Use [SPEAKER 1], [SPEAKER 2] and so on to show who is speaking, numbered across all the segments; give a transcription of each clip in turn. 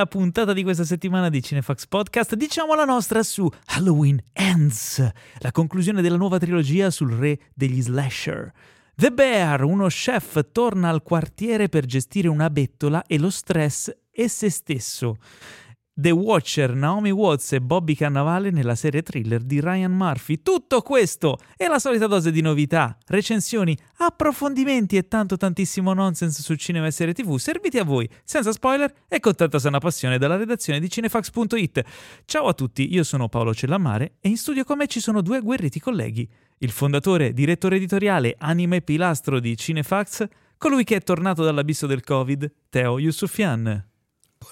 [SPEAKER 1] nella puntata di questa settimana di Cinefax Podcast diciamo la nostra su Halloween Ends, la conclusione della nuova trilogia sul re degli slasher. The Bear, uno chef, torna al quartiere per gestire una bettola e lo stress e se stesso. The Watcher, Naomi Watts e Bobby Cannavale nella serie thriller di Ryan Murphy. Tutto questo e la solita dose di novità, recensioni, approfondimenti e tanto tantissimo nonsense su cinema e serie tv serviti a voi, senza spoiler e con tanta sana passione dalla redazione di cinefax.it. Ciao a tutti, io sono Paolo Cellammare e in studio con me ci sono due agguerriti colleghi. Il fondatore, direttore editoriale, anima e pilastro di Cinefax, colui che è tornato dall'abisso del Covid, Teo Yusufian.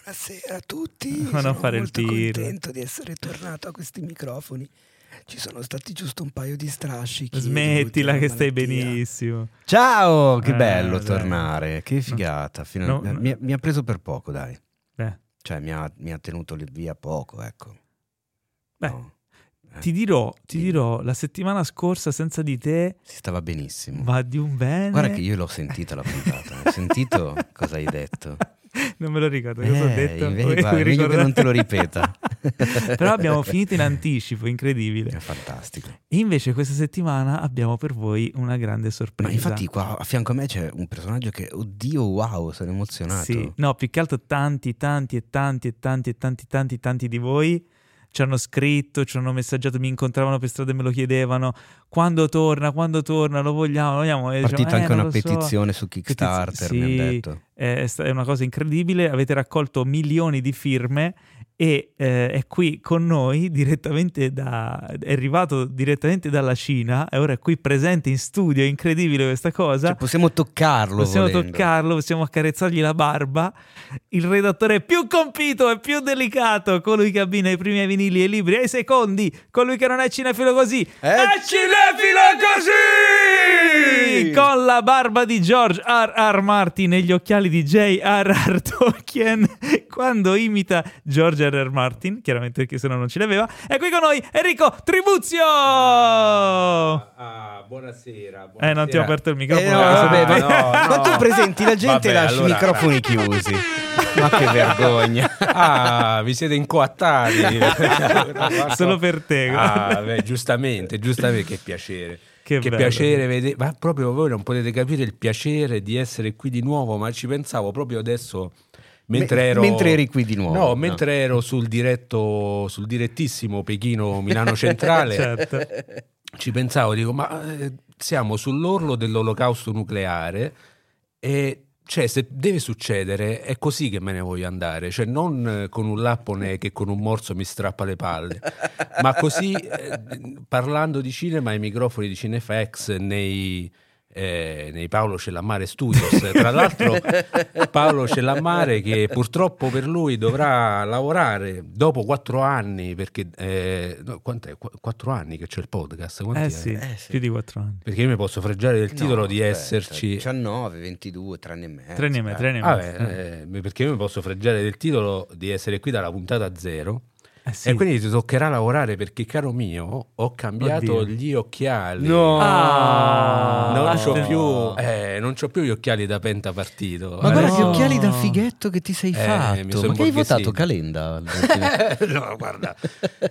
[SPEAKER 2] Buonasera a tutti,
[SPEAKER 1] non
[SPEAKER 2] sono
[SPEAKER 1] fare il
[SPEAKER 2] molto
[SPEAKER 1] tiro.
[SPEAKER 2] contento di essere tornato a questi microfoni. Ci sono stati giusto un paio di strascichi.
[SPEAKER 1] Smettila che stai benissimo.
[SPEAKER 3] Ciao, che
[SPEAKER 1] Eh,
[SPEAKER 3] bello
[SPEAKER 1] dai.
[SPEAKER 3] tornare, che figata. Fino-
[SPEAKER 1] No,
[SPEAKER 3] eh,
[SPEAKER 1] no.
[SPEAKER 3] Mi, mi ha preso per poco, dai.
[SPEAKER 1] Beh,
[SPEAKER 3] Cioè, mi ha, mi ha tenuto lì via poco, ecco.
[SPEAKER 1] Beh,
[SPEAKER 3] No, eh,
[SPEAKER 1] ti dirò, ti dirò, la settimana scorsa senza di te
[SPEAKER 3] si stava benissimo.
[SPEAKER 1] va di un bene.
[SPEAKER 3] Guarda che io l'ho sentita la puntata. Hai sentito cosa hai detto?
[SPEAKER 1] Non me lo ricordo cosa ho
[SPEAKER 3] Eh,
[SPEAKER 1] detto.
[SPEAKER 3] invece-
[SPEAKER 1] Vuoi-
[SPEAKER 3] guarda, meglio che non te lo ripeta.
[SPEAKER 1] Però abbiamo finito in anticipo, incredibile.
[SPEAKER 3] È fantastico.
[SPEAKER 1] E invece questa settimana abbiamo per voi una grande sorpresa.
[SPEAKER 3] Ma infatti qua a fianco a me c'è un personaggio che, oddio, wow, sono emozionato.
[SPEAKER 1] Sì, no, più che altro tanti, tanti e tanti e tanti e tanti, tanti, tanti di voi ci hanno scritto, ci hanno messaggiato, mi incontravano per strada e me lo chiedevano. Quando torna, quando torna, lo vogliamo, lo vogliamo.
[SPEAKER 3] È
[SPEAKER 1] diciamo,
[SPEAKER 3] partita
[SPEAKER 1] "Eh,
[SPEAKER 3] anche
[SPEAKER 1] non
[SPEAKER 3] una
[SPEAKER 1] lo so".
[SPEAKER 3] petizione su Kickstarter,
[SPEAKER 1] Petiz-
[SPEAKER 3] mi
[SPEAKER 1] sì.
[SPEAKER 3] hanno detto.
[SPEAKER 1] È, sta- è una cosa incredibile, avete raccolto milioni di firme e eh, è qui con noi direttamente da è arrivato direttamente dalla Cina e ora è qui presente in studio, è incredibile questa cosa.
[SPEAKER 3] Cioè, possiamo toccarlo.
[SPEAKER 1] Possiamo
[SPEAKER 3] volendo.
[SPEAKER 1] toccarlo, possiamo accarezzargli la barba. Il redattore più compito e più delicato, colui che abbina i primi ai vinili e i libri ai secondi, colui che non è cinefilo così.
[SPEAKER 3] È
[SPEAKER 1] così! Con la barba di George R. R. Martin e gli occhiali di J.R.R. Tolkien quando imita George R. R. Martin, chiaramente perché se no non ce l'aveva. È qui con noi Enrico Tribuzio!
[SPEAKER 4] Ah, buonasera,
[SPEAKER 1] Eh, non ti ho aperto il
[SPEAKER 3] Eh,
[SPEAKER 1] microfono.
[SPEAKER 3] no, vabbè,
[SPEAKER 1] devi-
[SPEAKER 3] ma
[SPEAKER 4] no, no.
[SPEAKER 3] quando tu presenti la gente
[SPEAKER 4] Vabbè,
[SPEAKER 3] lasci
[SPEAKER 4] allora-
[SPEAKER 3] i microfoni chiusi. ma che vergogna.
[SPEAKER 4] Ah, vi siete incoattati.
[SPEAKER 1] Solo per te.
[SPEAKER 4] Ah, beh, giustamente, giustamente, che piacere.
[SPEAKER 1] Che
[SPEAKER 4] Che, piacere vedere, ma proprio voi non potete capire il piacere di essere qui di nuovo, ma ci pensavo proprio adesso mentre
[SPEAKER 3] Me-
[SPEAKER 4] ero
[SPEAKER 3] mentre eri qui di nuovo.
[SPEAKER 4] No, mentre ero sul diretto sul direttissimo Pechino Milano Centrale,
[SPEAKER 1] certo.
[SPEAKER 4] ci pensavo, dico, ma eh, siamo sull'orlo dell'olocausto nucleare e cioè, se deve succedere, è così che me ne voglio andare, cioè non eh, con un lappone che con un morso mi strappa le palle, ma così eh, parlando di cinema ai microfoni di Cinefax nei, eh, nei Paolo Cellammare Studios. Tra l'altro Paolo Cellammare che purtroppo per lui dovrà lavorare dopo quattro anni, perché eh, no, quattro anni che c'è il podcast? Quanti
[SPEAKER 1] Eh sì,
[SPEAKER 3] Eh sì.
[SPEAKER 1] più di quattro anni.
[SPEAKER 4] Perché io mi posso freggiare del titolo
[SPEAKER 3] No,
[SPEAKER 4] di
[SPEAKER 3] aspetta,
[SPEAKER 4] esserci...
[SPEAKER 3] 19, 22, tre anni e mezzo.
[SPEAKER 1] Tre anni e mezzo, tre anni e
[SPEAKER 4] Ah,
[SPEAKER 1] mezzo.
[SPEAKER 4] beh, eh, perché io mi posso freggiare del titolo di essere qui dalla puntata zero
[SPEAKER 1] sì.
[SPEAKER 4] e quindi ti toccherà lavorare perché, caro mio, ho cambiato
[SPEAKER 1] Oddio.
[SPEAKER 4] gli occhiali.
[SPEAKER 3] No.
[SPEAKER 1] Ah,
[SPEAKER 4] Non c'ho, più, eh, non c'ho più gli occhiali da pentapartito.
[SPEAKER 3] Ma
[SPEAKER 1] Eh,
[SPEAKER 3] guarda
[SPEAKER 1] no.
[SPEAKER 3] che occhiali da fighetto che ti sei
[SPEAKER 4] Eh, mi
[SPEAKER 3] fatto.
[SPEAKER 4] sono
[SPEAKER 3] Ma che hai votato Calenda?
[SPEAKER 4] no, guarda,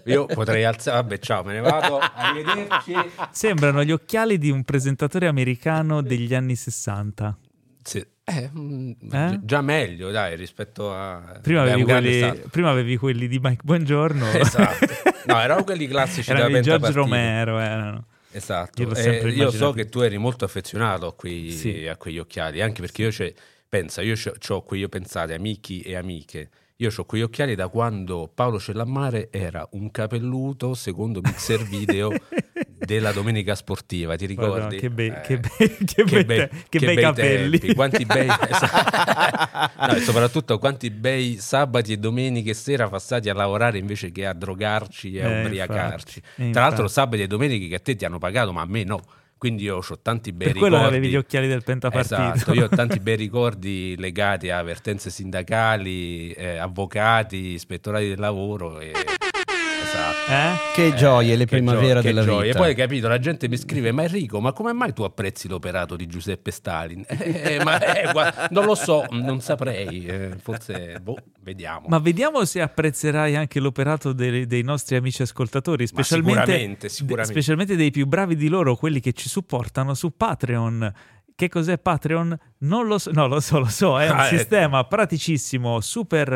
[SPEAKER 4] io potrei alzare. Vabbè, ciao, me ne vado. Arrivederci.
[SPEAKER 1] Sembrano gli occhiali di un presentatore americano degli anni 60.
[SPEAKER 4] Sì. Eh, mm,
[SPEAKER 1] Eh?
[SPEAKER 4] gi- Già meglio, dai, rispetto a.
[SPEAKER 1] Prima
[SPEAKER 4] Beh,
[SPEAKER 1] avevi, quelli, prima avevi quelli di Mike Buongiorno.
[SPEAKER 4] Esatto. No, erano quelli classici
[SPEAKER 1] Erano
[SPEAKER 4] da
[SPEAKER 1] George. Romero. Erano.
[SPEAKER 4] Esatto,
[SPEAKER 1] Io
[SPEAKER 4] Eh, io so che tu eri molto affezionato a, quei-
[SPEAKER 1] Sì.
[SPEAKER 4] a quegli occhiali, anche perché io c'è, pensa, io ho quegli, io pensate, amici e amiche, io ho quegli occhiali da quando Paolo Cellammare era un capelluto secondo mixer video della domenica sportiva, ti ricordi?
[SPEAKER 1] che bei-
[SPEAKER 4] Eh,
[SPEAKER 1] che bei- che bei te- che bei capelli.
[SPEAKER 4] tempi, quanti bei no, e soprattutto quanti bei sabati e domeniche sera passati a lavorare invece che a drogarci e a
[SPEAKER 1] Eh,
[SPEAKER 4] ubriacarci.
[SPEAKER 1] infatti, eh,
[SPEAKER 4] Tra l'altro sabati e domeniche che a te ti hanno pagato, ma a me no. Quindi io ho tanti bei
[SPEAKER 1] Per quello
[SPEAKER 4] ricordi.
[SPEAKER 1] avevi gli occhiali del pentapartito.
[SPEAKER 4] Esatto, io ho tanti bei ricordi legati a vertenze sindacali, eh, avvocati, ispettorati del lavoro e Esatto.
[SPEAKER 1] Eh?
[SPEAKER 3] Che gioie, le
[SPEAKER 4] gio- che
[SPEAKER 3] della
[SPEAKER 4] gioia.
[SPEAKER 3] vita.
[SPEAKER 4] E poi capito, la gente mi scrive: Ma Enrico, ma come mai tu apprezzi l'operato di Giuseppe Stalin? Eh, ma, eh, guarda, non lo so, non saprei. eh, forse, boh, vediamo.
[SPEAKER 1] Ma vediamo se apprezzerai anche l'operato dei, dei nostri amici ascoltatori, specialmente,
[SPEAKER 4] sicuramente, sicuramente.
[SPEAKER 1] specialmente dei più bravi di loro, quelli che ci supportano su Patreon. Che cos'è Patreon? Non lo so, no, lo so, lo so, è un
[SPEAKER 4] Ah, eh.
[SPEAKER 1] sistema praticissimo, super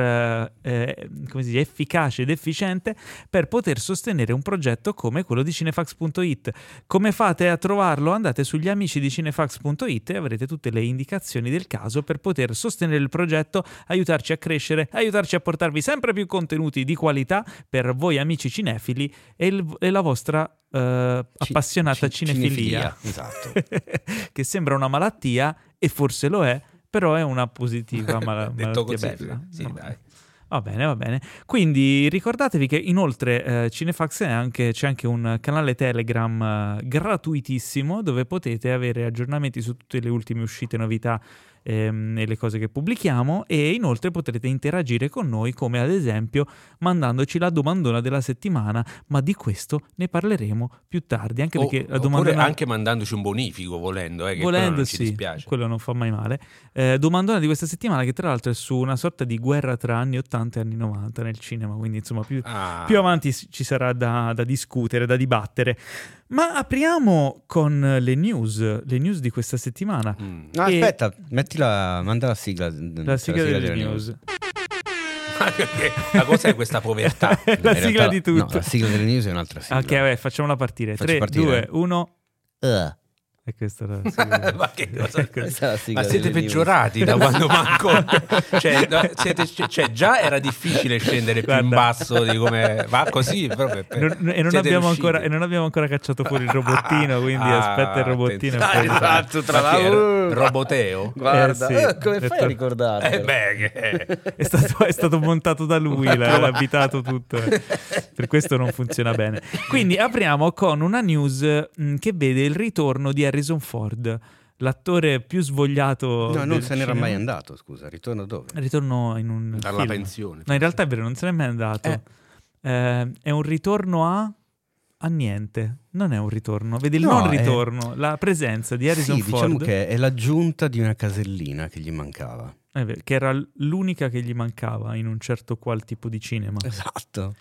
[SPEAKER 1] eh, come si dice, efficace ed efficiente per poter sostenere un progetto come quello di cinefax.it. Come fate a trovarlo? Andate sugli amici di cinefax.it e avrete tutte le indicazioni del caso per poter sostenere il progetto, aiutarci a crescere, aiutarci a portarvi sempre più contenuti di qualità per voi amici cinefili e, il- e la vostra eh, appassionata
[SPEAKER 3] ci-
[SPEAKER 1] cinefilia.
[SPEAKER 3] Esatto.
[SPEAKER 1] che sembra una malattia e forse lo è, però è una positiva mala-
[SPEAKER 4] Detto così,
[SPEAKER 1] bella.
[SPEAKER 4] sì,
[SPEAKER 1] Vabbè.
[SPEAKER 4] dai.
[SPEAKER 1] Va bene, va bene. Quindi ricordatevi che inoltre eh, Cinefax è anche, c'è anche un canale Telegram eh, gratuitissimo dove potete avere aggiornamenti su tutte le ultime uscite, novità ehm, e le cose che pubblichiamo e inoltre potrete interagire con noi come ad esempio mandandoci la domandona della settimana, ma di questo ne parleremo più tardi, anche
[SPEAKER 4] O-
[SPEAKER 1] perché la domandona...
[SPEAKER 4] anche mandandoci un bonifico volendo, eh, che quello
[SPEAKER 1] Volendo
[SPEAKER 4] non ci
[SPEAKER 1] sì,
[SPEAKER 4] dispiace.
[SPEAKER 1] quello non fa mai male. Eh, domandona di questa settimana che tra l'altro è su una sorta di guerra tra anni 80 e anni 90 nel cinema, quindi insomma più,
[SPEAKER 4] Ah.
[SPEAKER 1] più avanti ci sarà da, da discutere, da dibattere. Ma apriamo con le news, le news di questa settimana.
[SPEAKER 4] Mm.
[SPEAKER 3] No,
[SPEAKER 1] E-
[SPEAKER 3] aspetta, metti la, manda la sigla.
[SPEAKER 1] La sigla delle news.
[SPEAKER 4] Ma perché- ma cos'è questa povertà?
[SPEAKER 1] La
[SPEAKER 3] In realtà-
[SPEAKER 1] sigla di tutto.
[SPEAKER 3] No, la sigla delle news è un'altra sigla.
[SPEAKER 1] Ok, vabbè, facciamola partire.
[SPEAKER 3] Faccio
[SPEAKER 1] 3,
[SPEAKER 3] partire.
[SPEAKER 1] 2, 1.
[SPEAKER 3] Uh,
[SPEAKER 1] E questa è la.
[SPEAKER 4] Ma che cosa?
[SPEAKER 3] questa è
[SPEAKER 4] Ma siete
[SPEAKER 3] news.
[SPEAKER 4] peggiorati da quando manco. cioè, no, siete- cioè, già era difficile scendere più in basso di come. Va così proprio. per-
[SPEAKER 1] Non- e, non ancora, e non abbiamo ancora cacciato fuori il robottino, quindi
[SPEAKER 4] Ah,
[SPEAKER 1] aspetta il robottino.
[SPEAKER 3] Ah, esatto, tra
[SPEAKER 4] era?
[SPEAKER 3] l'altro.
[SPEAKER 4] Roboteo?
[SPEAKER 3] Guarda,
[SPEAKER 1] Eh, sì.
[SPEAKER 3] eh, come fai
[SPEAKER 1] Detto-
[SPEAKER 3] a ricordarlo?
[SPEAKER 4] Eh beh,
[SPEAKER 1] È stato, è stato montato da lui, l'ha, l'ha abitato tutto. Per questo non funziona bene. Quindi apriamo con una news mh, che vede il ritorno di Harrison Ford, l'attore più svogliato.
[SPEAKER 3] No, non se n'era mai andato, scusa, ritorno dove?
[SPEAKER 1] Ritorno in un
[SPEAKER 4] Dalla
[SPEAKER 1] film.
[SPEAKER 4] pensione.
[SPEAKER 1] No, in realtà è vero, non se n'è mai andato.
[SPEAKER 3] Eh.
[SPEAKER 1] Eh, è un ritorno a... a niente. Non è un ritorno. Vedi il
[SPEAKER 3] No,
[SPEAKER 1] non
[SPEAKER 3] è-
[SPEAKER 1] ritorno, la presenza di Harrison
[SPEAKER 3] Sì,
[SPEAKER 1] Ford.
[SPEAKER 3] diciamo che è l'aggiunta di una casellina che gli mancava.
[SPEAKER 1] Eh che era l'unica che gli mancava in un certo qual tipo di cinema.
[SPEAKER 3] Esatto.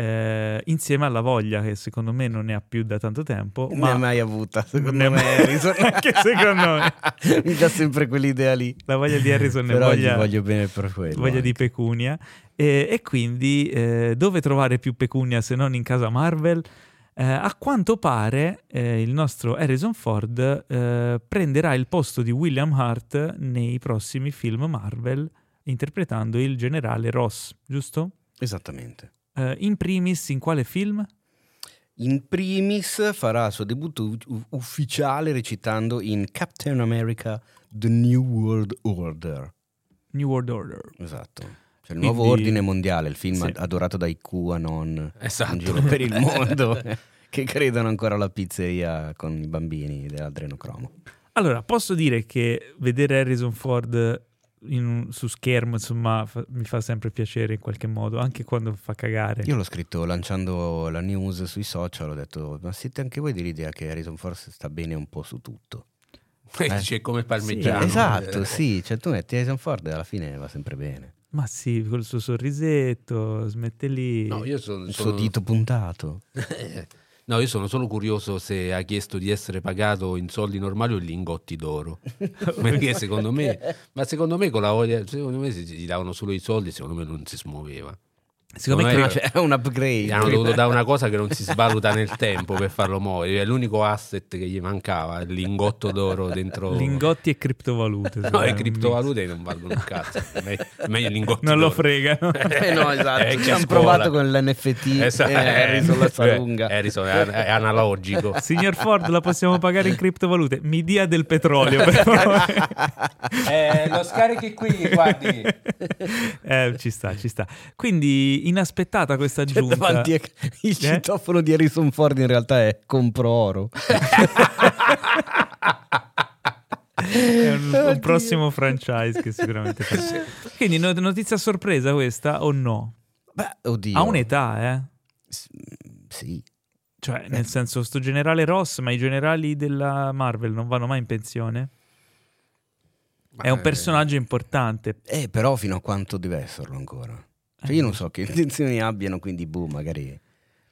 [SPEAKER 1] Eh, insieme alla voglia, che secondo me non ne ha più da tanto tempo.
[SPEAKER 3] Non
[SPEAKER 1] ma
[SPEAKER 3] ne ha mai avuta, secondo me. Harrison.
[SPEAKER 1] Anche secondo me.
[SPEAKER 3] Mi dà sempre quell'idea lì.
[SPEAKER 1] la voglia di Harrison è
[SPEAKER 3] Però
[SPEAKER 1] voglia,
[SPEAKER 3] gli voglio bene per quello.
[SPEAKER 1] voglia di
[SPEAKER 3] anche.
[SPEAKER 1] pecunia. E, e quindi eh, dove trovare più pecunia se non in casa Marvel? Eh, a quanto pare eh, il nostro Harrison Ford eh, prenderà il posto di William Hart nei prossimi film Marvel interpretando il generale Ross, giusto?
[SPEAKER 3] Esattamente.
[SPEAKER 1] Eh, in primis in quale film?
[SPEAKER 3] In primis farà il suo debutto u- ufficiale recitando in Captain America The New World Order.
[SPEAKER 1] New World Order.
[SPEAKER 3] Esatto. Cioè il
[SPEAKER 1] Quindi-
[SPEAKER 3] nuovo ordine mondiale, il film
[SPEAKER 1] Sì.
[SPEAKER 3] adorato dai QAnon
[SPEAKER 4] Esatto.
[SPEAKER 3] in giro per il mondo che credono ancora alla pizzeria con i bambini dell'adrenocromo.
[SPEAKER 1] Allora, posso dire che vedere Harrison Ford un- su schermo, insomma, fa- mi fa sempre piacere in qualche modo, anche quando fa cagare.
[SPEAKER 3] Io l'ho scritto lanciando la news sui social, ho detto ma siete anche voi dell'idea che Harrison Ford sta bene un po' su tutto?
[SPEAKER 4] Eh,
[SPEAKER 3] Eh.
[SPEAKER 4] come il
[SPEAKER 1] Cioè,
[SPEAKER 4] parmigiano.
[SPEAKER 3] esatto,
[SPEAKER 4] Eh,
[SPEAKER 3] sì, cioè tu metti Harrison Ford e alla fine va sempre bene.
[SPEAKER 1] Ma sì, col suo sorrisetto, smette lì.
[SPEAKER 4] No, io sono,
[SPEAKER 3] Il
[SPEAKER 4] sono-
[SPEAKER 3] suo dito puntato.
[SPEAKER 4] No, io sono solo curioso se ha chiesto di essere pagato in soldi normali o in lingotti d'oro. Perché secondo me, ma secondo me con la voglia, secondo me se gli davano solo i soldi, secondo me non si smuoveva.
[SPEAKER 1] Secondo me
[SPEAKER 3] Cioè, è un upgrade.
[SPEAKER 4] hanno dovuto dare una cosa che non si svaluta nel tempo per farlo muovere. È l'unico asset che gli mancava, il lingotto d'oro dentro.
[SPEAKER 1] lingotti e criptovalute.
[SPEAKER 4] No, le criptovalute non valgono un cazzo. Meglio, lingotti
[SPEAKER 1] Non lo
[SPEAKER 4] d'oro.
[SPEAKER 1] fregano.
[SPEAKER 3] Eh no, esatto.
[SPEAKER 4] vecchia
[SPEAKER 3] Ci hanno provato con l'NFT
[SPEAKER 4] Esatto.
[SPEAKER 3] e Harrison la
[SPEAKER 4] Eh,
[SPEAKER 3] salunga.
[SPEAKER 4] Harrison è, è analogico.
[SPEAKER 1] Signor Ford, la possiamo pagare in criptovalute? Mi dia del petrolio, per favore.
[SPEAKER 4] Eh, lo scarichi qui, guardi.
[SPEAKER 1] Eh, ci sta, ci sta. Quindi, inaspettata questa aggiunta.
[SPEAKER 3] davanti a- il citofono di Harrison Ford in realtà è compro oro.
[SPEAKER 1] È un, un prossimo franchise che sicuramente fa. Quindi no- notizia sorpresa questa o no?
[SPEAKER 3] Beh, oddio.
[SPEAKER 1] Ha un'età, eh?
[SPEAKER 3] S- Sì.
[SPEAKER 1] Cioè, nel senso, sto generale Ross, ma i generali della Marvel non vanno mai in pensione?
[SPEAKER 4] Ma,
[SPEAKER 1] È un
[SPEAKER 4] eh,
[SPEAKER 1] personaggio importante.
[SPEAKER 3] Eh, però fino a quanto deve esserlo ancora? Cioè, io non so che intenzioni abbiano, quindi boh, magari...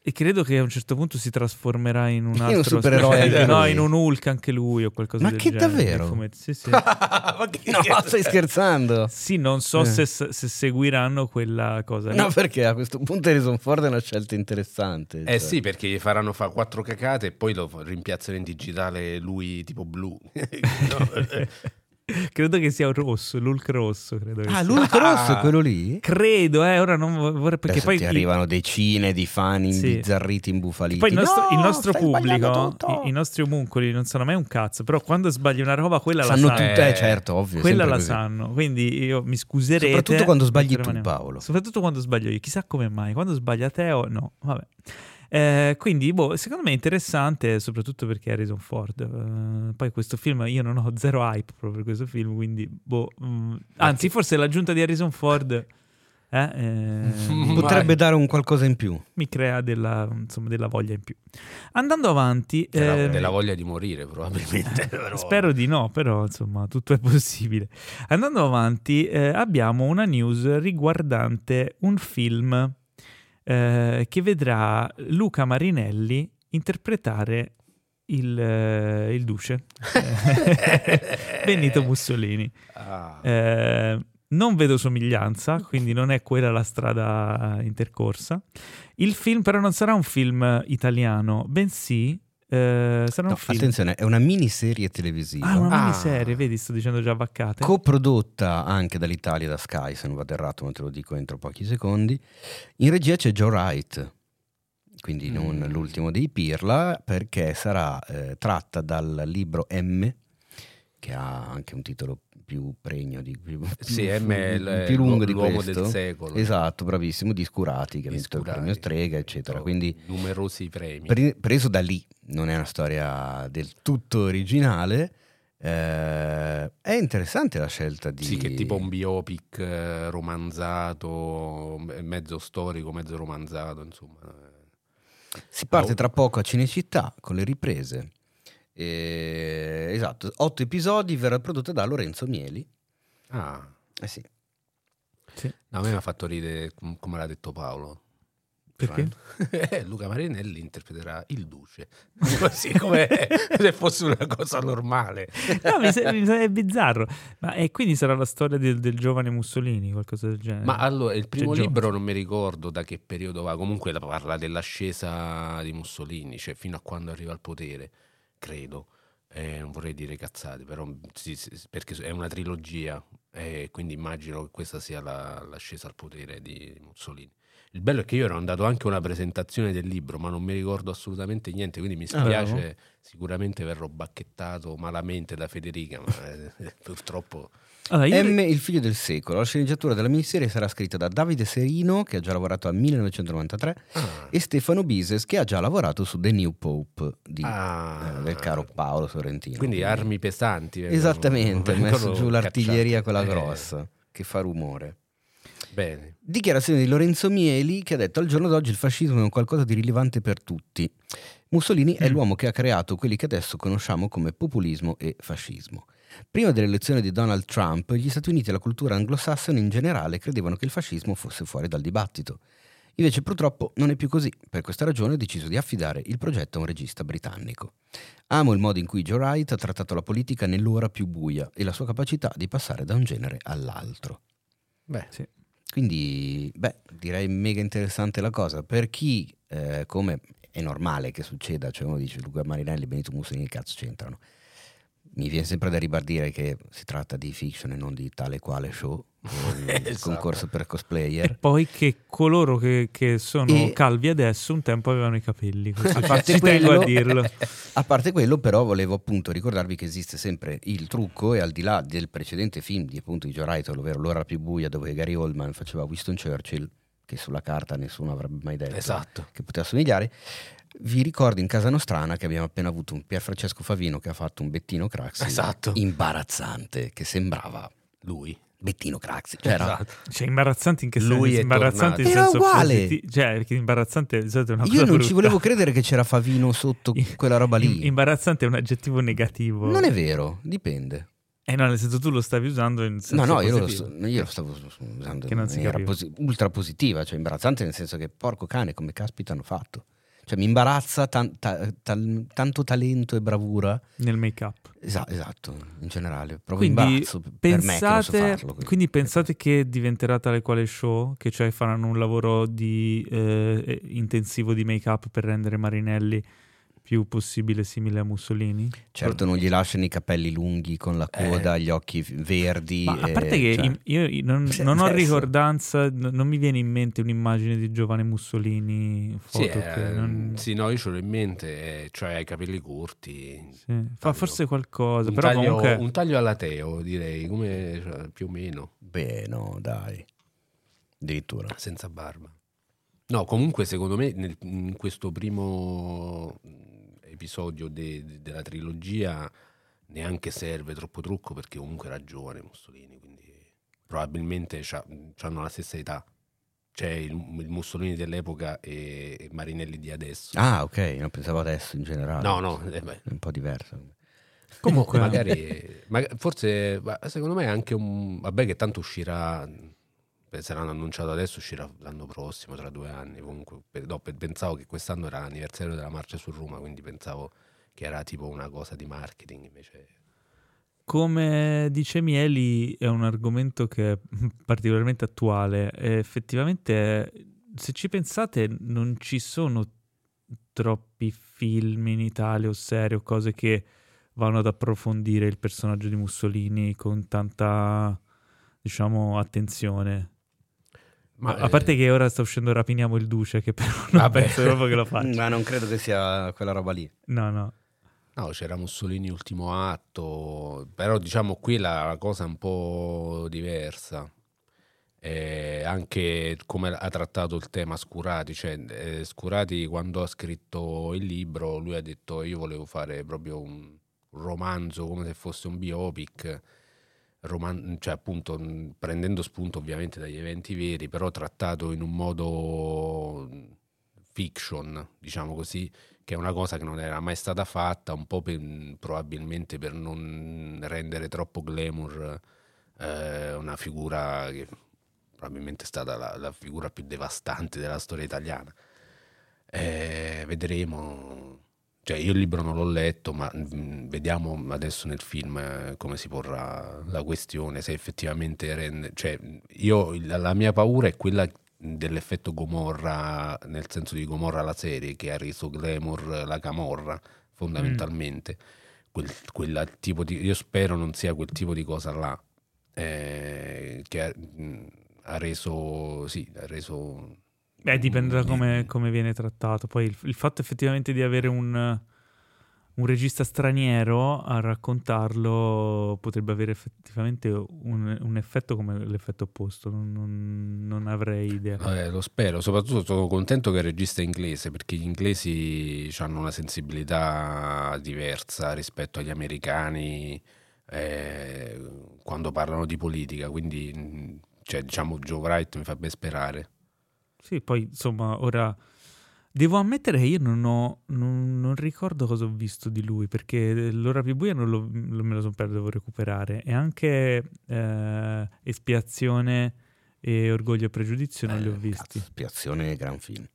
[SPEAKER 1] E credo che a un certo punto si trasformerà in un
[SPEAKER 3] In un
[SPEAKER 1] altro
[SPEAKER 3] supereroe
[SPEAKER 1] no, in un Hulk anche lui o qualcosa
[SPEAKER 3] Ma
[SPEAKER 1] del
[SPEAKER 3] che
[SPEAKER 1] genere.
[SPEAKER 3] davvero?
[SPEAKER 1] fumetti. Sì, sì.
[SPEAKER 4] Ma che-
[SPEAKER 3] No, stai scherzando?
[SPEAKER 1] Sì, non so
[SPEAKER 3] Eh.
[SPEAKER 1] se, se seguiranno quella cosa.
[SPEAKER 3] No, perché a questo punto Harrison Ford è una scelta interessante.
[SPEAKER 4] Eh
[SPEAKER 3] cioè.
[SPEAKER 4] sì, perché gli faranno fare quattro cacate e poi lo rimpiazzano in digitale lui tipo blu. No, eh.
[SPEAKER 1] credo che sia un rosso, l'Hulk rosso. Credo che
[SPEAKER 3] Ah,
[SPEAKER 1] sia.
[SPEAKER 3] l'Hulk
[SPEAKER 4] Ah.
[SPEAKER 3] rosso è quello lì?
[SPEAKER 1] Credo, eh, ora non vorrei perché
[SPEAKER 3] Adesso
[SPEAKER 1] poi
[SPEAKER 3] ti arrivano decine di fan
[SPEAKER 1] Sì.
[SPEAKER 3] imbizzarriti, imbufaliti.
[SPEAKER 1] Poi il nostro, il
[SPEAKER 3] No,
[SPEAKER 1] nostro
[SPEAKER 3] stai sbagliando
[SPEAKER 1] pubblico, i, i nostri omuncoli non sanno mai un cazzo, però quando sbagli una roba quella
[SPEAKER 3] Sanno
[SPEAKER 1] la sanno.
[SPEAKER 3] tutte,
[SPEAKER 4] Eh,
[SPEAKER 3] certo, ovvio.
[SPEAKER 1] Quella la
[SPEAKER 3] così.
[SPEAKER 1] sanno, quindi io mi scuserete.
[SPEAKER 3] Soprattutto quando sbagli tu, Paolo.
[SPEAKER 1] Soprattutto quando sbaglio io, chissà come mai. Quando sbaglia te o no, vabbè. Eh, quindi, boh, secondo me è interessante, soprattutto perché Harrison Ford. Eh, poi questo film, io non ho zero hype proprio per questo film, quindi, boh. mm, anzi, forse l'aggiunta di Harrison Ford eh, eh,
[SPEAKER 3] Potrebbe dare un qualcosa in più.
[SPEAKER 1] mi crea della, insomma, della voglia in più. Andando avanti,
[SPEAKER 4] Della,
[SPEAKER 1] eh,
[SPEAKER 4] della voglia di morire probabilmente. però.
[SPEAKER 1] Spero di no, però insomma tutto è possibile. Andando avanti, eh, abbiamo una news riguardante un film eh, che vedrà Luca Marinelli interpretare il, eh, il duce Benito Mussolini.
[SPEAKER 4] Ah.
[SPEAKER 1] Eh, non vedo somiglianza, quindi non è quella la strada intercorsa. Il film però non sarà un film italiano, bensì eh, sarà un
[SPEAKER 3] No,
[SPEAKER 1] film...
[SPEAKER 3] attenzione, è una miniserie televisiva.
[SPEAKER 1] Ah, una
[SPEAKER 4] Ah.
[SPEAKER 1] miniserie, vedi, sto dicendo già vaccate.
[SPEAKER 3] coprodotta anche dall'Italia da Sky, se non vado errato, ma te lo dico entro pochi secondi. In regia c'è Joe Wright, quindi non
[SPEAKER 4] Mm.
[SPEAKER 3] l'ultimo dei Pirla, perché sarà eh, tratta dal libro M, che ha anche un titolo più pregno di più,
[SPEAKER 4] Sì,
[SPEAKER 3] più-
[SPEAKER 4] M è il-
[SPEAKER 3] più lungo di
[SPEAKER 4] l'uomo
[SPEAKER 3] questo.
[SPEAKER 4] del secolo.
[SPEAKER 3] Esatto, bravissimo, di Scurati, che ha vinto il premio Strega, eccetera. Quindi
[SPEAKER 4] numerosi premi.
[SPEAKER 3] Pre- preso da lì, non è una storia del tutto originale. eh, è interessante la scelta di.
[SPEAKER 4] Sì, che è tipo un biopic eh, romanzato, me- mezzo storico, mezzo romanzato, insomma.
[SPEAKER 3] Si parte tra poco a Cinecittà con le riprese. Eh, esatto, otto episodi, verrà prodotta da Lorenzo Mieli.
[SPEAKER 4] Ah,
[SPEAKER 3] Eh sì.
[SPEAKER 4] no, a me mi ha fatto ridere com- come l'ha detto Paolo.
[SPEAKER 1] Perché?
[SPEAKER 4] Eh, Luca Marinelli interpreterà il duce, così come se fosse una cosa normale.
[SPEAKER 1] No, mi, sa- mi sa- è bizzarro. Ma e quindi sarà la storia del, del giovane Mussolini, qualcosa del genere.
[SPEAKER 4] Ma allora, il primo
[SPEAKER 1] Gio-
[SPEAKER 4] libro non mi ricordo da che periodo va, comunque la- parla dell'ascesa di Mussolini, cioè fino a quando arriva al potere, credo. Eh, non vorrei dire cazzate, però sì, sì, perché è una trilogia, e quindi immagino che questa sia la- l'ascesa al potere di Mussolini. Il bello è che io ero andato anche a una presentazione del libro, ma non mi ricordo assolutamente niente, quindi mi
[SPEAKER 1] Ah,
[SPEAKER 4] spiace, sicuramente verrò bacchettato malamente da Federica, ma eh, purtroppo...
[SPEAKER 1] Allora,
[SPEAKER 3] M, il figlio del secolo. La sceneggiatura della miniserie sarà scritta da Davide Serino, che ha già lavorato al 1993,
[SPEAKER 4] Ah.
[SPEAKER 3] e Stefano Bises, che ha già lavorato su The New Pope di,
[SPEAKER 4] Ah.
[SPEAKER 3] eh, del caro Paolo Sorrentino.
[SPEAKER 4] Quindi armi pesanti. vengono-
[SPEAKER 3] Esattamente, ha
[SPEAKER 4] vengono
[SPEAKER 3] messo giù l'artiglieria
[SPEAKER 4] cacciate.
[SPEAKER 3] quella
[SPEAKER 4] Eh,
[SPEAKER 3] grossa, che fa rumore.
[SPEAKER 4] Bene.
[SPEAKER 3] Dichiarazione di Lorenzo Mieli che ha detto al giorno d'oggi il fascismo è un qualcosa di rilevante per tutti. Mussolini è
[SPEAKER 1] Mm.
[SPEAKER 3] l'uomo che ha creato quelli che adesso conosciamo come populismo e fascismo. Prima dell'elezione di Donald Trump, gli Stati Uniti e la cultura anglosassone in generale credevano che il fascismo fosse fuori dal dibattito. Invece purtroppo non è più così. Per questa ragione ho deciso di affidare il progetto a un regista britannico. Amo il modo in cui Joe Wright ha trattato la politica nell'ora più buia e la sua capacità di passare da un genere all'altro.
[SPEAKER 4] Beh,
[SPEAKER 1] Sì.
[SPEAKER 3] Quindi, beh, direi mega interessante la cosa. Per chi, eh, come è normale che succeda, cioè uno dice Luca Marinelli e Benito Mussolini, che cazzo c'entrano? Mi viene sempre da ribadire che si tratta di fiction e non di tale quale show, il
[SPEAKER 4] Esatto.
[SPEAKER 3] concorso per
[SPEAKER 1] E
[SPEAKER 3] cosplayer.
[SPEAKER 1] poi che coloro che, che sono
[SPEAKER 3] E-
[SPEAKER 1] calvi adesso un tempo avevano i capelli.
[SPEAKER 3] A parte
[SPEAKER 1] ci tengo a
[SPEAKER 3] quello-
[SPEAKER 1] dirlo.
[SPEAKER 3] A parte quello, però, volevo appunto ricordarvi che esiste sempre il trucco e al di là del precedente film di appunto di Joe Wright, ovvero L'ora più buia, dove Gary Oldman faceva Winston Churchill, che sulla carta nessuno avrebbe mai detto
[SPEAKER 4] esatto.
[SPEAKER 3] che poteva somigliare. Vi ricordo in casa nostrana che abbiamo appena avuto un Pier Francesco Favino che ha fatto un Bettino Craxi
[SPEAKER 4] Esatto.
[SPEAKER 3] imbarazzante, che sembrava
[SPEAKER 4] Lui.
[SPEAKER 3] Bettino Craxi. Cioè, era-
[SPEAKER 4] Esatto.
[SPEAKER 1] Cioè, imbarazzante in che
[SPEAKER 4] Lui
[SPEAKER 1] senso?
[SPEAKER 4] è
[SPEAKER 1] Imbarazzante in.
[SPEAKER 3] Era
[SPEAKER 1] senso
[SPEAKER 3] uguale.
[SPEAKER 1] positivo. Cioè, perché imbarazzante di solito è una
[SPEAKER 3] Io
[SPEAKER 1] cosa
[SPEAKER 3] non ci
[SPEAKER 1] brutta.
[SPEAKER 3] volevo credere che c'era Favino sotto quella roba lì.
[SPEAKER 1] Imbarazzante è un aggettivo negativo.
[SPEAKER 3] Non è vero, dipende.
[SPEAKER 1] Eh no, nel senso tu lo stavi usando in senso
[SPEAKER 3] No, no, io lo, sto- io lo stavo usando
[SPEAKER 1] Che
[SPEAKER 3] in
[SPEAKER 1] non si
[SPEAKER 3] maniera
[SPEAKER 1] capiva.
[SPEAKER 3] posi- ultra positiva, cioè imbarazzante nel senso che porco cane, come caspita hanno fatto. Cioè mi imbarazza tan- ta- tal- tanto talento e bravura.
[SPEAKER 1] nel make-up.
[SPEAKER 3] Esa- esatto, in generale. Proprio
[SPEAKER 1] Quindi
[SPEAKER 3] imbarazzo per me che so
[SPEAKER 1] pensate,
[SPEAKER 3] farlo.
[SPEAKER 1] quindi pensate che diventerà tale quale show, che cioè faranno un lavoro di, eh, intensivo di make-up per rendere Marinelli più possibile simile a Mussolini?
[SPEAKER 3] Certo non gli lasciano i capelli lunghi con la coda, gli occhi verdi.
[SPEAKER 1] Ma a
[SPEAKER 3] e-
[SPEAKER 1] parte che
[SPEAKER 3] cioè-
[SPEAKER 1] io non, non ho ricordanza, non mi viene in mente un'immagine di giovane Mussolini.
[SPEAKER 4] Sì,
[SPEAKER 1] Foto che
[SPEAKER 4] eh,
[SPEAKER 1] non-
[SPEAKER 4] sì, no, io ce l'ho in mente, eh, cioè ha i capelli corti.
[SPEAKER 1] sì, Fa forse qualcosa,
[SPEAKER 4] Un,
[SPEAKER 1] però
[SPEAKER 4] taglio,
[SPEAKER 1] comunque...
[SPEAKER 4] un taglio alla Teo, direi, come cioè, più o meno,
[SPEAKER 3] Beh, no, dai. Addirittura.
[SPEAKER 4] senza barba. No, comunque secondo me nel- in questo primo episodio de- de- della trilogia neanche serve troppo trucco perché comunque era giovane Mussolini, quindi probabilmente hanno la stessa età. C'è il, il Mussolini dell'epoca e, e Marinelli di adesso.
[SPEAKER 3] Ah, ok, non pensavo adesso in generale.
[SPEAKER 4] no, no, eh
[SPEAKER 3] È un po' diverso.
[SPEAKER 1] Comunque-
[SPEAKER 4] magari, ma- forse secondo me è anche un vabbè che tanto uscirà se l'hanno annunciato adesso uscirà l'anno prossimo tra due anni comunque no, pe- pensavo che quest'anno era l'anniversario della marcia su Roma quindi pensavo che era tipo una cosa di marketing invece
[SPEAKER 1] Come dice Mieli, è un argomento che è particolarmente attuale. E effettivamente, se ci pensate, non ci sono troppi film in Italia o serie o cose che vanno ad approfondire il personaggio di Mussolini con tanta, diciamo, attenzione.
[SPEAKER 4] Ma
[SPEAKER 1] a parte
[SPEAKER 4] eh,
[SPEAKER 1] che ora sta uscendo Rapiniamo il Duce, che però non
[SPEAKER 4] Vabbè.
[SPEAKER 1] penso proprio che lo faccia.
[SPEAKER 3] Ma non credo che sia quella roba lì.
[SPEAKER 1] No, no.
[SPEAKER 4] no c'era Mussolini ultimo atto però diciamo qui la, la cosa è un po' diversa Eh, anche come ha trattato il tema Scurati, cioè eh, Scurati quando ha scritto il libro lui ha detto io volevo fare proprio un romanzo come se fosse un biopic, roman- cioè appunto prendendo spunto ovviamente dagli eventi veri, però trattato in un modo fiction, diciamo così, che è una cosa che non era mai stata fatta, un po' per- probabilmente per non rendere troppo glamour eh, una figura che probabilmente è stata la, la figura più devastante della storia italiana. Eh, vedremo. Cioè, io il libro non l'ho letto, ma mm, vediamo adesso nel film eh, come si porrà la questione, se effettivamente rende... Cioè, io, la, mia paura è quella dell'effetto Gomorra, nel senso di Gomorra la serie, che ha reso glamour la camorra, fondamentalmente. Quel, quella tipo di, io spero non sia quel tipo di cosa là, eh, che ha, mh, ha reso... Sì, ha reso...
[SPEAKER 1] Beh, dipende da come, come viene trattato. Poi il, il fatto effettivamente di avere un, un regista straniero a raccontarlo potrebbe avere effettivamente un, un effetto come l'effetto opposto. Non, non- non avrei idea.
[SPEAKER 4] Eh, lo spero, soprattutto sono contento che il regista è inglese perché gli inglesi hanno una sensibilità diversa rispetto agli americani eh, quando parlano di politica, quindi cioè, diciamo Joe Wright mi fa ben sperare.
[SPEAKER 1] Sì, poi insomma, ora devo ammettere che io non, ho, non, non ricordo cosa ho visto di lui perché l'ora più buia non, lo- non me lo sono perso, devo recuperare. E anche eh, Espiazione e Orgoglio e Pregiudizio non li ho
[SPEAKER 3] Eh,
[SPEAKER 1] visti.
[SPEAKER 3] cazzo, Spiazione, gran film.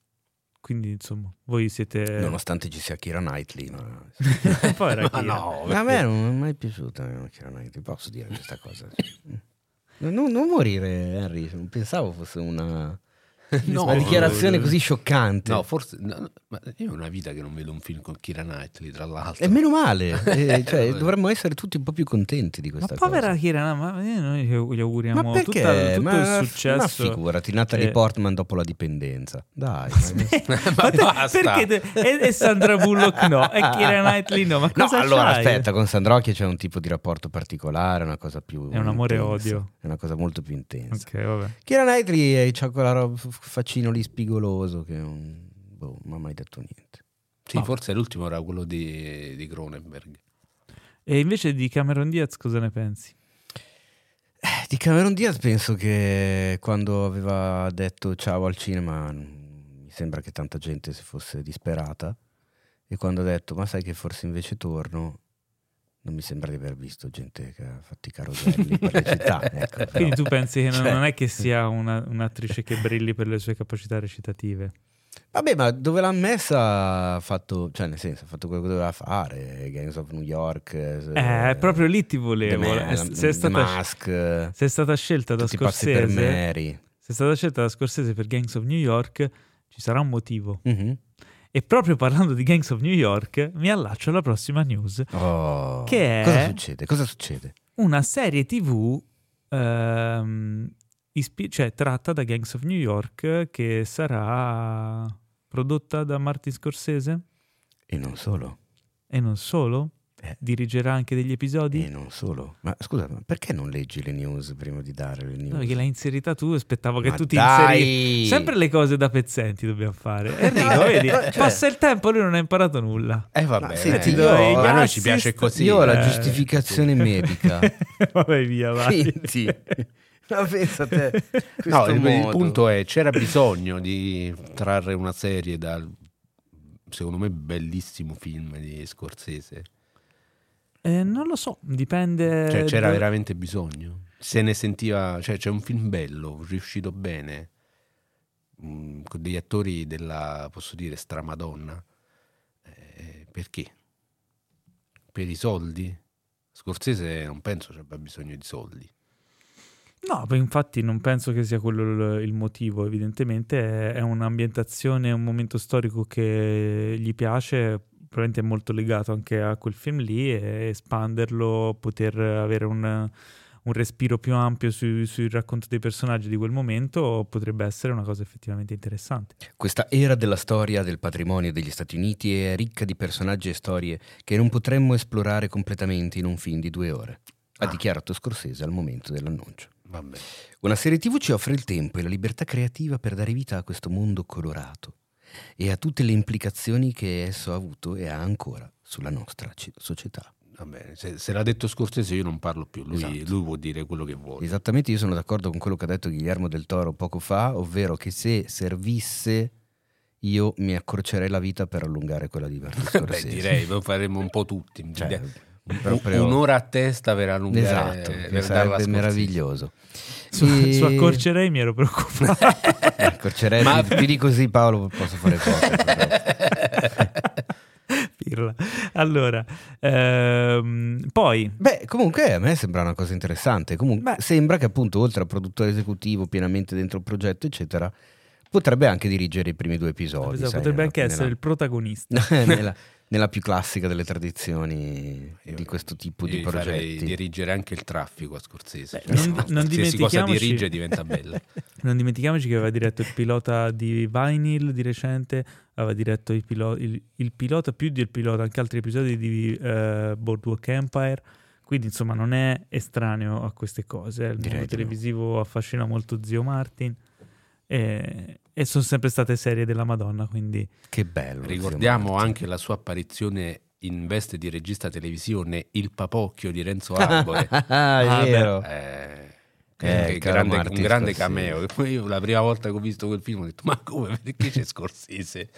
[SPEAKER 1] Quindi insomma, voi siete...
[SPEAKER 3] Nonostante ci sia Kira Knightley, ma...
[SPEAKER 1] Poi era
[SPEAKER 4] Ma
[SPEAKER 1] Kira.
[SPEAKER 4] no,
[SPEAKER 3] a me non è mai piaciuta eh, Kira Knightley, posso dire questa cosa. Non, non morire, Henry, non pensavo fosse una,
[SPEAKER 4] No,
[SPEAKER 3] una dichiarazione
[SPEAKER 4] no,
[SPEAKER 3] così scioccante.
[SPEAKER 4] No, forse no, no, ma io ho una vita che non vedo un film con Kira Knightley, tra l'altro.
[SPEAKER 3] E meno male, eh, cioè, dovremmo essere tutti un po' più contenti di
[SPEAKER 1] Ma
[SPEAKER 3] questa
[SPEAKER 1] povera
[SPEAKER 3] cosa.
[SPEAKER 1] Kira, no, ma noi gli auguriamo
[SPEAKER 3] Ma perché?
[SPEAKER 1] tutta- tutto
[SPEAKER 3] ma,
[SPEAKER 1] il
[SPEAKER 3] ma
[SPEAKER 1] successo.
[SPEAKER 3] figurati, Natalie
[SPEAKER 1] Eh.
[SPEAKER 3] Portman dopo la dipendenza. Dai. ma-
[SPEAKER 1] Ma te-
[SPEAKER 4] basta.
[SPEAKER 1] perché te- e, e Sandra Bullock no, e Kira Knightley no, ma
[SPEAKER 3] No,
[SPEAKER 1] cosa
[SPEAKER 3] allora
[SPEAKER 1] c'hai?
[SPEAKER 3] aspetta, con Sandrocchia c'è un tipo di rapporto particolare, una cosa più
[SPEAKER 1] È un amore e
[SPEAKER 3] intensa,
[SPEAKER 1] odio.
[SPEAKER 3] È una cosa molto più intensa.
[SPEAKER 1] Ok, vabbè.
[SPEAKER 3] Kira Knightley c'ha quella roba, faccino lì spigoloso che non boh, non ha mai detto niente.
[SPEAKER 4] Sì,
[SPEAKER 1] No.
[SPEAKER 4] forse l'ultimo era quello di, di Cronenberg.
[SPEAKER 1] E invece di Cameron Diaz cosa ne pensi?
[SPEAKER 3] Eh, di Cameron Diaz penso che quando aveva detto ciao al cinema mi sembra che tanta gente si fosse disperata e quando ha detto ma sai che forse invece torno non mi sembra di aver visto gente che ha fatto i caroselli per le città. Ecco,
[SPEAKER 1] Quindi tu pensi che non,
[SPEAKER 3] cioè-
[SPEAKER 1] non è che sia una- un'attrice che brilli per le sue capacità recitative?
[SPEAKER 3] Vabbè, ma dove l'ha messa ha fatto, cioè nel senso, ha fatto quello che doveva fare, Gangs of New York.
[SPEAKER 1] Eh, proprio lì ti volevo.
[SPEAKER 3] The,
[SPEAKER 1] Eh,
[SPEAKER 3] Ma-
[SPEAKER 1] se è
[SPEAKER 3] The
[SPEAKER 1] stata,
[SPEAKER 3] Mask, eh,
[SPEAKER 1] se è stata scelta da
[SPEAKER 3] pazzi per
[SPEAKER 1] Scorsese,
[SPEAKER 3] Mary.
[SPEAKER 1] se è stata scelta da Scorsese per Gangs of New York, ci sarà un motivo.
[SPEAKER 3] Mhm.
[SPEAKER 1] E proprio parlando di Gangs of New York, mi allaccio alla prossima news.
[SPEAKER 3] Oh,
[SPEAKER 1] Che è-
[SPEAKER 3] Cosa succede? Cosa succede?
[SPEAKER 1] Una serie TV ehm, ispi- cioè, tratta da Gangs of New York che sarà prodotta da Martin Scorsese
[SPEAKER 3] E non solo.
[SPEAKER 1] e non solo.
[SPEAKER 3] Eh.
[SPEAKER 1] Dirigerà anche degli episodi.
[SPEAKER 3] E non solo. Ma scusa, ma perché non leggi le news prima di dare le news?
[SPEAKER 1] No, perché l'hai inserita tu, aspettavo che
[SPEAKER 3] Ma
[SPEAKER 1] tu ti
[SPEAKER 3] dai!
[SPEAKER 1] inserissi. Sempre le cose da pezzenti dobbiamo fare. Enrico,
[SPEAKER 3] Eh,
[SPEAKER 1] vedi,
[SPEAKER 3] cioè-
[SPEAKER 1] passa il tempo, lui non ha imparato nulla.
[SPEAKER 4] Eh vabbè,
[SPEAKER 3] Ma senti,
[SPEAKER 4] eh,
[SPEAKER 3] io-
[SPEAKER 4] a
[SPEAKER 1] i
[SPEAKER 4] noi ci piace così.
[SPEAKER 3] Io ho la
[SPEAKER 1] eh,
[SPEAKER 3] giustificazione medica.
[SPEAKER 1] Vai via, vai.
[SPEAKER 3] Pensa te.
[SPEAKER 4] No, il, il punto è c'era bisogno di trarre una serie dal secondo me bellissimo film di Scorsese.
[SPEAKER 1] Eh, non lo so, dipende.
[SPEAKER 4] Cioè c'era
[SPEAKER 1] da-
[SPEAKER 4] veramente bisogno. Se ne sentiva, cioè c'è un film bello, riuscito bene, mm, con degli attori della, posso dire, stramadonna. Eh, perché? Per i soldi? Scorsese non penso ci abbia bisogno di soldi.
[SPEAKER 1] No, infatti non penso che sia quello il, motivo, evidentemente è, è un'ambientazione, un momento storico che gli piace, probabilmente è molto legato anche a quel film lì e espanderlo, poter avere un, un respiro più ampio sui- sul racconto dei personaggi di quel momento potrebbe essere una cosa effettivamente interessante.
[SPEAKER 3] Questa era della storia del patrimonio degli Stati Uniti è ricca di personaggi e storie che non potremmo esplorare completamente in un film di due ore, ha
[SPEAKER 4] Ah.
[SPEAKER 3] dichiarato Scorsese al momento dell'annuncio.
[SPEAKER 4] Vabbè.
[SPEAKER 3] Una serie TV ci offre il tempo e la libertà creativa per dare vita a questo mondo colorato e a tutte le implicazioni che esso ha avuto e ha ancora sulla nostra ci- società.
[SPEAKER 4] Vabbè, se, se l'ha detto Scorsese io non parlo più, lui,
[SPEAKER 3] Esatto.
[SPEAKER 4] lui può dire quello che vuole.
[SPEAKER 3] Esattamente, io sono d'accordo con quello che ha detto Guillermo del Toro poco fa, ovvero che se servisse io mi accorcerei la vita per allungare quella di Martin
[SPEAKER 4] Beh,
[SPEAKER 3] Scorsese.
[SPEAKER 4] direi, lo faremo un po' tutti.
[SPEAKER 3] Cioè, proprio-
[SPEAKER 4] Un'ora a testa per allungare
[SPEAKER 3] Esatto,
[SPEAKER 4] per a
[SPEAKER 3] sarebbe meraviglioso.
[SPEAKER 1] Su,
[SPEAKER 3] E-
[SPEAKER 1] su accorcerei mi ero preoccupato.
[SPEAKER 3] Accorcerei,
[SPEAKER 4] Ma-
[SPEAKER 3] più di così Paolo posso fare poco.
[SPEAKER 1] Pirla. Allora, ehm, poi
[SPEAKER 3] Beh, comunque a me sembra una cosa interessante. Comunque
[SPEAKER 1] Beh.
[SPEAKER 3] sembra che appunto oltre al produttore esecutivo pienamente dentro il progetto, eccetera, potrebbe anche dirigere i primi due episodi.
[SPEAKER 1] esatto,
[SPEAKER 3] sai,
[SPEAKER 1] potrebbe
[SPEAKER 3] nella-
[SPEAKER 1] anche essere
[SPEAKER 3] nella-
[SPEAKER 1] il protagonista.
[SPEAKER 3] nella, nella più classica delle tradizioni di questo tipo di
[SPEAKER 4] Io
[SPEAKER 3] progetti.
[SPEAKER 4] dirigere anche il traffico a Scorsese.
[SPEAKER 1] Beh,
[SPEAKER 4] Cioè,
[SPEAKER 1] non- non
[SPEAKER 4] cosa
[SPEAKER 1] dimentichiamoci-
[SPEAKER 4] dirige diventa bella.
[SPEAKER 1] Non dimentichiamoci che aveva diretto il pilota di Vinyl di recente, aveva diretto il, pilo- il- il pilota, più del pilota, anche altri episodi di eh, Boardwalk Empire. Quindi, insomma, non è estraneo a queste cose. Il
[SPEAKER 3] Direi
[SPEAKER 1] mondo
[SPEAKER 3] no.
[SPEAKER 1] televisivo affascina molto Zio Martin. E, e sono sempre state serie della Madonna. Quindi,
[SPEAKER 3] Che bello.
[SPEAKER 4] Ricordiamo anche la sua apparizione in veste di regista televisione Il papocchio di Renzo Arbore.
[SPEAKER 3] ah, è
[SPEAKER 1] Ah,
[SPEAKER 3] vero.
[SPEAKER 4] Eh,
[SPEAKER 3] Eh,
[SPEAKER 4] grande,
[SPEAKER 3] Martin
[SPEAKER 4] un grande cameo. Poi io la prima volta che ho visto quel film ho detto: Ma come? Perché c'è Scorsese?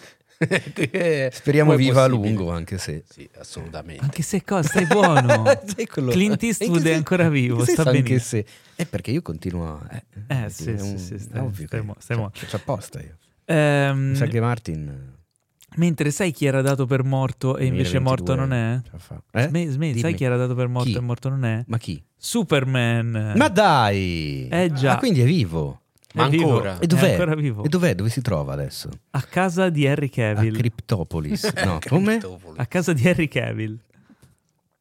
[SPEAKER 3] Speriamo viva a lungo, anche se.
[SPEAKER 4] Sì, assolutamente.
[SPEAKER 1] anche se cosa, stai buono.
[SPEAKER 3] Quello-
[SPEAKER 1] Clint
[SPEAKER 3] Eh,
[SPEAKER 1] Eastwood è ancora vivo, sta
[SPEAKER 3] anche se. È perché io continuo a.
[SPEAKER 1] Eh,
[SPEAKER 3] è
[SPEAKER 1] sì,
[SPEAKER 3] un-
[SPEAKER 1] sì, sì, stai-
[SPEAKER 3] ovvio
[SPEAKER 1] stai
[SPEAKER 3] che-
[SPEAKER 1] mo- stai mo-
[SPEAKER 3] C'è apposta io. Mi sa che Martin.
[SPEAKER 1] Mentre sai chi era dato per morto e invece
[SPEAKER 3] 2022
[SPEAKER 1] morto non è?
[SPEAKER 3] Eh?
[SPEAKER 1] Sme- sme- sai chi era dato per morto
[SPEAKER 3] Chi?
[SPEAKER 1] e morto non è?
[SPEAKER 3] Ma chi?
[SPEAKER 1] Superman.
[SPEAKER 3] Ma dai!
[SPEAKER 1] Eh già.
[SPEAKER 3] Ah, quindi è vivo.
[SPEAKER 4] Ma
[SPEAKER 1] vivo.
[SPEAKER 4] ancora?
[SPEAKER 3] E dov'è?
[SPEAKER 1] È ancora vivo.
[SPEAKER 3] E dov'è? Dove si trova adesso?
[SPEAKER 1] A casa di Harry
[SPEAKER 3] A
[SPEAKER 1] Cavill.
[SPEAKER 3] Cryptopolis. No, come?
[SPEAKER 1] A casa di Harry Cavill.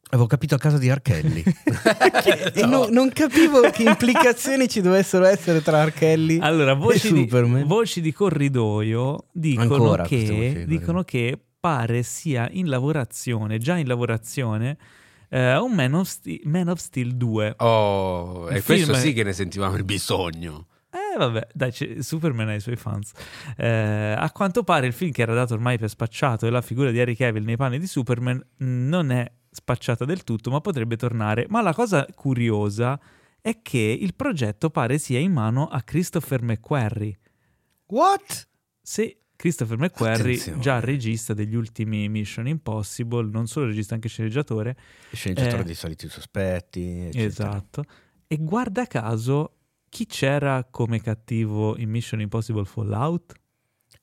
[SPEAKER 3] Avevo capito a casa di Archelli. e no- non capivo che implicazioni ci dovessero essere tra Archelli
[SPEAKER 1] Allora, voci
[SPEAKER 3] e
[SPEAKER 1] di,
[SPEAKER 3] Superman.
[SPEAKER 1] voci di corridoio dicono,
[SPEAKER 3] Ancora
[SPEAKER 1] che,
[SPEAKER 3] di
[SPEAKER 1] dicono che pare sia in lavorazione, già in lavorazione, eh, un Man of, Steel, Man of Steel 2.
[SPEAKER 4] Oh,
[SPEAKER 1] Il
[SPEAKER 4] e questo sì che ne sentivamo il bisogno.
[SPEAKER 1] Eh vabbè, dai, Superman ha i suoi fans. Eh, a quanto pare il film che era dato ormai per spacciato e la figura di Harry Cavill nei panni di Superman non è spacciata del tutto, ma potrebbe tornare. Ma la cosa curiosa è che il progetto pare sia in mano a Christopher McQuarrie.
[SPEAKER 3] What?
[SPEAKER 1] Se Christopher McQuarrie,
[SPEAKER 3] Attenzione.
[SPEAKER 1] già regista degli ultimi Mission Impossible, non solo regista, anche sceneggiatore,
[SPEAKER 3] Sceneggiatore
[SPEAKER 1] Eh.
[SPEAKER 3] dei soliti sospetti. eccetera.
[SPEAKER 1] esatto. E guarda caso, chi c'era come cattivo in Mission Impossible Fallout?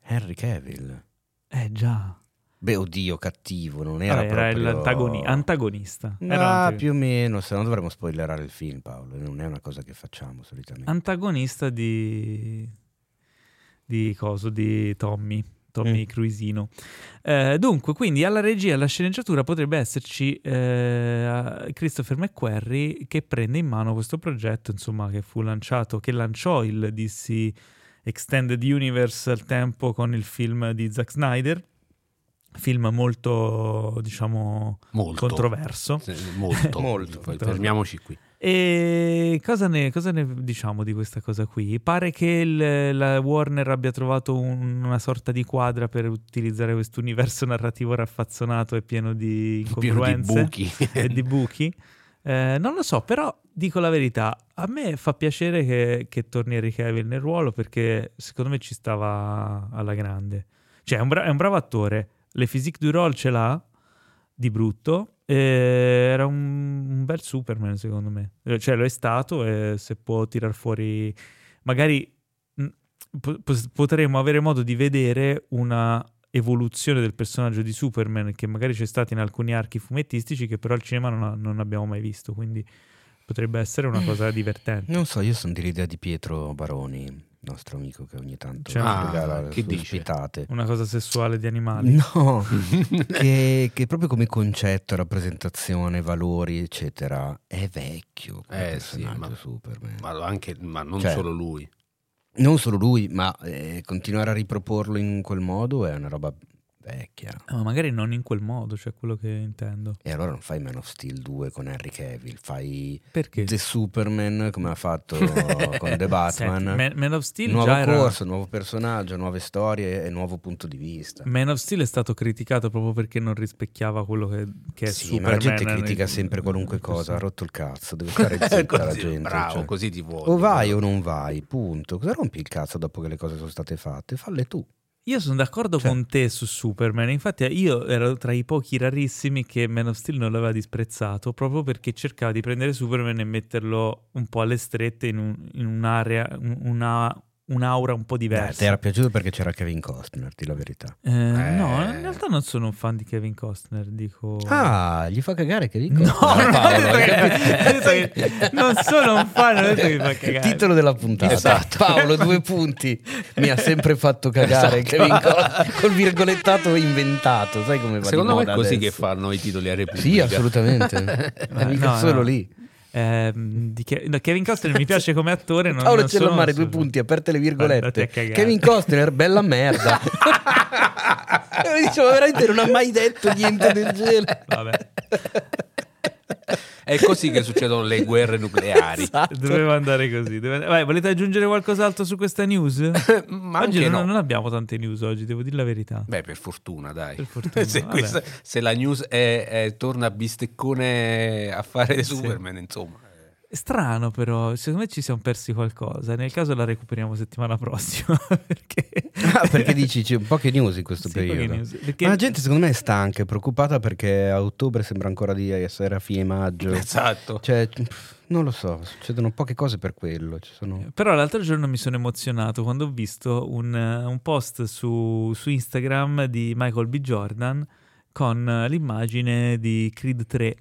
[SPEAKER 3] Henry Cavill.
[SPEAKER 1] Eh già,
[SPEAKER 3] Beh, oddio, cattivo, non era
[SPEAKER 1] era
[SPEAKER 3] proprio...
[SPEAKER 1] l'antagoni- antagonista.
[SPEAKER 3] No,
[SPEAKER 1] Era antag-
[SPEAKER 3] più o meno, se no dovremmo spoilerare il film, Paolo. Non è una cosa che facciamo solitamente.
[SPEAKER 1] antagonista di di coso di Tommy Tommy
[SPEAKER 3] Mm.
[SPEAKER 1] Cruisino Eh, dunque quindi alla regia e alla sceneggiatura potrebbe esserci eh, Christopher McQuarrie che prende in mano questo progetto insomma che fu lanciato che lanciò il DC Extended Universe al tempo con il film di Zack Snyder film molto diciamo
[SPEAKER 4] Molto.
[SPEAKER 1] controverso
[SPEAKER 4] Sì, Molto.
[SPEAKER 3] Molto.
[SPEAKER 4] Fermiamoci qui.
[SPEAKER 1] E cosa ne, cosa ne diciamo di questa cosa qui? Pare che il- la Warner abbia trovato un- una sorta di quadra per utilizzare questo universo narrativo raffazzonato e pieno di
[SPEAKER 4] Pieno di
[SPEAKER 1] incongruenze
[SPEAKER 4] buchi.
[SPEAKER 1] e di buchi. Eh, non lo so, però dico la verità, a me fa piacere che, che torni Henry Cavill nel ruolo perché secondo me ci stava alla grande. Cioè è un, bra- è un bravo attore, le physique du role ce l'ha di brutto. e era un, un bel Superman secondo me. Eh, Cioè lo è stato e se può tirar fuori... Magari po- pos- potremmo avere modo di vedere una evoluzione del personaggio di Superman che magari c'è stata in alcuni archi fumettistici che però al cinema non, ha- non abbiamo mai visto, quindi potrebbe essere una cosa divertente.
[SPEAKER 3] Non so, io sono dell'idea di Pietro Baroni, nostro amico che ogni tanto
[SPEAKER 1] Cioè,
[SPEAKER 3] ci
[SPEAKER 4] ah,
[SPEAKER 3] regala
[SPEAKER 4] che
[SPEAKER 3] ospitate.
[SPEAKER 1] Una cosa sessuale di animali.
[SPEAKER 3] No, che, che proprio come concetto, rappresentazione, valori, eccetera, è vecchio
[SPEAKER 4] Eh, sì, ma-
[SPEAKER 3] Superman.
[SPEAKER 4] ma, anche, ma non
[SPEAKER 3] Cioè,
[SPEAKER 4] solo lui.
[SPEAKER 3] Non solo lui, ma eh, continuare a riproporlo in quel modo è una roba vecchia.
[SPEAKER 1] Eh, Ma magari non in quel modo, cioè quello che intendo.
[SPEAKER 3] E allora non fai Man of Steel 2 con Henry Cavill, fai
[SPEAKER 1] Perché?
[SPEAKER 3] The Superman come ha fatto con The Batman.
[SPEAKER 1] Senti, Man, Man of Steel
[SPEAKER 3] nuovo
[SPEAKER 1] già era-
[SPEAKER 3] corso, nuovo personaggio, nuove storie e nuovo punto di vista.
[SPEAKER 1] Man of Steel è stato criticato proprio perché non rispecchiava quello che, che è
[SPEAKER 3] Sì,
[SPEAKER 1] Superman.
[SPEAKER 3] ma la gente
[SPEAKER 1] nel-
[SPEAKER 3] critica sempre qualunque cosa, ha rotto il cazzo, deve stare zitta la gente.
[SPEAKER 4] bravo,
[SPEAKER 3] cioè.
[SPEAKER 4] così ti vuoi.
[SPEAKER 3] O vai o non vai, punto. Cosa rompi il cazzo dopo che le cose sono state fatte? Falle tu.
[SPEAKER 1] Io sono d'accordo
[SPEAKER 3] Cioè-
[SPEAKER 1] con te su Superman, infatti io ero tra i pochi rarissimi che Man of Steel non l'aveva disprezzato proprio perché cercava di prendere Superman e metterlo un po' alle strette in, un- in un'area, un- una, un'aura un po'
[SPEAKER 3] Eh,
[SPEAKER 1] diversa.
[SPEAKER 3] ti era piaciuto perché c'era Kevin Costner, di la verità.
[SPEAKER 1] Eh, No,
[SPEAKER 4] Eh.
[SPEAKER 1] in realtà non sono un fan di Kevin Costner, dico...
[SPEAKER 3] Ah, gli fa cagare Kevin
[SPEAKER 1] No,
[SPEAKER 3] Costner.
[SPEAKER 1] non ho
[SPEAKER 3] Paolo,
[SPEAKER 1] che- non sono un fan, ho detto che mi fa cagare.
[SPEAKER 3] Titolo della puntata.
[SPEAKER 4] Esatto.
[SPEAKER 3] Paolo, due punti. Mi ha sempre fatto cagare
[SPEAKER 4] Esatto.
[SPEAKER 3] Kevin Costner col virgolettato inventato. Sai come va
[SPEAKER 4] Secondo
[SPEAKER 3] di
[SPEAKER 4] me è così
[SPEAKER 3] adesso?
[SPEAKER 4] che fanno i titoli a Repubblica.
[SPEAKER 3] Sì, assolutamente.
[SPEAKER 1] Ma
[SPEAKER 3] Mica
[SPEAKER 1] no,
[SPEAKER 3] solo
[SPEAKER 1] no.
[SPEAKER 3] lì.
[SPEAKER 1] Di Ke- Kevin Costner mi piace come attore. Non,
[SPEAKER 3] Paolo
[SPEAKER 1] non
[SPEAKER 3] c'è
[SPEAKER 1] sono
[SPEAKER 3] la mare, due punti, aperte le virgolette. Kevin Costner, bella merda. E mi dicevo, veramente non ha mai detto niente del genere.
[SPEAKER 1] Vabbè,
[SPEAKER 4] È così che succedono le guerre nucleari.
[SPEAKER 3] Esatto.
[SPEAKER 1] doveva andare così. doveva- Vai, volete aggiungere qualcos'altro su questa news?
[SPEAKER 4] Ma
[SPEAKER 1] oggi
[SPEAKER 4] anche
[SPEAKER 1] non,
[SPEAKER 4] no.
[SPEAKER 1] non abbiamo tante news oggi, devo dire la verità.
[SPEAKER 4] Beh, per fortuna, dai.
[SPEAKER 1] Per fortuna,
[SPEAKER 4] se, questa- se la news è, è- torna a bisteccone a fare Superman, insomma.
[SPEAKER 1] Strano però, secondo me ci siamo persi qualcosa. Nel caso la recuperiamo settimana prossima. perché...
[SPEAKER 3] Ah, perché dici c'è poche news in questo
[SPEAKER 1] Sì,
[SPEAKER 3] periodo.
[SPEAKER 1] news. Perché-
[SPEAKER 3] Ma la gente secondo me è stanca, è preoccupata perché a ottobre sembra ancora di essere a fine maggio.
[SPEAKER 4] Esatto.
[SPEAKER 3] Cioè, non lo so, succedono poche cose per quello. Ci sono...
[SPEAKER 1] Però l'altro giorno mi sono emozionato quando ho visto un, eh, un post su, su Instagram di Michael B. Jordan con eh, l'immagine di Creed 3.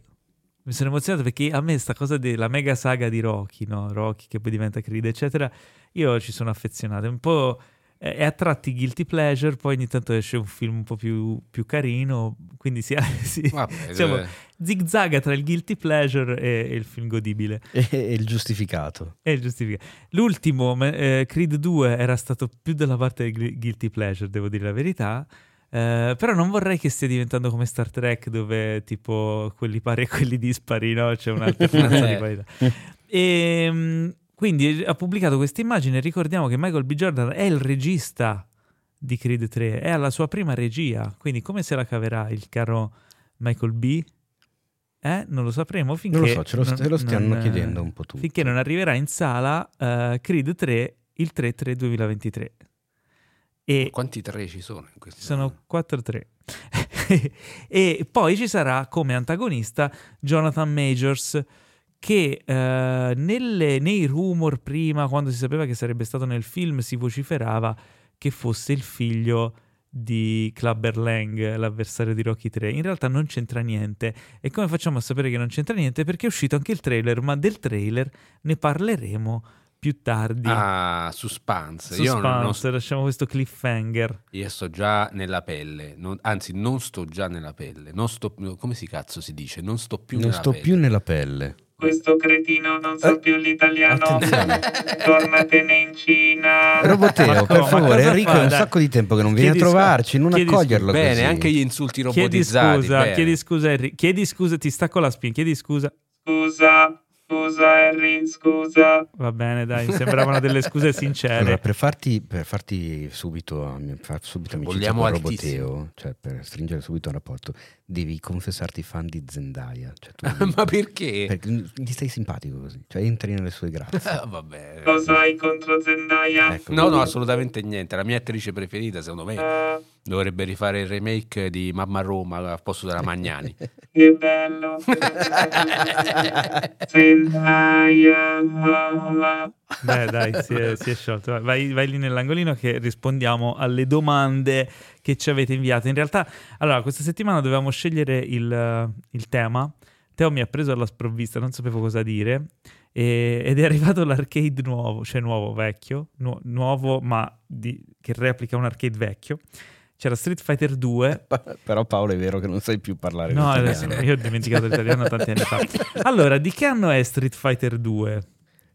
[SPEAKER 1] Mi sono emozionato perché a me sta cosa della mega saga di Rocky, no? Rocky che poi diventa Creed, eccetera, io ci sono affezionato. È un po'... È a tratti guilty pleasure, poi ogni tanto esce un film un po' più, più carino, quindi si, si
[SPEAKER 4] Vabbè,
[SPEAKER 1] Siamo-
[SPEAKER 4] eh,
[SPEAKER 1] zigzaga tra il guilty pleasure e, e il film godibile.
[SPEAKER 3] E, e il giustificato.
[SPEAKER 1] È giustificato. L'ultimo, eh, Creed 2, era stato più dalla parte del gui- guilty pleasure, devo dire la verità. Eh, però non vorrei che stia diventando come Star Trek, dove tipo quelli pari e quelli dispari, no? C'è un'alternanza di
[SPEAKER 4] Eh.
[SPEAKER 1] qualità. E, mm, quindi ha pubblicato questa immagine. Ricordiamo che Michael B. Jordan è il regista di Creed 3, è alla sua prima regia. Quindi come se la caverà il caro Michael B? Eh, non lo sapremo finché...
[SPEAKER 3] Non lo so, ce lo,
[SPEAKER 1] non-
[SPEAKER 3] ce lo
[SPEAKER 1] non, eh,
[SPEAKER 3] chiedendo un po' tutti.
[SPEAKER 1] Finché non arriverà in sala eh, Creed 3 il 3-3-2023. E
[SPEAKER 4] Quanti tre ci sono in questo?
[SPEAKER 1] sono 4-3. e poi ci sarà come antagonista Jonathan Majors che eh, nelle- nei rumor prima, quando si sapeva che sarebbe stato nel film, si vociferava che fosse il figlio di Clubber Lang, l'avversario di Rocky 3. In realtà non c'entra niente. E come facciamo a sapere che non c'entra niente? Perché è uscito anche il trailer, ma del trailer ne parleremo più tardi.
[SPEAKER 4] Ah, suspense. Io, non- non
[SPEAKER 1] Suspense, lasciamo questo cliffhanger.
[SPEAKER 4] io sto già nella pelle, non- anzi non sto già nella pelle, non sto, come si cazzo si dice? Non sto più
[SPEAKER 3] non
[SPEAKER 4] nella
[SPEAKER 3] sto
[SPEAKER 4] pelle.
[SPEAKER 3] più nella pelle.
[SPEAKER 5] Questo cretino non sa
[SPEAKER 3] Eh,
[SPEAKER 5] più l'italiano.
[SPEAKER 3] attenzione.
[SPEAKER 5] Tornatene in Cina.
[SPEAKER 3] Roboteo, per favore, Enrico
[SPEAKER 1] fa?
[SPEAKER 3] è un sacco di tempo che non viene a
[SPEAKER 1] Chiedi scu-
[SPEAKER 3] trovarci, non
[SPEAKER 1] chiedi
[SPEAKER 3] accoglierlo
[SPEAKER 4] Bene,
[SPEAKER 3] così.
[SPEAKER 4] anche gli insulti
[SPEAKER 1] Chiedi
[SPEAKER 4] robotizzati.
[SPEAKER 1] scusa,
[SPEAKER 4] bene.
[SPEAKER 1] chiedi scusa, Henry. Chiedi scusa, ti stacco la spina. Chiedi scusa.
[SPEAKER 5] Scusa, scusa Harry, scusa.
[SPEAKER 1] Va bene, dai, mi sembravano delle scuse
[SPEAKER 3] Allora,
[SPEAKER 1] sincere.
[SPEAKER 3] per farti, per farti subito, far subito amicizia
[SPEAKER 4] Vogliamo
[SPEAKER 3] con
[SPEAKER 4] altissimo.
[SPEAKER 3] Roboteo, cioè per stringere subito un rapporto, devi confessarti fan di Zendaya. Cioè, tu
[SPEAKER 4] Ma perché?
[SPEAKER 3] perché gli stai simpatico così, cioè entri nelle sue grazie.
[SPEAKER 4] Ah, vabbè.
[SPEAKER 5] Cosa hai contro Zendaya?
[SPEAKER 3] Ecco,
[SPEAKER 4] No, no, assolutamente niente. La mia attrice preferita, secondo me,
[SPEAKER 5] Ah,
[SPEAKER 4] dovrebbe rifare il remake di Mamma Roma al posto della Magnani.
[SPEAKER 5] che bello. Zendaya.
[SPEAKER 1] Beh, dai, si è, si è sciolto. Vai, vai lì nell'angolino che rispondiamo alle domande che ci avete inviato. In realtà, allora, questa settimana dovevamo scegliere il, il tema. Teo mi ha preso alla sprovvista, non sapevo cosa dire. e- ed è arrivato l'arcade nuovo, cioè nuovo, vecchio, nu- nuovo ma di- che replica un arcade vecchio. C'era Street Fighter 2
[SPEAKER 3] Pa- Però Paolo è vero che non sai più parlare
[SPEAKER 1] No,
[SPEAKER 3] l'italiano.
[SPEAKER 1] adesso, io ho dimenticato l'italiano tanti anni fa. Allora, di che anno è Street Fighter 2?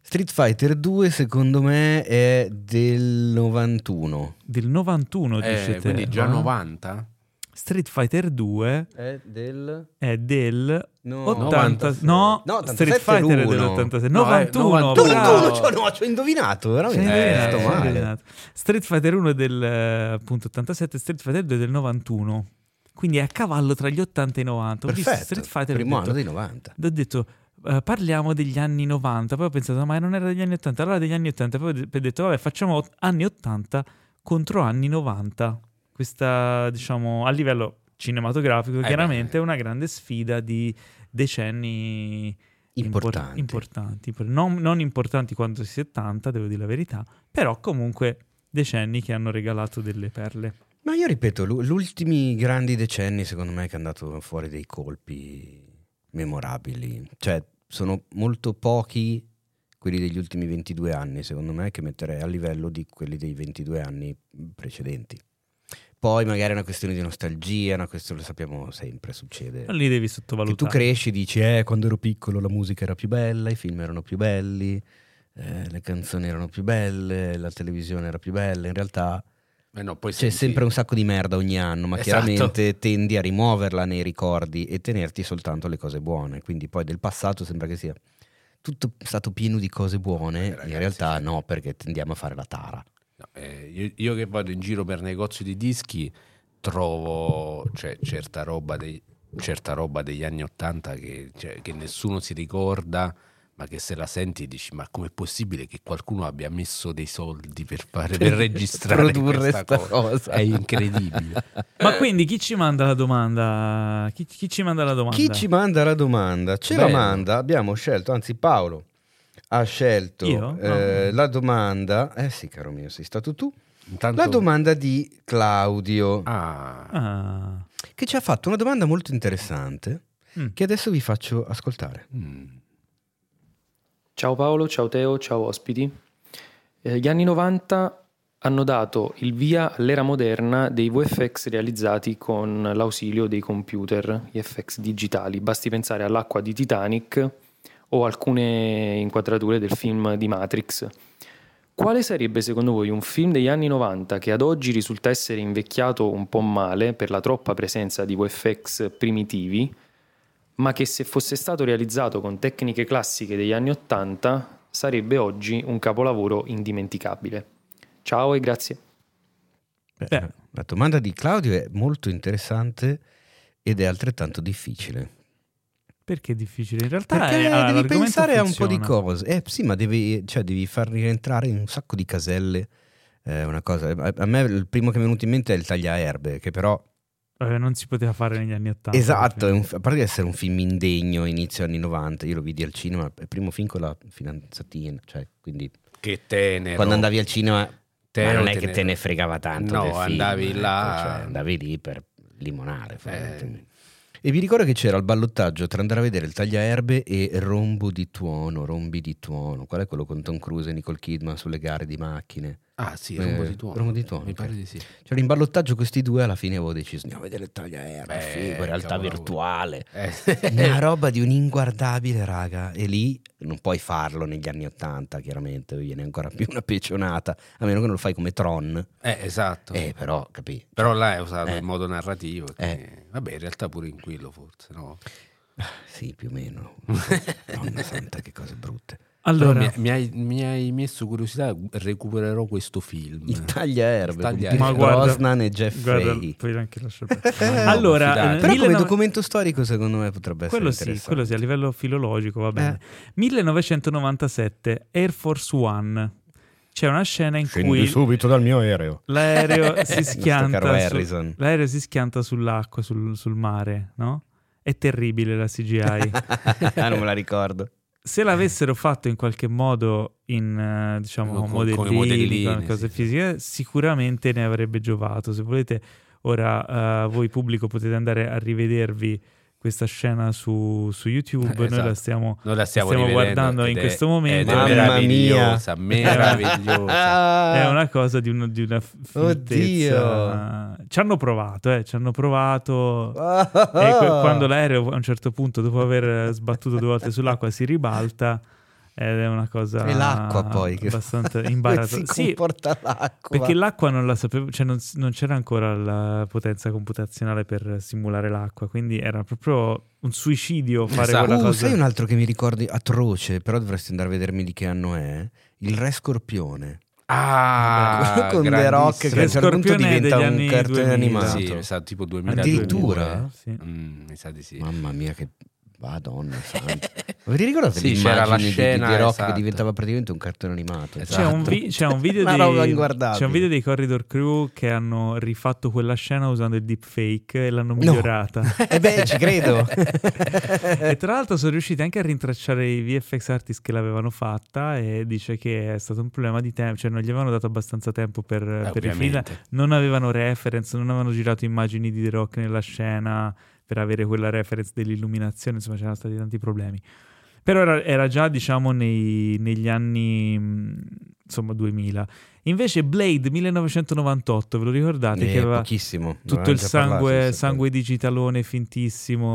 [SPEAKER 3] Street Fighter 2 secondo me è del 91.
[SPEAKER 1] Del 91,
[SPEAKER 4] Eh,
[SPEAKER 1] dice te.
[SPEAKER 4] quindi già
[SPEAKER 1] eh?
[SPEAKER 4] 90?
[SPEAKER 1] Street Fighter 2
[SPEAKER 3] È del...
[SPEAKER 1] è del
[SPEAKER 3] No,
[SPEAKER 1] 80
[SPEAKER 4] 96.
[SPEAKER 1] no,
[SPEAKER 3] No,
[SPEAKER 1] Street
[SPEAKER 3] 87
[SPEAKER 1] Fighter è
[SPEAKER 3] l'uno.
[SPEAKER 1] dell'86
[SPEAKER 4] No, eh,
[SPEAKER 1] 91
[SPEAKER 4] 91,
[SPEAKER 1] bravo.
[SPEAKER 3] No, cioè, no, ci ho indovinato, veramente.
[SPEAKER 1] sei
[SPEAKER 3] male.
[SPEAKER 1] indovinato. Street Fighter 1 è del eh, appunto 87 Street Fighter 2 è del 91 quindi è a cavallo tra gli 80 e i 90 ho visto
[SPEAKER 3] Perfetto,
[SPEAKER 1] Street Fighter
[SPEAKER 3] primo
[SPEAKER 1] detto-
[SPEAKER 3] anno dei 90.
[SPEAKER 1] ho detto eh, parliamo degli anni 90 poi ho pensato ma non era degli anni 80 allora degli anni 80 poi ho detto vabbè facciamo anni 80 contro anni 90 questa diciamo a livello cinematografico
[SPEAKER 4] beh.
[SPEAKER 1] chiaramente è una grande sfida di decenni impor-
[SPEAKER 3] Importanti.
[SPEAKER 1] importanti impor- non, non importanti quanto i 70 devo dire la verità però comunque decenni che hanno regalato delle perle
[SPEAKER 3] Ma io ripeto, gli ultimi grandi decenni secondo me che hanno dato fuori dei colpi memorabili. Cioè, sono molto pochi quelli degli ultimi 22 anni, secondo me, che metterei a livello di quelli dei 22 anni precedenti. Poi magari è una questione di nostalgia, una questione, lo sappiamo sempre, succede.
[SPEAKER 1] non li devi
[SPEAKER 3] Che
[SPEAKER 1] sottovalutare
[SPEAKER 3] tu cresci e dici, eh, quando ero piccolo la musica era più bella, i film erano più belli, eh, le canzoni erano più belle, la televisione era più bella. In realtà
[SPEAKER 4] Eh no,
[SPEAKER 3] c'è
[SPEAKER 4] sì,
[SPEAKER 3] sempre un sacco di merda ogni anno, ma
[SPEAKER 4] Esatto.
[SPEAKER 3] chiaramente tendi a rimuoverla nei ricordi e tenerti soltanto le cose buone. Quindi poi del passato sembra che sia tutto stato pieno di cose buone,
[SPEAKER 4] Eh, ragazzi,
[SPEAKER 3] in realtà
[SPEAKER 4] sì.
[SPEAKER 3] no, perché tendiamo a fare la tara.
[SPEAKER 4] No, eh, io, io che vado in giro per negozi di dischi trovo cioè, certa, roba dei- certa roba degli anni Ottanta che, cioè, che nessuno si ricorda, ma che se la senti dici ma com'è possibile che qualcuno abbia messo dei soldi per, fare, per registrare
[SPEAKER 3] produrre
[SPEAKER 4] questa
[SPEAKER 3] sta
[SPEAKER 4] cosa?
[SPEAKER 3] cosa.
[SPEAKER 4] È incredibile.
[SPEAKER 1] ma quindi chi ci manda la domanda chi, chi ci manda la domanda
[SPEAKER 3] Chi ci manda la domanda? Ce la
[SPEAKER 4] Bello.
[SPEAKER 3] manda, abbiamo scelto, anzi Paolo ha scelto eh,
[SPEAKER 1] No.
[SPEAKER 3] la domanda, eh sì caro mio, sei stato tu,
[SPEAKER 4] Intanto-
[SPEAKER 3] la domanda di Claudio,
[SPEAKER 4] Ah,
[SPEAKER 1] Ah.
[SPEAKER 3] che ci ha fatto una domanda molto interessante,
[SPEAKER 1] Mm.
[SPEAKER 3] che adesso vi faccio ascoltare.
[SPEAKER 4] mm.
[SPEAKER 6] Ciao Paolo, ciao Teo, ciao ospiti. Eh, gli anni 90 hanno dato il via all'era moderna dei VFX realizzati con l'ausilio dei computer, gli FX digitali. Basti pensare all'acqua di Titanic o alcune inquadrature del film di Matrix. Quale sarebbe secondo voi un film degli anni 90 che ad oggi risulta essere invecchiato un po' male per la troppa presenza di VFX primitivi, ma che se fosse stato realizzato con tecniche classiche degli anni 80 sarebbe oggi un capolavoro indimenticabile. Ciao e grazie.
[SPEAKER 3] Beh. La domanda di Claudio è molto interessante ed è altrettanto difficile.
[SPEAKER 1] Perché è difficile? In realtà
[SPEAKER 3] Perché
[SPEAKER 1] è, allora,
[SPEAKER 3] devi pensare a un po' di
[SPEAKER 1] funziona.
[SPEAKER 3] cose. Eh sì, ma devi, cioè, devi far rientrare in un sacco di caselle. eh, una cosa. A, a me il primo che mi è venuto in mente è il tagliaerbe, che però
[SPEAKER 1] Eh, non si poteva fare negli anni Ottanta.
[SPEAKER 3] Esatto, è un- a parte di essere un film indegno inizio anni 90, io lo vidi al cinema, il primo film con la fidanzatina, cioè, quindi
[SPEAKER 4] Che tenero.
[SPEAKER 3] quando andavi al cinema ma
[SPEAKER 4] Tenero,
[SPEAKER 3] non è che
[SPEAKER 4] tenero.
[SPEAKER 3] te ne fregava tanto
[SPEAKER 4] No,
[SPEAKER 3] del film,
[SPEAKER 4] andavi
[SPEAKER 3] ecco,
[SPEAKER 4] là-
[SPEAKER 3] cioè, andavi lì per limonare.
[SPEAKER 4] Eh.
[SPEAKER 3] E vi ricordo che c'era il ballottaggio tra andare a vedere il tagliaerbe e Rombo di Tuono, Rombi di Tuono, qual è quello con Tom Cruise e Nicole Kidman sulle gare di macchine?
[SPEAKER 4] Ah sì,
[SPEAKER 3] Eh,
[SPEAKER 4] Rombo di Tuono.
[SPEAKER 3] Rombo di Tuono,
[SPEAKER 4] Mi pare di sì.
[SPEAKER 3] C'era in ballottaggio questi due, alla fine avevo deciso andiamo a vedere il tagliaerbe,
[SPEAKER 4] Beh,
[SPEAKER 3] figo, in realtà virtuale.
[SPEAKER 4] Eh,
[SPEAKER 3] Una roba di un inguardabile, raga. E lì non puoi farlo negli anni Ottanta, chiaramente, viene ancora più una pecionata, a meno che non lo fai come Tron.
[SPEAKER 4] eh, esatto.
[SPEAKER 3] Eh, però, capì?
[SPEAKER 4] Però là è usato
[SPEAKER 3] Eh.
[SPEAKER 4] in modo narrativo. che-
[SPEAKER 3] Eh.
[SPEAKER 4] Vabbè, in realtà pure in quello forse, no?
[SPEAKER 3] Sì, più o meno. Madonna santa, che cose brutte.
[SPEAKER 1] Allora,
[SPEAKER 4] mi, mi hai, mi hai messo curiosità, recupererò questo film.
[SPEAKER 3] Il tagliaerbe,
[SPEAKER 4] Il
[SPEAKER 3] con
[SPEAKER 4] tagliaerbe.
[SPEAKER 1] Ma guarda-
[SPEAKER 3] e Jeff
[SPEAKER 1] guarda, puoi anche lasciare.
[SPEAKER 4] No,
[SPEAKER 1] allora, eh,
[SPEAKER 3] Però come
[SPEAKER 1] 19
[SPEAKER 3] documento storico secondo me potrebbe essere
[SPEAKER 1] quello sì,
[SPEAKER 3] interessante.
[SPEAKER 1] quello sì, a livello filologico va bene. 1997, Air Force One. C'è una scena in cui
[SPEAKER 3] subito dal mio aereo.
[SPEAKER 1] l'aereo si schianta su- l'aereo si schianta sull'acqua, sul, sul mare, no? È terribile la CGI.
[SPEAKER 3] ah, non me la ricordo.
[SPEAKER 1] Se l'avessero fatto in qualche modo in eh, diciamo
[SPEAKER 4] Con- con
[SPEAKER 1] modellini,
[SPEAKER 4] i modellini,
[SPEAKER 1] con cose
[SPEAKER 4] sì.
[SPEAKER 1] fisiche, sicuramente ne avrebbe giovato. Se volete, ora eh, voi pubblico potete andare a rivedervi questa scena su, su YouTube. Noi
[SPEAKER 4] Esatto.
[SPEAKER 1] la stiamo
[SPEAKER 4] Noi la stiamo,
[SPEAKER 1] stiamo guardando in questo momento.
[SPEAKER 4] ed è meravigliosa, meravigliosa.
[SPEAKER 1] È una cosa di, un- di una f- fintezza. Ci hanno provato, eh, ci hanno provato. E que- quando l'aereo a un certo punto, dopo aver sbattuto due volte sull'acqua, si ribalta, ed è una cosa
[SPEAKER 3] È l'acqua poi che
[SPEAKER 1] abbastanza imbarazzante.
[SPEAKER 3] si
[SPEAKER 1] Sì,
[SPEAKER 3] comporta l'acqua.
[SPEAKER 1] perché l'acqua non la sapevo, cioè non, non c'era ancora la potenza computazionale per simulare l'acqua, quindi era proprio un suicidio fare
[SPEAKER 4] Esatto.
[SPEAKER 1] quella
[SPEAKER 3] Uh,
[SPEAKER 1] cosa.
[SPEAKER 3] sai un altro che mi ricordi atroce, però dovresti andare a vedermi di che anno è? Il Re Scorpione.
[SPEAKER 4] Ah,
[SPEAKER 3] con The Rock che a un certo punto diventa un cartone
[SPEAKER 1] 2000.
[SPEAKER 3] animato.
[SPEAKER 4] Sì, mi sa tipo 2000.
[SPEAKER 3] Addirittura?
[SPEAKER 1] Sì.
[SPEAKER 4] Mm, mi sa di sì.
[SPEAKER 3] Mamma mia, che madonna santa. Ma vi ricordate
[SPEAKER 4] Sì, c'era la
[SPEAKER 3] di-
[SPEAKER 4] scena,
[SPEAKER 3] di, The Rock
[SPEAKER 4] esatto.
[SPEAKER 3] che diventava praticamente un cartone animato?
[SPEAKER 4] Esatto.
[SPEAKER 1] C'è un, vi- c'è un video dei,
[SPEAKER 3] inguardabile.
[SPEAKER 1] c'è un video dei Corridor Crew che hanno rifatto quella scena usando il deepfake e l'hanno migliorata.
[SPEAKER 3] Eh beh, ci credo.
[SPEAKER 1] e tra l'altro sono riusciti anche a rintracciare i VFX artist che l'avevano fatta e dice che è stato un problema di tempo, cioè non gli avevano dato abbastanza tempo per,
[SPEAKER 4] Eh,
[SPEAKER 1] per non avevano reference, non avevano girato immagini di The Rock nella scena per avere quella reference dell'illuminazione, insomma c'erano stati tanti problemi. Però era, era già, diciamo, nei- negli anni mh, insomma 2000. Invece Blade 1998, ve lo ricordate?
[SPEAKER 3] Eh,
[SPEAKER 1] che aveva
[SPEAKER 3] pochissimo.
[SPEAKER 1] tutto il
[SPEAKER 3] parlato
[SPEAKER 1] sangue,
[SPEAKER 3] questa
[SPEAKER 1] sangue digitalone fintissimo,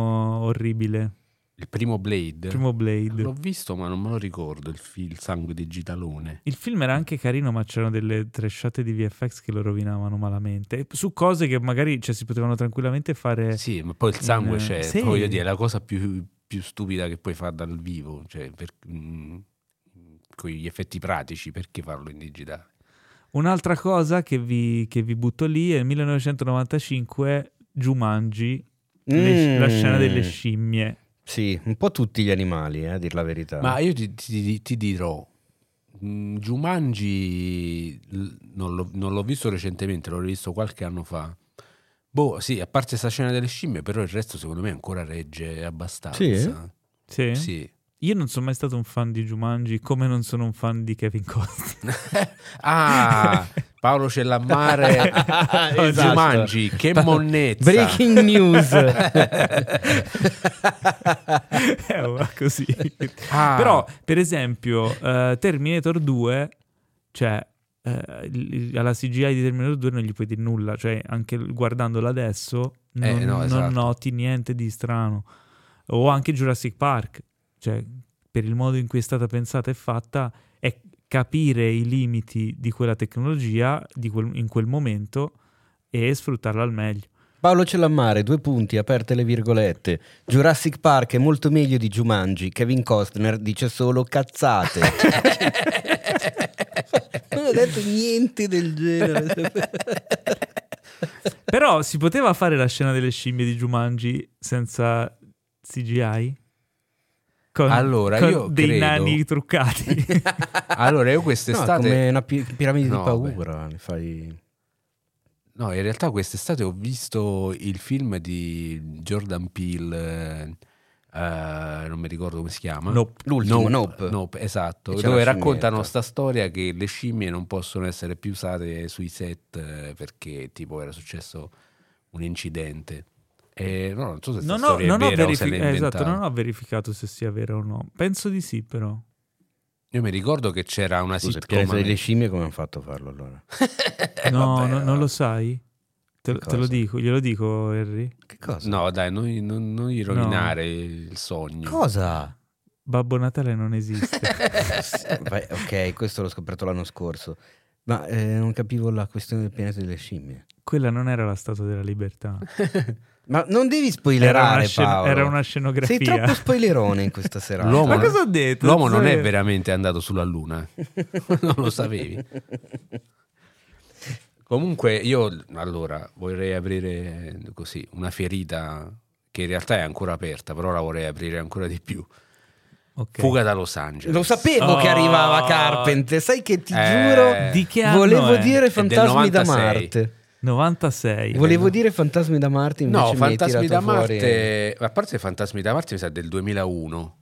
[SPEAKER 1] orribile.
[SPEAKER 4] Il primo Blade.
[SPEAKER 1] Primo Blade.
[SPEAKER 4] L'ho visto, ma non me lo ricordo il, film, il sangue digitalone.
[SPEAKER 1] Il film era anche carino, ma c'erano delle trashate di VFX che lo rovinavano malamente. Su cose che magari cioè, si potevano tranquillamente fare.
[SPEAKER 4] Sì, ma poi il sangue
[SPEAKER 1] Eh,
[SPEAKER 4] c'è.
[SPEAKER 1] sì.
[SPEAKER 4] Voglio dire, è la cosa più, più stupida che puoi fare dal vivo. Cioè, per, mm, con gli effetti pratici, perché farlo in digitale?
[SPEAKER 1] Un'altra cosa che vi, che vi butto lì è il 1995 Jumanji, le-
[SPEAKER 3] Mm.
[SPEAKER 1] la scena delle scimmie.
[SPEAKER 3] Sì, un po' tutti gli animali, eh, a dir la verità.
[SPEAKER 4] Ma io ti, ti- ti dirò, mm, Jumanji non l'ho, non l'ho visto recentemente, l'ho rivisto qualche anno fa. Boh, sì, a parte questa scena delle scimmie, però il resto secondo me ancora regge abbastanza.
[SPEAKER 3] Sì?
[SPEAKER 1] Sì?
[SPEAKER 4] Sì.
[SPEAKER 1] Io non sono mai stato un fan di Jumanji, come non sono un fan di Kevin Costner.
[SPEAKER 4] Ah, Paolo Cellammare,
[SPEAKER 3] Esatto.
[SPEAKER 4] Jumanji, che monnezza.
[SPEAKER 3] Breaking news.
[SPEAKER 1] Eh, così.
[SPEAKER 4] Ah,
[SPEAKER 1] Però, per esempio, eh, Terminator 2, cioè, eh, il- alla CGI di Terminator 2 non gli puoi dire nulla, cioè, anche guardandola adesso, non,
[SPEAKER 4] Eh, no,
[SPEAKER 1] non
[SPEAKER 4] esatto.
[SPEAKER 1] noti niente di strano. O anche Jurassic Park, cioè, per il modo in cui è stata pensata e fatta, è capire i limiti di quella tecnologia di quel- in quel momento e sfruttarla al meglio.
[SPEAKER 3] Paolo Cellammare, due punti, aperte le virgolette. Jurassic Park è molto meglio di Jumanji. Kevin Costner dice solo cazzate. non ho detto niente del genere.
[SPEAKER 1] Però si poteva fare la scena delle scimmie di Jumanji senza CGI? Con,
[SPEAKER 4] Allora,
[SPEAKER 1] con
[SPEAKER 4] io
[SPEAKER 1] dei
[SPEAKER 4] credo-
[SPEAKER 1] nani truccati.
[SPEAKER 4] Allora, io
[SPEAKER 3] No,
[SPEAKER 4] quest'estate...
[SPEAKER 3] come una pi- piramide
[SPEAKER 4] No,
[SPEAKER 3] di paura. ne fai...
[SPEAKER 4] No, in realtà quest'estate ho visto il film di Jordan Peele, eh, non mi ricordo come si chiama.
[SPEAKER 1] Nope.
[SPEAKER 3] L'ultimo, Nope.
[SPEAKER 4] Nope, esatto, dove
[SPEAKER 3] la
[SPEAKER 4] raccontano
[SPEAKER 3] scimmietta.
[SPEAKER 4] sta storia che le scimmie non possono essere più usate sui set eh, perché tipo era successo un incidente. E, no, non so se
[SPEAKER 1] non ho,
[SPEAKER 4] storia
[SPEAKER 1] non
[SPEAKER 4] è
[SPEAKER 1] ho
[SPEAKER 4] vera o se
[SPEAKER 1] verifi- eh, esatto, non ho verificato se sia vero o no. Penso di sì, però.
[SPEAKER 4] Io mi ricordo che c'era una
[SPEAKER 3] Scusa,
[SPEAKER 4] sitcom
[SPEAKER 3] pianeta delle scimmie come hanno fatto a farlo allora?
[SPEAKER 1] no,
[SPEAKER 4] vabbè,
[SPEAKER 1] no, non lo sai? Te, te lo dico, glielo dico, Henry.
[SPEAKER 3] Che cosa?
[SPEAKER 4] No, dai, non, non, non gli rovinare il sogno.
[SPEAKER 3] Cosa?
[SPEAKER 1] Babbo Natale non esiste.
[SPEAKER 3] Ok, questo l'ho scoperto l'anno scorso. Ma eh, non capivo la questione del pianeta delle scimmie.
[SPEAKER 1] Quella non era la Statua della Libertà.
[SPEAKER 3] Ma non devi
[SPEAKER 1] Era una,
[SPEAKER 3] spoilerare,
[SPEAKER 1] scen-
[SPEAKER 3] Paolo.
[SPEAKER 1] era una scenografia.
[SPEAKER 3] Sei troppo spoilerone in questa serata.
[SPEAKER 4] L'uomo-
[SPEAKER 1] Ma cosa ho detto?
[SPEAKER 4] L'uomo non è veramente andato sulla Luna. non lo sapevi. Comunque io allora vorrei aprire così una ferita che in realtà è ancora aperta, però la vorrei aprire ancora di più.
[SPEAKER 1] Ok.
[SPEAKER 4] Fuga da Los Angeles.
[SPEAKER 3] Lo sapevo che
[SPEAKER 1] Oh.
[SPEAKER 3] arrivava Carpenter. Sai che ti
[SPEAKER 4] Eh,
[SPEAKER 3] giuro,
[SPEAKER 1] Di che
[SPEAKER 3] volevo
[SPEAKER 1] è?
[SPEAKER 3] dire fantasmi da
[SPEAKER 4] 96.
[SPEAKER 3] Marte.
[SPEAKER 1] 96.
[SPEAKER 3] Volevo dire fantasmi da Marte, invece
[SPEAKER 4] No, Fantasmi da
[SPEAKER 3] tirato fuori-
[SPEAKER 4] Marte, a parte Fantasmi da Marte mi sa del 2001,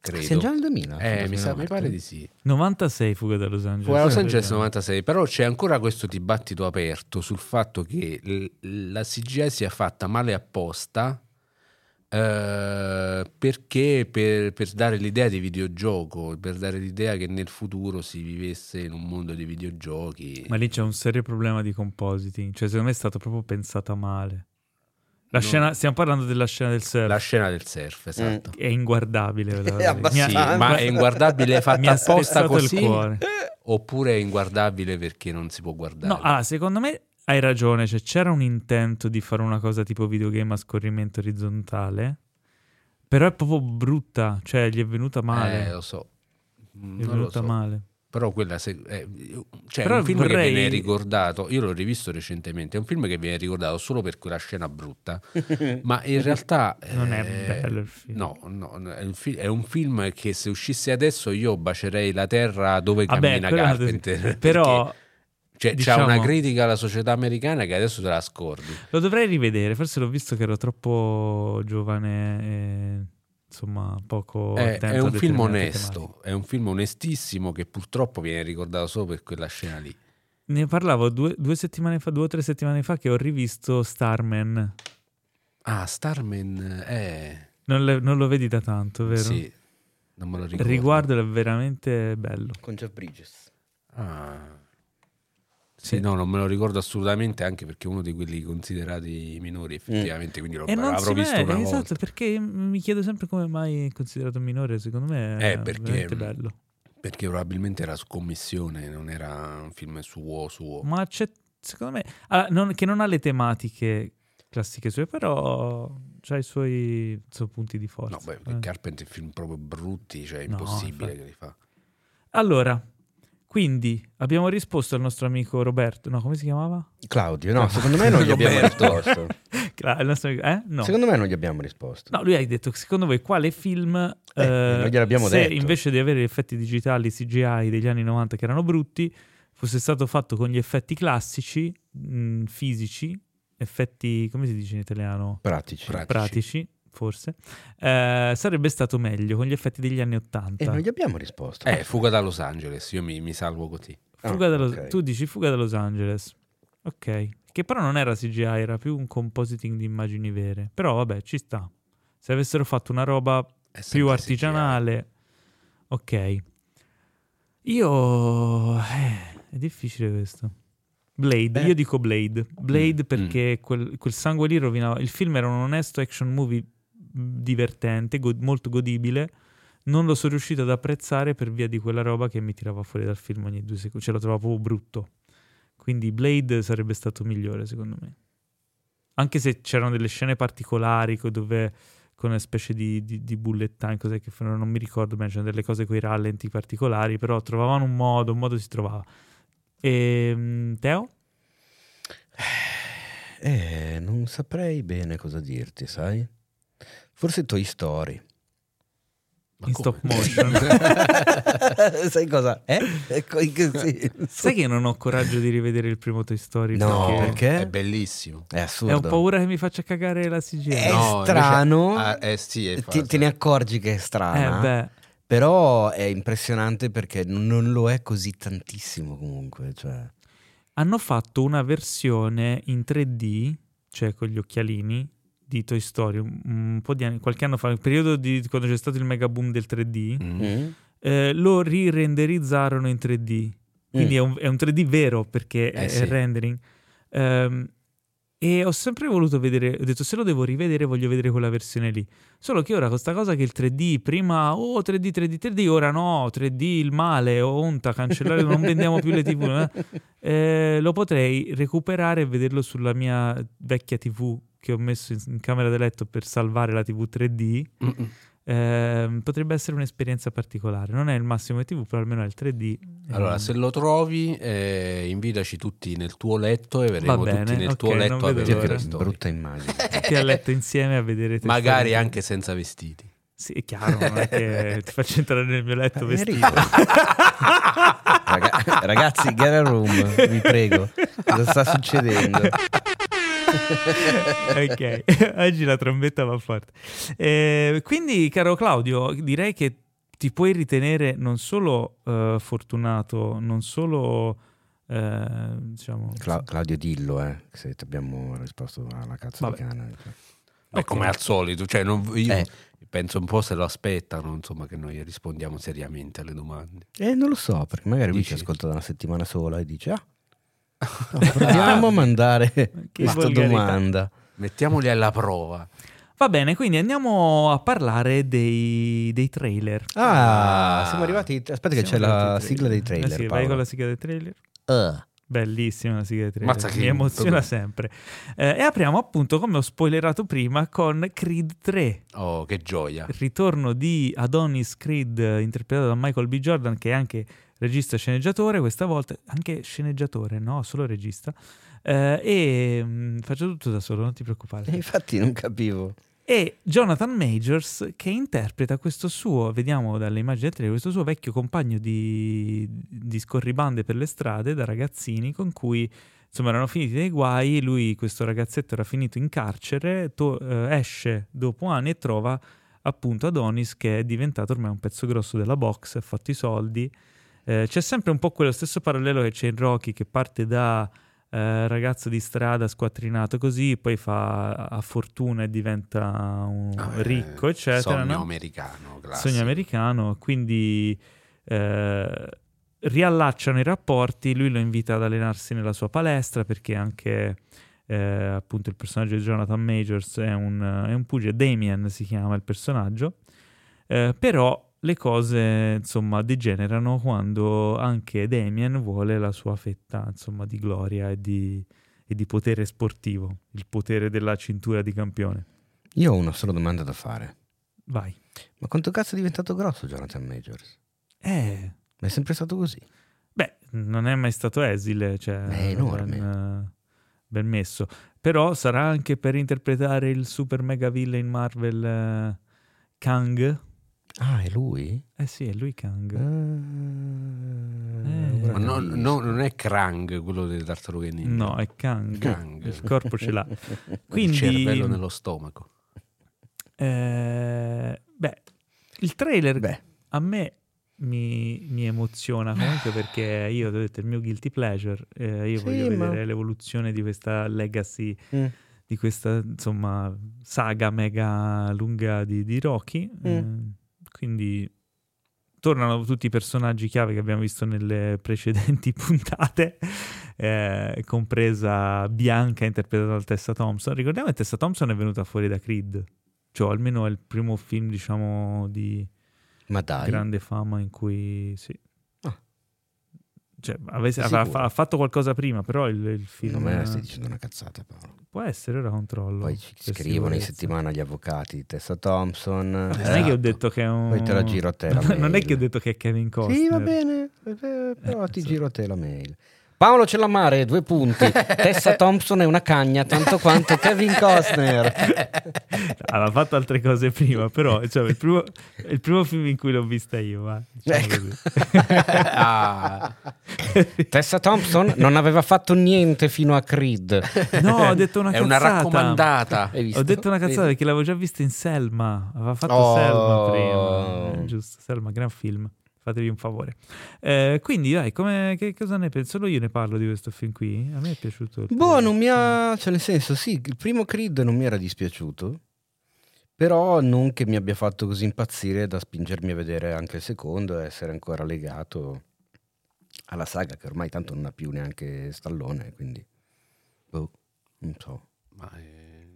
[SPEAKER 4] credo.
[SPEAKER 3] Siamo già nel 2000.
[SPEAKER 4] Eh, mi, sa, mi
[SPEAKER 3] Marte.
[SPEAKER 4] pare di sì.
[SPEAKER 1] 96 Fuga da Los Angeles.
[SPEAKER 4] Fuga da Los Angeles
[SPEAKER 1] sì.
[SPEAKER 4] 96, però c'è ancora questo dibattito aperto sul fatto che l- la CGI sia fatta male apposta eh, perché per, per dare l'idea di videogioco, per dare l'idea che nel futuro si vivesse in un mondo di videogiochi.
[SPEAKER 1] Ma lì c'è un serio problema di compositing. Cioè, secondo me è stata proprio pensata male. La
[SPEAKER 4] No.
[SPEAKER 1] scena, stiamo parlando della scena del surf.
[SPEAKER 4] La scena del surf, esatto.
[SPEAKER 1] È inguardabile.
[SPEAKER 3] È
[SPEAKER 1] Mi.
[SPEAKER 4] Sì, ma è inguardabile
[SPEAKER 1] mi
[SPEAKER 4] fatta
[SPEAKER 1] ha
[SPEAKER 4] apposta così
[SPEAKER 1] il cuore.
[SPEAKER 4] oppure è inguardabile perché non si può guardare?
[SPEAKER 1] No, allora, secondo me hai ragione. Cioè, c'era un intento di fare una cosa tipo videogame a scorrimento orizzontale. Però è proprio brutta. Cioè, gli è venuta male.
[SPEAKER 4] Eh, lo so. Mm,
[SPEAKER 1] gli è
[SPEAKER 4] Non
[SPEAKER 1] venuta
[SPEAKER 4] so.
[SPEAKER 1] male.
[SPEAKER 4] Però quella se- è, cioè,
[SPEAKER 1] Però
[SPEAKER 4] è un film che
[SPEAKER 1] vorrei-
[SPEAKER 4] viene ricordato, io l'ho rivisto recentemente, è un film che viene ricordato solo per quella scena brutta, ma in realtà...
[SPEAKER 1] Non è
[SPEAKER 4] eh,
[SPEAKER 1] bello il film.
[SPEAKER 4] No, no, è, un fi- è un film che se uscisse adesso io bacerei la terra dove
[SPEAKER 1] Vabbè,
[SPEAKER 4] cammina
[SPEAKER 1] è
[SPEAKER 4] Carpenter.
[SPEAKER 1] Però
[SPEAKER 4] perché, cioè,
[SPEAKER 1] diciamo-
[SPEAKER 4] c'è una critica alla società americana che adesso te la scordi.
[SPEAKER 1] lo dovrei rivedere. Forse l'ho visto che ero troppo giovane e insomma poco
[SPEAKER 4] È,
[SPEAKER 1] attento
[SPEAKER 4] è un film onesto,
[SPEAKER 1] tematiche.
[SPEAKER 4] è un film onestissimo che purtroppo viene ricordato solo per quella scena lì.
[SPEAKER 1] Ne parlavo due, due settimane fa, due o tre settimane fa che ho rivisto Starman.
[SPEAKER 4] Ah, Starman è...
[SPEAKER 1] Non, le- non lo vedi da tanto, vero?
[SPEAKER 4] Sì, non me lo
[SPEAKER 1] Il
[SPEAKER 4] ricordo.
[SPEAKER 1] riguardo è veramente bello.
[SPEAKER 3] Con Jeff Bridges.
[SPEAKER 4] Ah. Sì, no, non me lo ricordo assolutamente, anche perché uno di quelli considerati minori, effettivamente, quindi lo
[SPEAKER 1] E non
[SPEAKER 4] avrò visto
[SPEAKER 1] vede,
[SPEAKER 4] una
[SPEAKER 1] esatto,
[SPEAKER 4] volta.
[SPEAKER 1] perché mi chiedo sempre come mai è considerato minore, secondo me è
[SPEAKER 4] Eh, perché-
[SPEAKER 1] veramente bello.
[SPEAKER 4] Perché probabilmente era su commissione, non era un film suo suo.
[SPEAKER 1] Ma c'è, secondo me, allora, non- che non ha le tematiche classiche sue, però ha i suoi, suoi punti di forza.
[SPEAKER 4] No, beh,
[SPEAKER 1] eh.
[SPEAKER 4] Carpenter film proprio brutti, cioè è
[SPEAKER 1] No,
[SPEAKER 4] impossibile
[SPEAKER 1] infatti.
[SPEAKER 4] che li fa.
[SPEAKER 1] Allora, quindi abbiamo risposto al nostro amico Roberto, no, come si chiamava?
[SPEAKER 3] Claudio, no, secondo me non gli abbiamo risposto.
[SPEAKER 1] Cla- amico- eh? No.
[SPEAKER 3] Secondo me non gli abbiamo risposto.
[SPEAKER 1] No, lui ha detto che secondo voi quale film, eh,
[SPEAKER 3] non gliel'abbiamo
[SPEAKER 1] se
[SPEAKER 3] detto.
[SPEAKER 1] invece di avere gli effetti digitali CGI degli anni 90 che erano brutti, fosse stato fatto con gli effetti classici, mh, fisici, effetti, come si dice in italiano?
[SPEAKER 3] Pratici.
[SPEAKER 4] Pratici.
[SPEAKER 1] Pratici, forse, eh, sarebbe stato meglio con gli effetti degli anni 80.
[SPEAKER 3] E non gli abbiamo risposto.
[SPEAKER 4] Eh, Fuga da Los Angeles, io mi, mi salvo così.
[SPEAKER 1] Fuga
[SPEAKER 3] Ah,
[SPEAKER 1] da Los-
[SPEAKER 3] ok.
[SPEAKER 1] Tu dici fuga da Los Angeles. Ok. Che però non era CGI, era più un compositing di immagini vere. Però vabbè, ci sta. Se avessero fatto una roba più
[SPEAKER 4] CGI.
[SPEAKER 1] artigianale. Ok. Io... eh, è difficile questo. Blade,
[SPEAKER 3] Eh.
[SPEAKER 1] io dico Blade. Blade
[SPEAKER 4] Mm,
[SPEAKER 1] perché quel, quel sangue lì rovinava... Il film era un onesto action movie divertente, go- molto godibile. Non lo sono riuscito ad apprezzare per via di quella roba che mi tirava fuori dal film ogni due secondi. Ce lo trovavo proprio brutto. Quindi Blade sarebbe stato migliore, secondo me. Anche se c'erano delle scene particolari co- dove con una specie di, di, di bullet time, cos'è che fanno? non mi ricordo bene, c'erano delle cose con i rallenti particolari, però trovavano un modo, un modo si trovava. E, Teo?
[SPEAKER 3] Eh, non saprei bene cosa dirti, sai? Forse Toy Story.
[SPEAKER 4] Ma
[SPEAKER 1] in
[SPEAKER 4] come?
[SPEAKER 1] stop motion.
[SPEAKER 3] Sai cosa? Eh? In che senso?
[SPEAKER 1] Sai che non ho coraggio di rivedere il primo Toy Story
[SPEAKER 3] No,
[SPEAKER 1] perché
[SPEAKER 3] perché?
[SPEAKER 4] È bellissimo.
[SPEAKER 3] È
[SPEAKER 1] e
[SPEAKER 3] assurdo.
[SPEAKER 1] ho paura che mi faccia cagare la CGI.
[SPEAKER 3] È
[SPEAKER 4] No,
[SPEAKER 3] strano.
[SPEAKER 4] invece- ah, eh sì, è
[SPEAKER 3] Ti- te ne accorgi che è
[SPEAKER 1] Eh,
[SPEAKER 3] strana.
[SPEAKER 1] beh,
[SPEAKER 3] Però è impressionante perché non, non lo è così tantissimo comunque. Cioè.
[SPEAKER 1] hanno fatto una versione in 3D, cioè con gli occhialini di Toy Story, un, po' di anni, qualche anno fa, nel periodo di quando c'è stato il mega boom del 3D,
[SPEAKER 4] Mm.
[SPEAKER 3] Mm.
[SPEAKER 1] eh, lo rirenderizzarono in 3D. Quindi
[SPEAKER 3] Mm.
[SPEAKER 1] è, un, è un 3D vero perché
[SPEAKER 4] Eh
[SPEAKER 1] è,
[SPEAKER 4] sì.
[SPEAKER 1] rendering. Ehm, e ho sempre voluto vedere, ho detto se lo devo rivedere voglio vedere quella versione lì. Solo che ora questa cosa che il 3D prima, oh 3D, 3D, 3D, ora no, 3D il male, oh, onta, cancellare, non vendiamo più le TV. eh. Eh, lo potrei recuperare e vederlo sulla mia vecchia TV che ho messo in, in camera da letto per salvare la TV 3D.
[SPEAKER 4] Mm-mm.
[SPEAKER 1] Ehm, potrebbe essere un'esperienza particolare. Non è il massimo di TV, però almeno è il 3D.
[SPEAKER 4] Allora,
[SPEAKER 1] Ehm,
[SPEAKER 4] se lo trovi, eh, invitaci tutti nel tuo letto e verremo
[SPEAKER 1] bene,
[SPEAKER 4] tutti nel
[SPEAKER 1] ok,
[SPEAKER 4] tuo letto a vedere Story.
[SPEAKER 3] brutta immagine.
[SPEAKER 1] tutti a letto insieme a vedere
[SPEAKER 4] Magari
[SPEAKER 1] Story.
[SPEAKER 4] anche senza vestiti.
[SPEAKER 1] Sì, è chiaro, non è che ti faccio entrare nel mio letto
[SPEAKER 3] Eh,
[SPEAKER 1] vestito.
[SPEAKER 3] Raga- ragazzi, get a room, vi prego. Cosa sta succedendo?
[SPEAKER 1] Ok, oggi la trombetta va forte. Eh, quindi, caro Claudio, direi che ti puoi ritenere non solo eh, fortunato, non solo eh, diciamo
[SPEAKER 3] Cla- Claudio Dillo, eh, se ti abbiamo risposto alla cazzo
[SPEAKER 1] Vabbè.
[SPEAKER 3] di cane.
[SPEAKER 4] È
[SPEAKER 1] Ok.
[SPEAKER 4] come al solito, cioè non- io
[SPEAKER 3] Eh.
[SPEAKER 4] penso un po' se lo aspettano, insomma, che noi rispondiamo seriamente alle domande.
[SPEAKER 3] Eh, non lo so, perché magari lui ci ascolta da una settimana sola e dice, ah, proviamo a mandare questa
[SPEAKER 1] volgarità.
[SPEAKER 3] domanda.
[SPEAKER 4] Mettiamoli alla prova.
[SPEAKER 1] Va bene, quindi andiamo a parlare dei, dei trailer.
[SPEAKER 3] Ah,
[SPEAKER 4] Ah.
[SPEAKER 3] siamo arrivati. Aspetta, che c'è la sigla dei trailer.
[SPEAKER 1] Eh sì, vai con la sigla dei trailer.
[SPEAKER 3] Uh.
[SPEAKER 1] Bellissima la sigla dei trailer.
[SPEAKER 4] Mazza che-
[SPEAKER 1] Mi emoziona sempre. Eh, e apriamo appunto, come ho spoilerato prima, con Creed 3.
[SPEAKER 4] Oh, che gioia.
[SPEAKER 1] Il ritorno di Adonis Creed, interpretato da Michael B. Jordan, che è anche regista e sceneggiatore, questa volta anche sceneggiatore, no, solo regista. Eh, e mm, faccio tutto da solo, non ti preoccupare.
[SPEAKER 3] E infatti non capivo.
[SPEAKER 1] E Jonathan Majors che interpreta questo suo, vediamo dalle immagini del trailer, questo suo vecchio compagno di, di scorribande per le strade da ragazzini con cui insomma erano finiti dei guai, lui questo ragazzetto era finito in carcere, to- eh, esce dopo anni e trova appunto Adonis che è diventato ormai un pezzo grosso della box, ha fatto i soldi. Eh, c'è sempre un po' quello stesso parallelo che c'è in Rocky che parte da eh, ragazzo di strada squattrinato così, poi fa a fortuna e diventa
[SPEAKER 4] Ah,
[SPEAKER 1] ricco, eccetera.
[SPEAKER 4] Sogno
[SPEAKER 1] no?
[SPEAKER 4] americano, classico.
[SPEAKER 1] Sogno americano, quindi eh, riallacciano i rapporti, lui lo invita ad allenarsi nella sua palestra perché anche eh, appunto il personaggio di Jonathan Majors è un, è un pugile, Damien si chiama il personaggio, eh, però le cose insomma degenerano quando anche Damien vuole la sua fetta insomma di gloria e di, e di potere sportivo, il potere della cintura di campione.
[SPEAKER 3] Io ho una sola domanda da fare.
[SPEAKER 1] Vai.
[SPEAKER 3] Ma quanto cazzo è diventato grosso Jonathan Majors?
[SPEAKER 1] Eh,
[SPEAKER 3] Ma è sempre stato così.
[SPEAKER 1] Beh, non è mai stato esile, cioè,
[SPEAKER 3] È enorme.
[SPEAKER 1] Ben, ben messo. Però sarà anche per interpretare il super mega villain Marvel eh, Kang.
[SPEAKER 3] Ah, è lui?
[SPEAKER 1] Eh sì, è lui Kang.
[SPEAKER 3] Ah,
[SPEAKER 1] Eh.
[SPEAKER 4] Ma no- no- non è Krang quello delle tartarughe ninja.
[SPEAKER 1] No, è Kang.
[SPEAKER 4] Kang.
[SPEAKER 1] Il corpo ce l'ha.
[SPEAKER 4] Il
[SPEAKER 1] Quindi,
[SPEAKER 4] cervello nello stomaco.
[SPEAKER 1] eh, beh, il trailer
[SPEAKER 3] Beh,
[SPEAKER 1] a me mi, mi emoziona comunque perché io ho detto il mio guilty pleasure. eh, io
[SPEAKER 3] Sì,
[SPEAKER 1] voglio
[SPEAKER 3] ma-
[SPEAKER 1] vedere l'evoluzione di questa legacy
[SPEAKER 3] mm,
[SPEAKER 1] di questa insomma saga mega lunga di, di Rocky.
[SPEAKER 3] Mm.
[SPEAKER 1] Eh, quindi tornano tutti i personaggi chiave che abbiamo visto nelle precedenti puntate, eh, compresa Bianca interpretata da Tessa Thompson. Ricordiamo che Tessa Thompson è venuta fuori da Creed, cioè almeno è il primo film diciamo di grande fama in cui sì. Cioè, avesse-
[SPEAKER 3] Sei
[SPEAKER 1] ha, fatto qualcosa prima, però il, il film
[SPEAKER 3] Non me
[SPEAKER 1] eh,
[SPEAKER 3] stai dicendo una cazzata, Paolo.
[SPEAKER 1] può essere, ora controllo.
[SPEAKER 3] Poi ci scrivono in settimana gli avvocati, Tessa Thompson.
[SPEAKER 1] Non è che ho detto che è un.
[SPEAKER 3] Poi te la giro a te la
[SPEAKER 1] non è
[SPEAKER 3] mail.
[SPEAKER 1] che ho detto che è Kevin Costner.
[SPEAKER 3] Sì, va bene, eh, però
[SPEAKER 1] Eh,
[SPEAKER 3] ti
[SPEAKER 1] so.
[SPEAKER 3] giro a te la mail. Paolo Cellamare, due punti. Tessa Thompson è una cagna, tanto quanto Kevin Costner.
[SPEAKER 1] Aveva fatto altre cose prima, però cioè, il, primo, è il primo film in cui l'ho vista io. Va, diciamo
[SPEAKER 3] Ecco.
[SPEAKER 1] così.
[SPEAKER 4] Ah,
[SPEAKER 3] Tessa Thompson non aveva fatto niente fino a Creed.
[SPEAKER 1] No, ho detto una
[SPEAKER 4] è
[SPEAKER 1] cazzata.
[SPEAKER 4] una raccomandata.
[SPEAKER 3] Hai visto?
[SPEAKER 1] Ho detto una cazzata
[SPEAKER 3] Vedi?
[SPEAKER 1] perché l'avevo già vista in Selma. Aveva fatto
[SPEAKER 3] Oh.
[SPEAKER 1] Selma prima. Eh, giusto, Selma, gran film. Fatevi un favore. Eh, quindi, dai, come, che cosa ne penso? Solo io ne parlo di questo film qui. A me è piaciuto.
[SPEAKER 3] Boh, non mi ha... Cioè, nel senso, sì, il primo Creed non mi era dispiaciuto. Però non che mi abbia fatto così impazzire da spingermi a vedere anche il secondo e essere ancora legato alla saga che ormai tanto non ha più neanche Stallone, quindi... Boh, non so.
[SPEAKER 4] Ma, eh,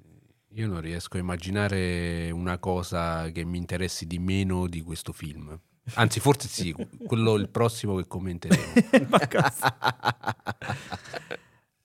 [SPEAKER 4] io non riesco a immaginare una cosa che mi interessi di meno di questo film. Anzi, forse sì, quello il prossimo che commenteremo.
[SPEAKER 1] Ma cosa?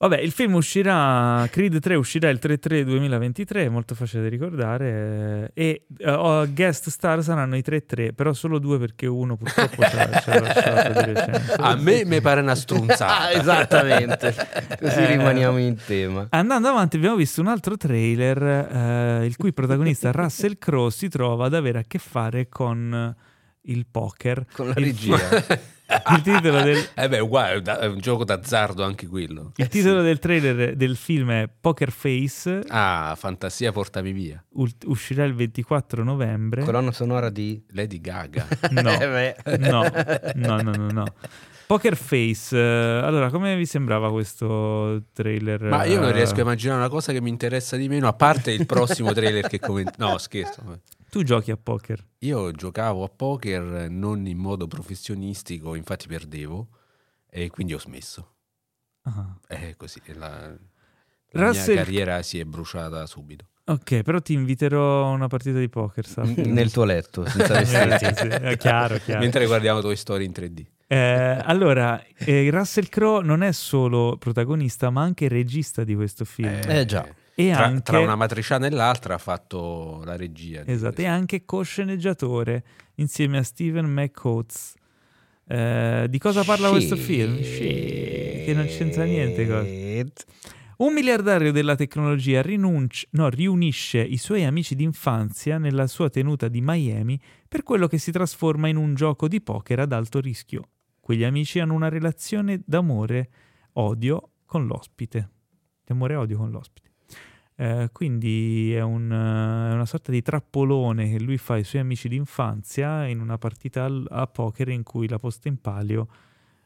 [SPEAKER 1] Vabbè, il film uscirà, Creed 3 uscirà il 3-3-2023, è molto facile da ricordare, e oh, guest star saranno i 3-3, però solo due perché uno purtroppo ci ha ci ha lasciato di recente.
[SPEAKER 4] A me mi pare una strunzata.
[SPEAKER 3] Ah, esattamente. Così
[SPEAKER 1] Eh.
[SPEAKER 3] rimaniamo in tema.
[SPEAKER 1] Andando avanti abbiamo visto un altro trailer eh, il cui protagonista Russell Crowe si trova ad avere a che fare con il poker.
[SPEAKER 3] Con la regia.
[SPEAKER 1] Il titolo del,
[SPEAKER 4] Eh beh, uguale, è un gioco d'azzardo anche quello.
[SPEAKER 1] il titolo del trailer del film è Poker Face,
[SPEAKER 4] Ah, fantasia, portami via.
[SPEAKER 1] ult- uscirà il 24 novembre.
[SPEAKER 3] Colonna sonora di...
[SPEAKER 4] Lady Gaga.
[SPEAKER 1] No,
[SPEAKER 3] Eh,
[SPEAKER 1] no, no, no, no, no. Poker Face, eh, allora come vi sembrava questo trailer?
[SPEAKER 4] Ma io non
[SPEAKER 1] eh,
[SPEAKER 4] riesco a immaginare una cosa che mi interessa di meno, a parte il prossimo trailer che commento. No, scherzo.
[SPEAKER 1] Tu giochi a poker?
[SPEAKER 4] Io giocavo a poker non in modo professionistico, infatti perdevo e quindi ho smesso.
[SPEAKER 1] Ah.
[SPEAKER 4] È così, e la, la
[SPEAKER 1] Russell-
[SPEAKER 4] mia carriera si è bruciata subito.
[SPEAKER 1] Ok, però ti inviterò a una partita di poker, sappi.
[SPEAKER 3] Nel tuo letto, senza
[SPEAKER 1] Eh,
[SPEAKER 3] vestiti.
[SPEAKER 1] sì, sì, è chiaro, chiaro.
[SPEAKER 4] Mentre guardiamo Toy Story in 3D.
[SPEAKER 1] Eh, allora, eh, Russell Crowe non è solo protagonista, ma anche regista di questo film.
[SPEAKER 3] Eh, già.
[SPEAKER 1] E
[SPEAKER 4] Tra,
[SPEAKER 1] anche,
[SPEAKER 4] tra una matriciana e l'altra ha fatto la regia.
[SPEAKER 1] esatto, e anche co-sceneggiatore insieme a Steven McCoates. Eh, di cosa parla questo film? Shit, che non c'entra niente. cosa.
[SPEAKER 3] Shit.
[SPEAKER 1] Un miliardario della tecnologia rinunci- no, riunisce i suoi amici d'infanzia nella sua tenuta di Miami per quello che si trasforma in un gioco di poker ad alto rischio. Quegli amici hanno una relazione d'amore-odio con l'ospite. Di amore-odio con l'ospite. Eh, quindi è, un, eh, è una sorta di trappolone che lui fa ai suoi amici d'infanzia in una partita al- a poker in cui la posta in palio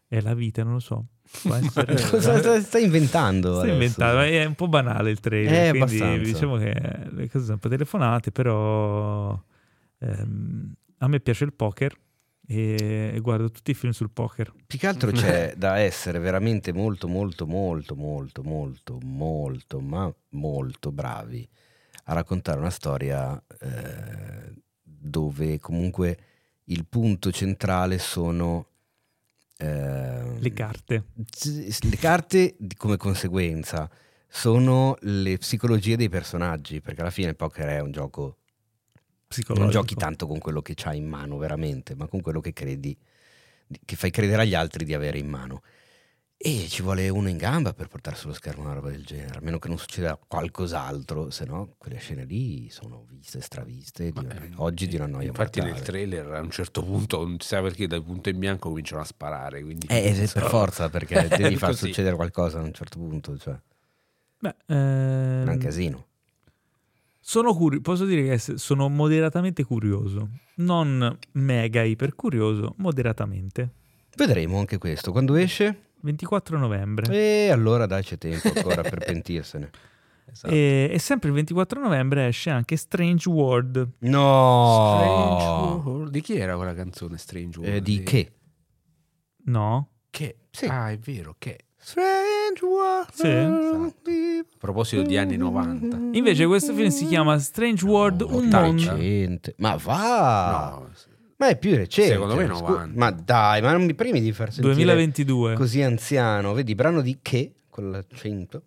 [SPEAKER 1] è la vita, non lo so. Essere-
[SPEAKER 3] stai- stai inventando?
[SPEAKER 1] Stai inventando, è un po' banale il trailer,
[SPEAKER 3] Eh,
[SPEAKER 1] quindi diciamo che le cose sono un po' telefonate, però ehm, a me piace il poker e, guardo tutti i film sul poker.
[SPEAKER 3] Più che altro c'è da essere veramente molto, molto, molto, molto, molto, molto, ma molto bravi a raccontare una storia eh, dove comunque il punto centrale sono eh,
[SPEAKER 1] Le carte.
[SPEAKER 3] le carte di- come conseguenza sono le psicologie dei personaggi, perché alla fine il poker è un gioco. Non giochi tanto con quello che c'hai in mano veramente, ma con quello che credi, che fai credere agli altri di avere in mano. E ci vuole uno in gamba per portare sullo schermo una roba del genere, a meno che non succeda qualcos'altro, se no quelle scene lì sono viste, straviste, di-
[SPEAKER 4] Ma, eh,
[SPEAKER 3] oggi di una noia
[SPEAKER 4] Infatti nel
[SPEAKER 3] mortale.
[SPEAKER 4] trailer a un certo punto, non si sa perché, dal punto in bianco cominciano a sparare. Quindi
[SPEAKER 3] Eh, eh, per forza, perché devi far succedere qualcosa a un certo punto, cioè,
[SPEAKER 1] Beh,
[SPEAKER 3] è
[SPEAKER 1] ehm,
[SPEAKER 3] un casino.
[SPEAKER 1] Sono curioso, posso dire che sono moderatamente curioso, non mega iper curioso, moderatamente.
[SPEAKER 3] Vedremo anche questo, quando esce?
[SPEAKER 1] 24 novembre.
[SPEAKER 3] E allora dai, c'è tempo ancora per pentirsene.
[SPEAKER 4] Esatto.
[SPEAKER 1] E, e sempre il 24 novembre esce anche Strange World.
[SPEAKER 3] No!
[SPEAKER 4] Strange World. Di chi era quella canzone Strange World?
[SPEAKER 3] Eh, di che?
[SPEAKER 1] No?
[SPEAKER 4] Che?
[SPEAKER 3] Sì.
[SPEAKER 4] Ah, è vero, che?
[SPEAKER 3] Strange World.
[SPEAKER 1] Sì.
[SPEAKER 4] A proposito di anni 90.
[SPEAKER 1] Invece questo film si chiama Strange World, un
[SPEAKER 4] ottanta.
[SPEAKER 1] mondo...
[SPEAKER 3] Ma va!
[SPEAKER 4] No,
[SPEAKER 3] Ma è più recente.
[SPEAKER 4] Secondo me
[SPEAKER 3] Scu-
[SPEAKER 4] 90.
[SPEAKER 3] ma dai, ma non mi primi di far sentire
[SPEAKER 1] 2022.
[SPEAKER 3] così anziano. Vedi, brano di che? Con l'accento.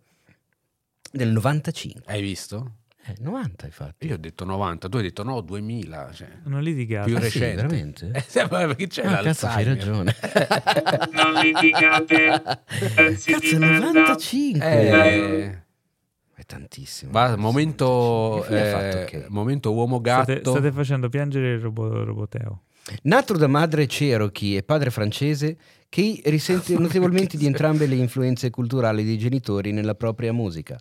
[SPEAKER 3] Del 95.
[SPEAKER 4] hai visto?
[SPEAKER 3] Eh, 90 infatti.
[SPEAKER 4] Io ho detto 90, tu hai detto no, 2000. Cioè,
[SPEAKER 1] Non litigate.
[SPEAKER 4] più
[SPEAKER 3] Ah, sì,
[SPEAKER 4] recente.
[SPEAKER 3] veramente?
[SPEAKER 4] Eh, sì, ma perché c'è
[SPEAKER 3] Ah, cazzo, hai ragione.
[SPEAKER 5] Non litigate,
[SPEAKER 3] Cazzo,
[SPEAKER 5] di merda.
[SPEAKER 3] 95.
[SPEAKER 4] Eh,
[SPEAKER 3] È tantissimo.
[SPEAKER 4] va, momento, eh,
[SPEAKER 3] che?
[SPEAKER 4] momento uomo
[SPEAKER 1] State,
[SPEAKER 4] gatto.
[SPEAKER 1] state facendo piangere il robo- Roboteo.
[SPEAKER 3] Nato da madre Cherokee e padre francese, Kay risente notevolmente di entrambe le influenze culturali dei genitori nella propria musica.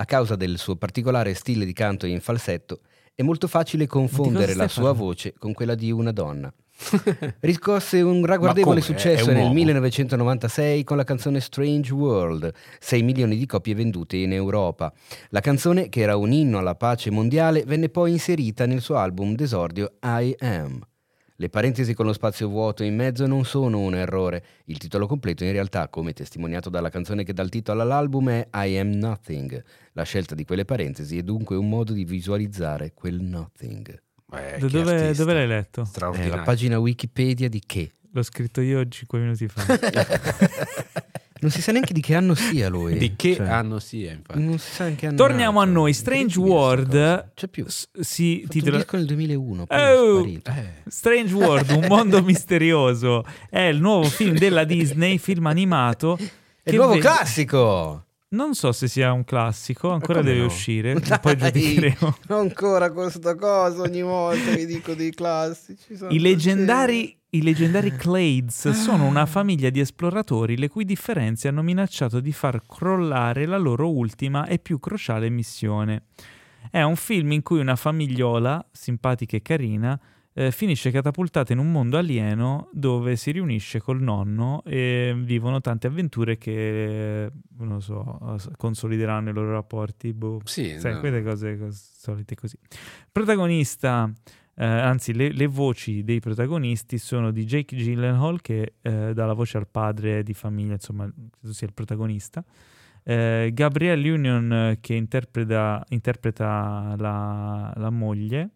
[SPEAKER 3] A causa del suo particolare stile di canto in falsetto, è molto facile confondere la sua
[SPEAKER 1] parlando?
[SPEAKER 3] voce con quella di una donna. Riscosse un ragguardevole successo
[SPEAKER 4] un
[SPEAKER 3] nel
[SPEAKER 4] uomo?
[SPEAKER 3] 1996 con la canzone Strange World, 6 milioni di copie vendute in Europa. La canzone, che era un inno alla pace mondiale, venne poi inserita nel suo album d'esordio I Am. Le parentesi con lo spazio vuoto in mezzo non sono un errore. Il titolo completo in realtà, come testimoniato dalla canzone che dà il titolo all'album, è I Am Nothing. La scelta di quelle parentesi è dunque un modo di visualizzare quel nothing.
[SPEAKER 4] Eh, che
[SPEAKER 1] dove, dove l'hai letto?
[SPEAKER 3] È
[SPEAKER 4] Straordinario.
[SPEAKER 3] la pagina Wikipedia di che?
[SPEAKER 1] L'ho scritto io 5 minuti fa.
[SPEAKER 3] non si sa neanche di che anno sia lui.
[SPEAKER 4] Di che
[SPEAKER 3] Cioè,
[SPEAKER 4] anno sia, infatti.
[SPEAKER 3] Non si sa in che anno
[SPEAKER 1] Torniamo
[SPEAKER 3] è
[SPEAKER 1] a
[SPEAKER 3] nato.
[SPEAKER 1] noi. Strange
[SPEAKER 3] sta
[SPEAKER 1] World.
[SPEAKER 3] C'è più.
[SPEAKER 1] s- si titola
[SPEAKER 3] disco nel 2001, poi
[SPEAKER 1] Oh!
[SPEAKER 4] Eh,
[SPEAKER 1] Strange World, un mondo misterioso. È il nuovo film della Disney, film animato.
[SPEAKER 3] È il nuovo
[SPEAKER 1] ve-
[SPEAKER 3] classico!
[SPEAKER 1] Non so se sia un classico, ancora deve
[SPEAKER 3] no?
[SPEAKER 1] uscire,
[SPEAKER 3] Dai,
[SPEAKER 1] poi giudicheremo.
[SPEAKER 3] Ancora questa cosa, ogni volta vi dico dei classici.
[SPEAKER 1] I leggendari, I leggendari Clades
[SPEAKER 3] Ah.
[SPEAKER 1] sono una famiglia di esploratori le cui differenze hanno minacciato di far crollare la loro ultima e più cruciale missione. È un film in cui una famigliola, simpatica e carina, eh, finisce catapultata in un mondo alieno dove si riunisce col nonno e vivono tante avventure che, eh, non lo so, consolideranno i loro rapporti. Boh.
[SPEAKER 4] sì,
[SPEAKER 1] Sai,
[SPEAKER 4] no.
[SPEAKER 1] quelle cose cos- solite così. Protagonista, eh, anzi, le, le voci dei protagonisti sono di Jake Gyllenhaal, che eh, dà la voce al padre di famiglia, insomma, credo sia il protagonista. Eh, Gabrielle Union, che interpreta, interpreta la, la moglie.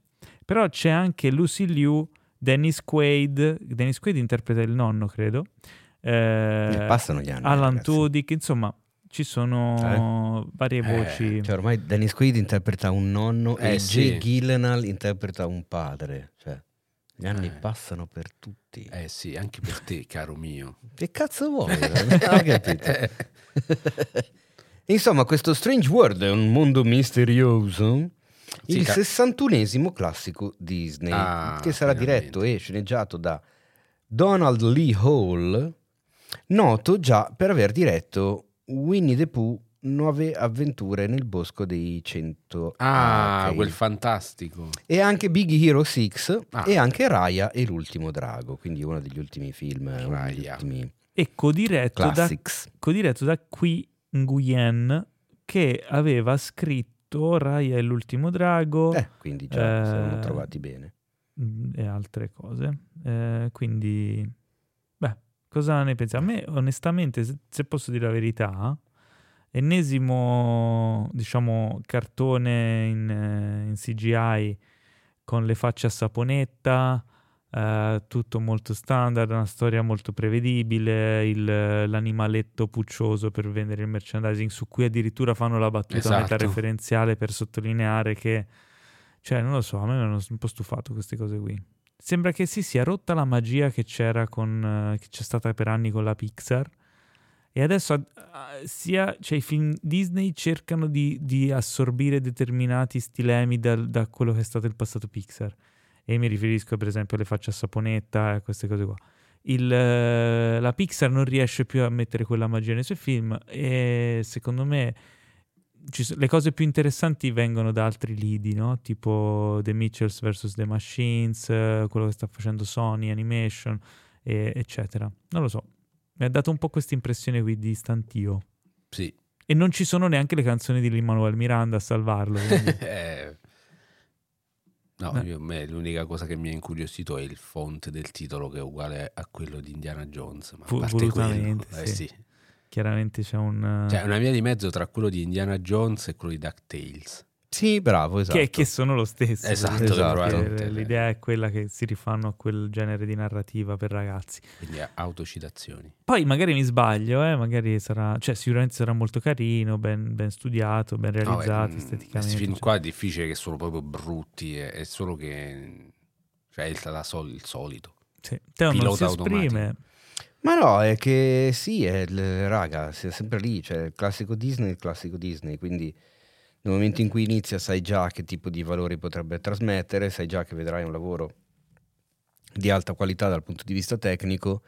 [SPEAKER 1] Però c'è anche Lucy Liu, Dennis Quaid. Dennis Quaid interpreta il nonno, credo. Eh,
[SPEAKER 3] Eh, passano gli anni,
[SPEAKER 1] Alan. Tudyk, insomma, ci sono varie
[SPEAKER 4] Eh,
[SPEAKER 1] voci.
[SPEAKER 3] Cioè, ormai Dennis Quaid interpreta un nonno
[SPEAKER 4] Eh,
[SPEAKER 3] e
[SPEAKER 4] sì.
[SPEAKER 3] Jay Gyllenhaal interpreta un padre. Cioè, gli anni
[SPEAKER 4] Eh.
[SPEAKER 3] passano per tutti.
[SPEAKER 4] Eh sì, anche per te, caro mio.
[SPEAKER 3] Che cazzo vuoi? Non ho capito. Insomma, questo Strange World è un mondo misterioso.
[SPEAKER 4] Sì,
[SPEAKER 3] il
[SPEAKER 4] ca-
[SPEAKER 3] 61esimo classico Disney,
[SPEAKER 4] Ah,
[SPEAKER 3] che sarà
[SPEAKER 4] finalmente.
[SPEAKER 3] diretto e sceneggiato da Donald Lee Hall, noto già per aver diretto Winnie the Pooh, Nuove avventure nel bosco dei cento
[SPEAKER 4] Ah,
[SPEAKER 3] acri.
[SPEAKER 4] quel fantastico.
[SPEAKER 3] e anche Big Hero 6
[SPEAKER 4] Ah.
[SPEAKER 3] e anche Raya e l'ultimo drago, quindi uno degli ultimi film,
[SPEAKER 4] Raya.
[SPEAKER 3] ultimi
[SPEAKER 1] E codiretto da, codiretto da Qui Nguyen, che aveva scritto Raya e l'ultimo drago
[SPEAKER 3] Eh, quindi già
[SPEAKER 1] Eh,
[SPEAKER 3] siamo trovati bene.
[SPEAKER 1] mm, e altre cose. Eh, quindi, cosa ne pensi? A me, onestamente, se, posso dire la verità, ennesimo, diciamo, cartone in, eh, in CGI con le facce a saponetta, eh, tutto molto standard, una storia molto prevedibile, il- l'animaletto puccioso per vendere il merchandising, su cui addirittura fanno la battuta
[SPEAKER 4] Esatto.
[SPEAKER 1] metareferenziale per sottolineare che, cioè, non lo so, a me hanno un po' stufato queste cose qui. Sembra che si sia rotta la magia che c'era con, eh, che c'è stata per anni con la Pixar. E adesso ah, sia cioè, i film Disney cercano di, di assorbire determinati stilemi dal- da quello che è stato il passato Pixar. E mi riferisco per esempio alle facce a saponetta e a queste cose qua. Il, eh, la Pixar non riesce più a mettere quella magia nei suoi film e secondo me so- le cose più interessanti vengono da altri lidi, no? tipo The Mitchells vs. The Machines, quello che sta facendo Sony Animation, e- eccetera. Non lo so, mi ha dato un po' questa impressione qui di stantio.
[SPEAKER 4] Sì.
[SPEAKER 1] E non ci sono neanche le canzoni di Lin-Manuel Miranda a salvarlo.
[SPEAKER 4] Eh, No,
[SPEAKER 1] Eh.
[SPEAKER 4] io- a me l'unica cosa che mi ha incuriosito è il font del titolo che è uguale a quello di Indiana Jones. Ma a
[SPEAKER 1] Fu-
[SPEAKER 4] parte quello, eh,
[SPEAKER 1] sì.
[SPEAKER 4] sì.
[SPEAKER 1] Chiaramente c'è un...
[SPEAKER 4] Cioè, una via di mezzo tra quello di Indiana Jones e quello di DuckTales.
[SPEAKER 3] Sì, bravo, esatto.
[SPEAKER 1] che, che sono lo stesso.
[SPEAKER 4] Esatto,
[SPEAKER 3] Esatto.
[SPEAKER 1] Eh, L'idea è quella che si rifanno a quel genere di narrativa per ragazzi.
[SPEAKER 4] Quindi autocitazioni.
[SPEAKER 1] Poi magari mi sbaglio, eh, magari sarà, cioè sicuramente sarà molto carino, ben, ben studiato, ben
[SPEAKER 4] No, beh,
[SPEAKER 1] realizzato
[SPEAKER 4] mm,
[SPEAKER 1] esteticamente.
[SPEAKER 4] Questi film
[SPEAKER 1] cioè.
[SPEAKER 4] qua è difficile che sono proprio brutti, è, è solo che cioè, è il, la sol- il solito.
[SPEAKER 1] Sì. Teo non
[SPEAKER 4] pilota
[SPEAKER 1] si esprime.
[SPEAKER 3] Ma no, è che sì, è raga, sei sempre lì, cioè il classico Disney, il classico Disney, quindi nel momento in cui inizia sai già che tipo di valori potrebbe trasmettere, sai già che vedrai un lavoro di alta qualità dal punto di vista tecnico,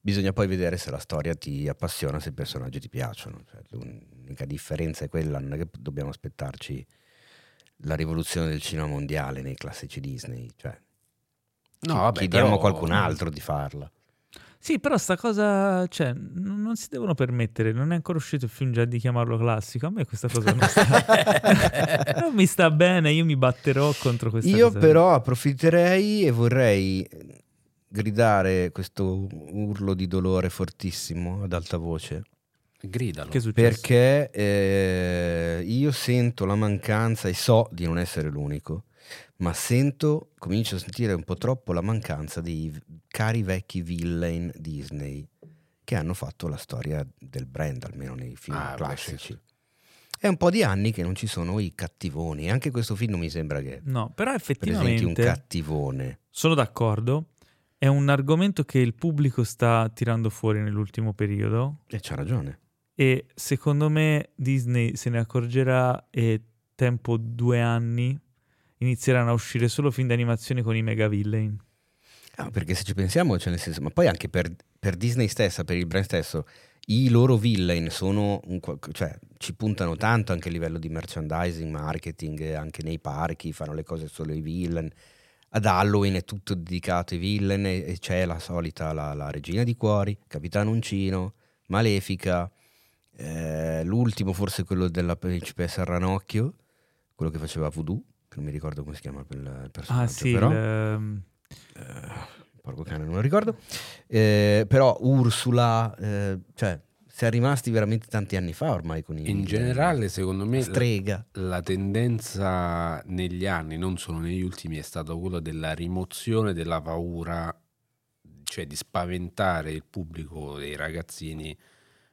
[SPEAKER 3] bisogna poi vedere se la storia ti appassiona, se i personaggi ti piacciono. Cioè, l'unica differenza è quella, non è che dobbiamo aspettarci la rivoluzione del cinema mondiale nei classici Disney, cioè
[SPEAKER 4] No, vabbè,
[SPEAKER 3] chiediamo
[SPEAKER 4] però-
[SPEAKER 3] a qualcun altro di farla.
[SPEAKER 1] Sì, però sta cosa, cioè, n- non si devono permettere, non è ancora uscito il film già di chiamarlo classico. A me questa cosa non, sta, non mi sta bene, io mi batterò contro questa
[SPEAKER 3] Io
[SPEAKER 1] cosa.
[SPEAKER 3] però approfitterei e vorrei gridare questo urlo di dolore fortissimo ad alta voce
[SPEAKER 4] Gridalo.
[SPEAKER 1] Che
[SPEAKER 3] perché eh, io sento la mancanza e so di non essere l'unico ma sento, comincio a sentire un po' troppo la mancanza dei cari vecchi villain Disney che hanno fatto la storia del brand almeno nei film
[SPEAKER 4] Ah, beh,
[SPEAKER 3] classici
[SPEAKER 4] certo.
[SPEAKER 3] è un po' di anni che non ci sono i cattivoni anche questo film non mi sembra che
[SPEAKER 1] No, però
[SPEAKER 3] presenti un
[SPEAKER 1] effettivamente
[SPEAKER 3] cattivone
[SPEAKER 1] sono d'accordo. È un argomento che il pubblico sta tirando fuori nell'ultimo periodo
[SPEAKER 3] e c'ha ragione
[SPEAKER 1] e secondo me Disney se ne accorgerà e tempo due anni inizieranno a uscire solo film d'animazione con i mega villain.
[SPEAKER 3] Ah, perché se ci pensiamo, cioè nel senso, ma poi anche per, per Disney stessa, per il brand stesso, i loro villain sono, un cioè ci puntano tanto anche a livello di merchandising, marketing, eh, anche nei parchi fanno le cose solo i villain. Ad Halloween è tutto dedicato ai villain e, e c'è la solita, la, la regina di cuori, Capitano Uncino, Malefica, eh, l'ultimo forse quello della principessa Ranocchio, quello che faceva Voodoo, non mi ricordo come si chiama quel personaggio,
[SPEAKER 1] Ah sì,
[SPEAKER 3] però...
[SPEAKER 1] il, ehm,
[SPEAKER 3] porco cane, non lo ricordo. Eh, però Ursula, eh, cioè, si è rimasti veramente tanti anni fa ormai con i
[SPEAKER 4] In generale, secondo me, la,
[SPEAKER 3] strega.
[SPEAKER 4] la tendenza negli anni, non solo negli ultimi, è stata quella della rimozione della paura, cioè di spaventare il pubblico dei ragazzini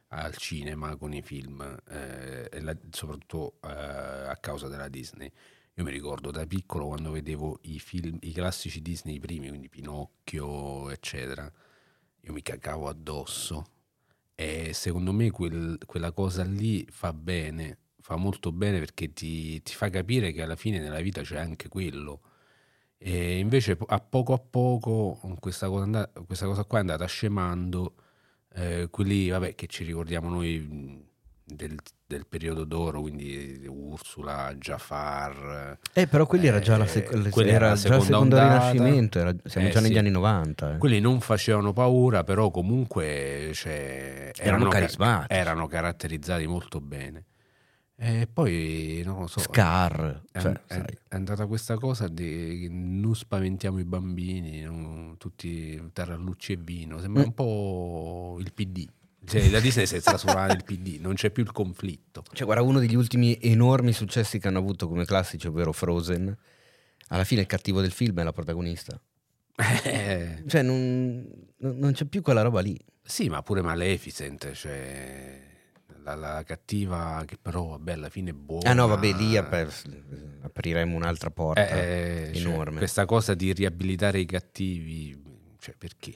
[SPEAKER 4] al cinema con i film, eh, e la- soprattutto eh, a causa della Disney. Io mi ricordo da piccolo quando vedevo i film, i classici Disney primi, quindi Pinocchio, eccetera, io mi cagavo addosso. E secondo me quel- quella cosa lì fa bene, fa molto bene perché ti, ti fa capire che alla fine nella vita c'è anche quello. E invece a poco a poco questa cosa, and- questa cosa qua è andata scemando. eh, quelli vabbè, che ci ricordiamo noi mh, del, del periodo d'oro, quindi Ursula, Jafar.
[SPEAKER 3] Eh, però quelli era già, la
[SPEAKER 4] Eh,
[SPEAKER 3] sec- era
[SPEAKER 4] la
[SPEAKER 3] già il
[SPEAKER 4] seconda
[SPEAKER 3] secondo
[SPEAKER 4] ondata.
[SPEAKER 3] rinascimento, era- siamo
[SPEAKER 4] Eh,
[SPEAKER 3] già negli
[SPEAKER 4] sì.
[SPEAKER 3] anni 90. eh.
[SPEAKER 4] Quelli non facevano paura, però comunque cioè,
[SPEAKER 3] Erano
[SPEAKER 4] ca-
[SPEAKER 3] carismatici.
[SPEAKER 4] erano caratterizzati molto bene. E poi non lo so.
[SPEAKER 3] Scar,
[SPEAKER 4] È,
[SPEAKER 3] cioè,
[SPEAKER 4] è- è andata questa cosa di non spaventiamo i bambini, non- tutti terrallucci e vino. Sembra
[SPEAKER 3] Mm.
[SPEAKER 4] un po' il PD. Cioè, la Disney si è trasformata nel PD, non c'è più il conflitto.
[SPEAKER 3] Cioè, guarda, uno degli ultimi enormi successi che hanno avuto come classici, ovvero Frozen, alla fine il cattivo del film è la protagonista.
[SPEAKER 4] Eh,
[SPEAKER 3] Cioè, non, non- c'è più quella roba lì.
[SPEAKER 4] sì, ma pure Maleficent, cioè la, la cattiva che però vabbè, alla fine è buona.
[SPEAKER 3] Ah no, vabbè, lì ap- apriremo un'altra porta
[SPEAKER 4] Eh, eh, cioè,
[SPEAKER 3] enorme.
[SPEAKER 4] questa cosa di riabilitare i cattivi, cioè perché?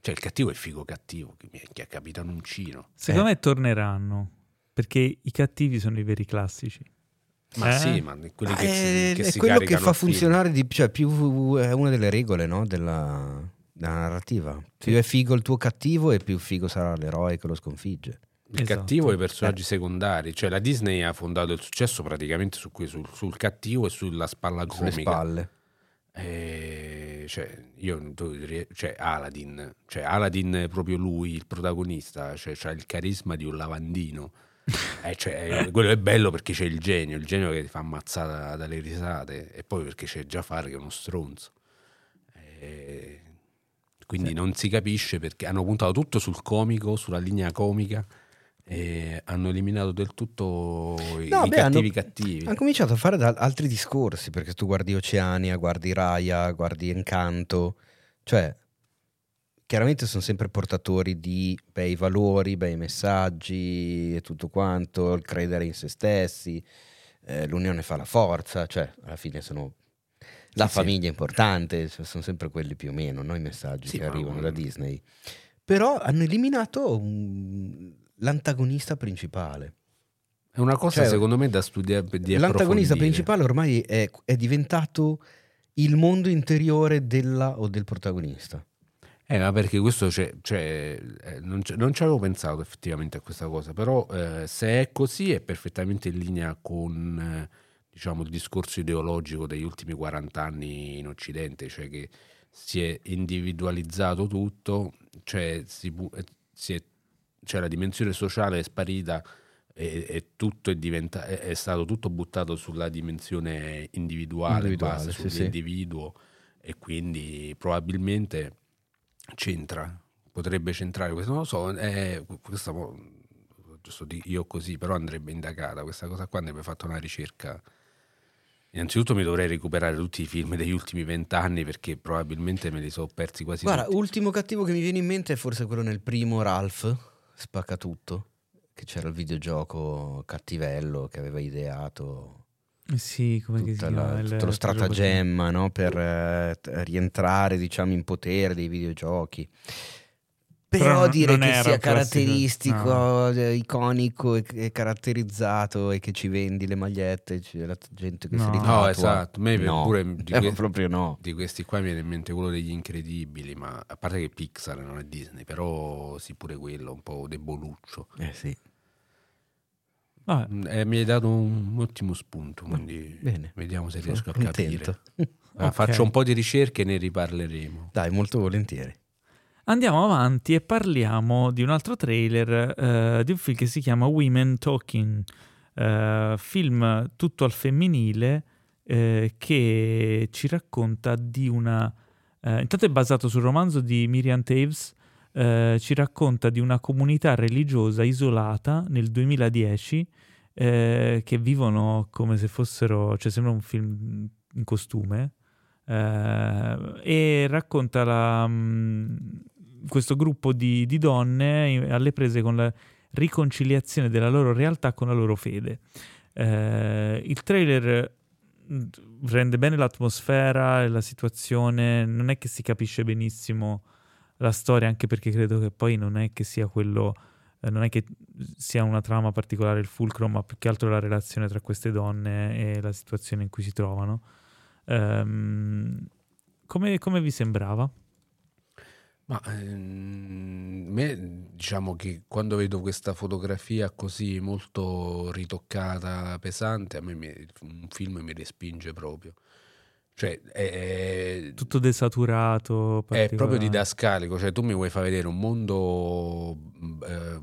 [SPEAKER 4] Cioè il cattivo è il figo cattivo, che, mi- che è Capitano Uncino.
[SPEAKER 1] secondo me torneranno perché i cattivi sono i veri classici.
[SPEAKER 4] Ma
[SPEAKER 1] Eh?
[SPEAKER 4] sì, ma quelli
[SPEAKER 3] Ah,
[SPEAKER 4] che,
[SPEAKER 3] è,
[SPEAKER 4] si, che
[SPEAKER 3] è
[SPEAKER 4] si
[SPEAKER 3] quello che fa funzionare di cioè più è una delle regole no, della, della narrativa. Più è figo il tuo cattivo e più figo sarà l'eroe che lo sconfigge.
[SPEAKER 4] Il
[SPEAKER 1] Esatto.
[SPEAKER 4] cattivo e i personaggi secondari. Cioè la Disney ha fondato il successo praticamente su cui- sul, sul cattivo e sulla spalla
[SPEAKER 3] Sulle
[SPEAKER 4] comica.
[SPEAKER 3] spalle.
[SPEAKER 4] Eh, cioè, io, cioè, Aladdin, cioè, Aladdin è proprio lui, il protagonista, cioè, ha il carisma di un lavandino. Eh, cioè, eh, quello è bello perché c'è il genio, il genio che ti fa ammazzare dalle risate, e poi perché c'è Jafar che è uno stronzo. Eh, quindi non si capisce perché hanno puntato tutto sul comico, sulla linea comica, e hanno eliminato del tutto i,
[SPEAKER 3] No,
[SPEAKER 4] i
[SPEAKER 3] beh,
[SPEAKER 4] cattivi
[SPEAKER 3] hanno-
[SPEAKER 4] cattivi.
[SPEAKER 3] Hanno cominciato a fare altri discorsi, perché tu guardi Oceania, guardi Raya, guardi Encanto, cioè chiaramente sono sempre portatori di bei valori, bei messaggi e tutto quanto, il credere in se stessi, eh, l'unione fa la forza, cioè alla fine sono la
[SPEAKER 4] Sì, sì.
[SPEAKER 3] famiglia è importante, cioè, sono sempre quelli più o meno, no? i messaggi
[SPEAKER 4] Sì,
[SPEAKER 3] che arrivano da Disney. Però hanno eliminato un- l'antagonista principale.
[SPEAKER 4] È una cosa
[SPEAKER 3] Cioè,
[SPEAKER 4] secondo me da studiare di
[SPEAKER 3] L'antagonista principale ormai è, è diventato il mondo interiore della o del protagonista.
[SPEAKER 4] Eh, ma perché questo c'è, c'è- eh, non, ci- non ci avevo pensato effettivamente a questa cosa, però eh, se è così è perfettamente in linea con eh, diciamo, il discorso ideologico degli ultimi 40 anni in Occidente, cioè che si è individualizzato tutto, cioè, si eh, si è- cioè la dimensione sociale è sparita e, e tutto è, diventa- è- è stato tutto buttato sulla dimensione individuale,
[SPEAKER 3] Individuale,
[SPEAKER 4] base,
[SPEAKER 3] sì, sì.
[SPEAKER 4] sull'individuo e quindi probabilmente c'entra, potrebbe centrare questo, non lo so, è, questa giusto io così, però andrebbe indagata questa cosa qua, andrebbe fatta una ricerca. Innanzitutto mi dovrei recuperare tutti i film degli ultimi vent'anni perché probabilmente me li sono persi quasi
[SPEAKER 3] Guarda,
[SPEAKER 4] tutti.
[SPEAKER 3] ultimo cattivo che mi viene in mente è forse quello nel primo Ralph, spacca tutto, che c'era il videogioco cattivello che aveva ideato
[SPEAKER 1] Eh Sì, come si chiama?
[SPEAKER 3] la- tutto lo stratagemma no? per eh, rientrare diciamo in potere dei videogiochi. Però,
[SPEAKER 1] Però
[SPEAKER 3] dire che sia caratteristico, eh, iconico e, e caratterizzato e che ci vendi le magliette, c'è la gente che
[SPEAKER 1] No.
[SPEAKER 3] si
[SPEAKER 1] No,
[SPEAKER 3] ritatua.
[SPEAKER 4] No, esatto, a me
[SPEAKER 3] No,
[SPEAKER 4] pure di,
[SPEAKER 3] eh,
[SPEAKER 4] que-
[SPEAKER 3] proprio no.
[SPEAKER 4] di questi qua mi viene in mente quello degli incredibili, ma a parte che Pixar non è Disney, però sì pure quello, un po' deboluccio.
[SPEAKER 3] Eh sì,
[SPEAKER 4] Mm, eh, mi hai dato un ottimo spunto, quindi
[SPEAKER 3] bene.
[SPEAKER 4] vediamo se
[SPEAKER 3] sono
[SPEAKER 4] riesco a
[SPEAKER 3] contento.
[SPEAKER 4] capire. Ah,
[SPEAKER 1] Ok.
[SPEAKER 4] Faccio un po' di ricerche e ne riparleremo.
[SPEAKER 3] Dai, molto volentieri.
[SPEAKER 1] Andiamo avanti e parliamo di un altro trailer eh, di un film che si chiama Women Talking, eh, film tutto al femminile eh, che ci racconta di una... eh, intanto è basato sul romanzo di Miriam Taves, eh, ci racconta di una comunità religiosa isolata nel 2010 eh, che vivono come se fossero, cioè sembra un film in costume, eh, e racconta la, mh, questo gruppo di, di donne alle prese con la riconciliazione della loro realtà con la loro fede. Eh, il trailer rende bene l'atmosfera e la situazione, non è che si capisce benissimo la storia, anche perché credo che poi non è che sia quello, eh, non è che sia una trama particolare il fulcro, ma più che altro la relazione tra queste donne e la situazione in cui si trovano. Ehm, come, come vi sembrava?
[SPEAKER 4] Ma ehm, me diciamo che quando vedo questa fotografia così molto ritoccata, pesante, a me mi- un film mi respinge proprio. Cioè, è,
[SPEAKER 1] Tutto desaturato.
[SPEAKER 4] è proprio didascalico, cioè tu mi vuoi far vedere un mondo eh,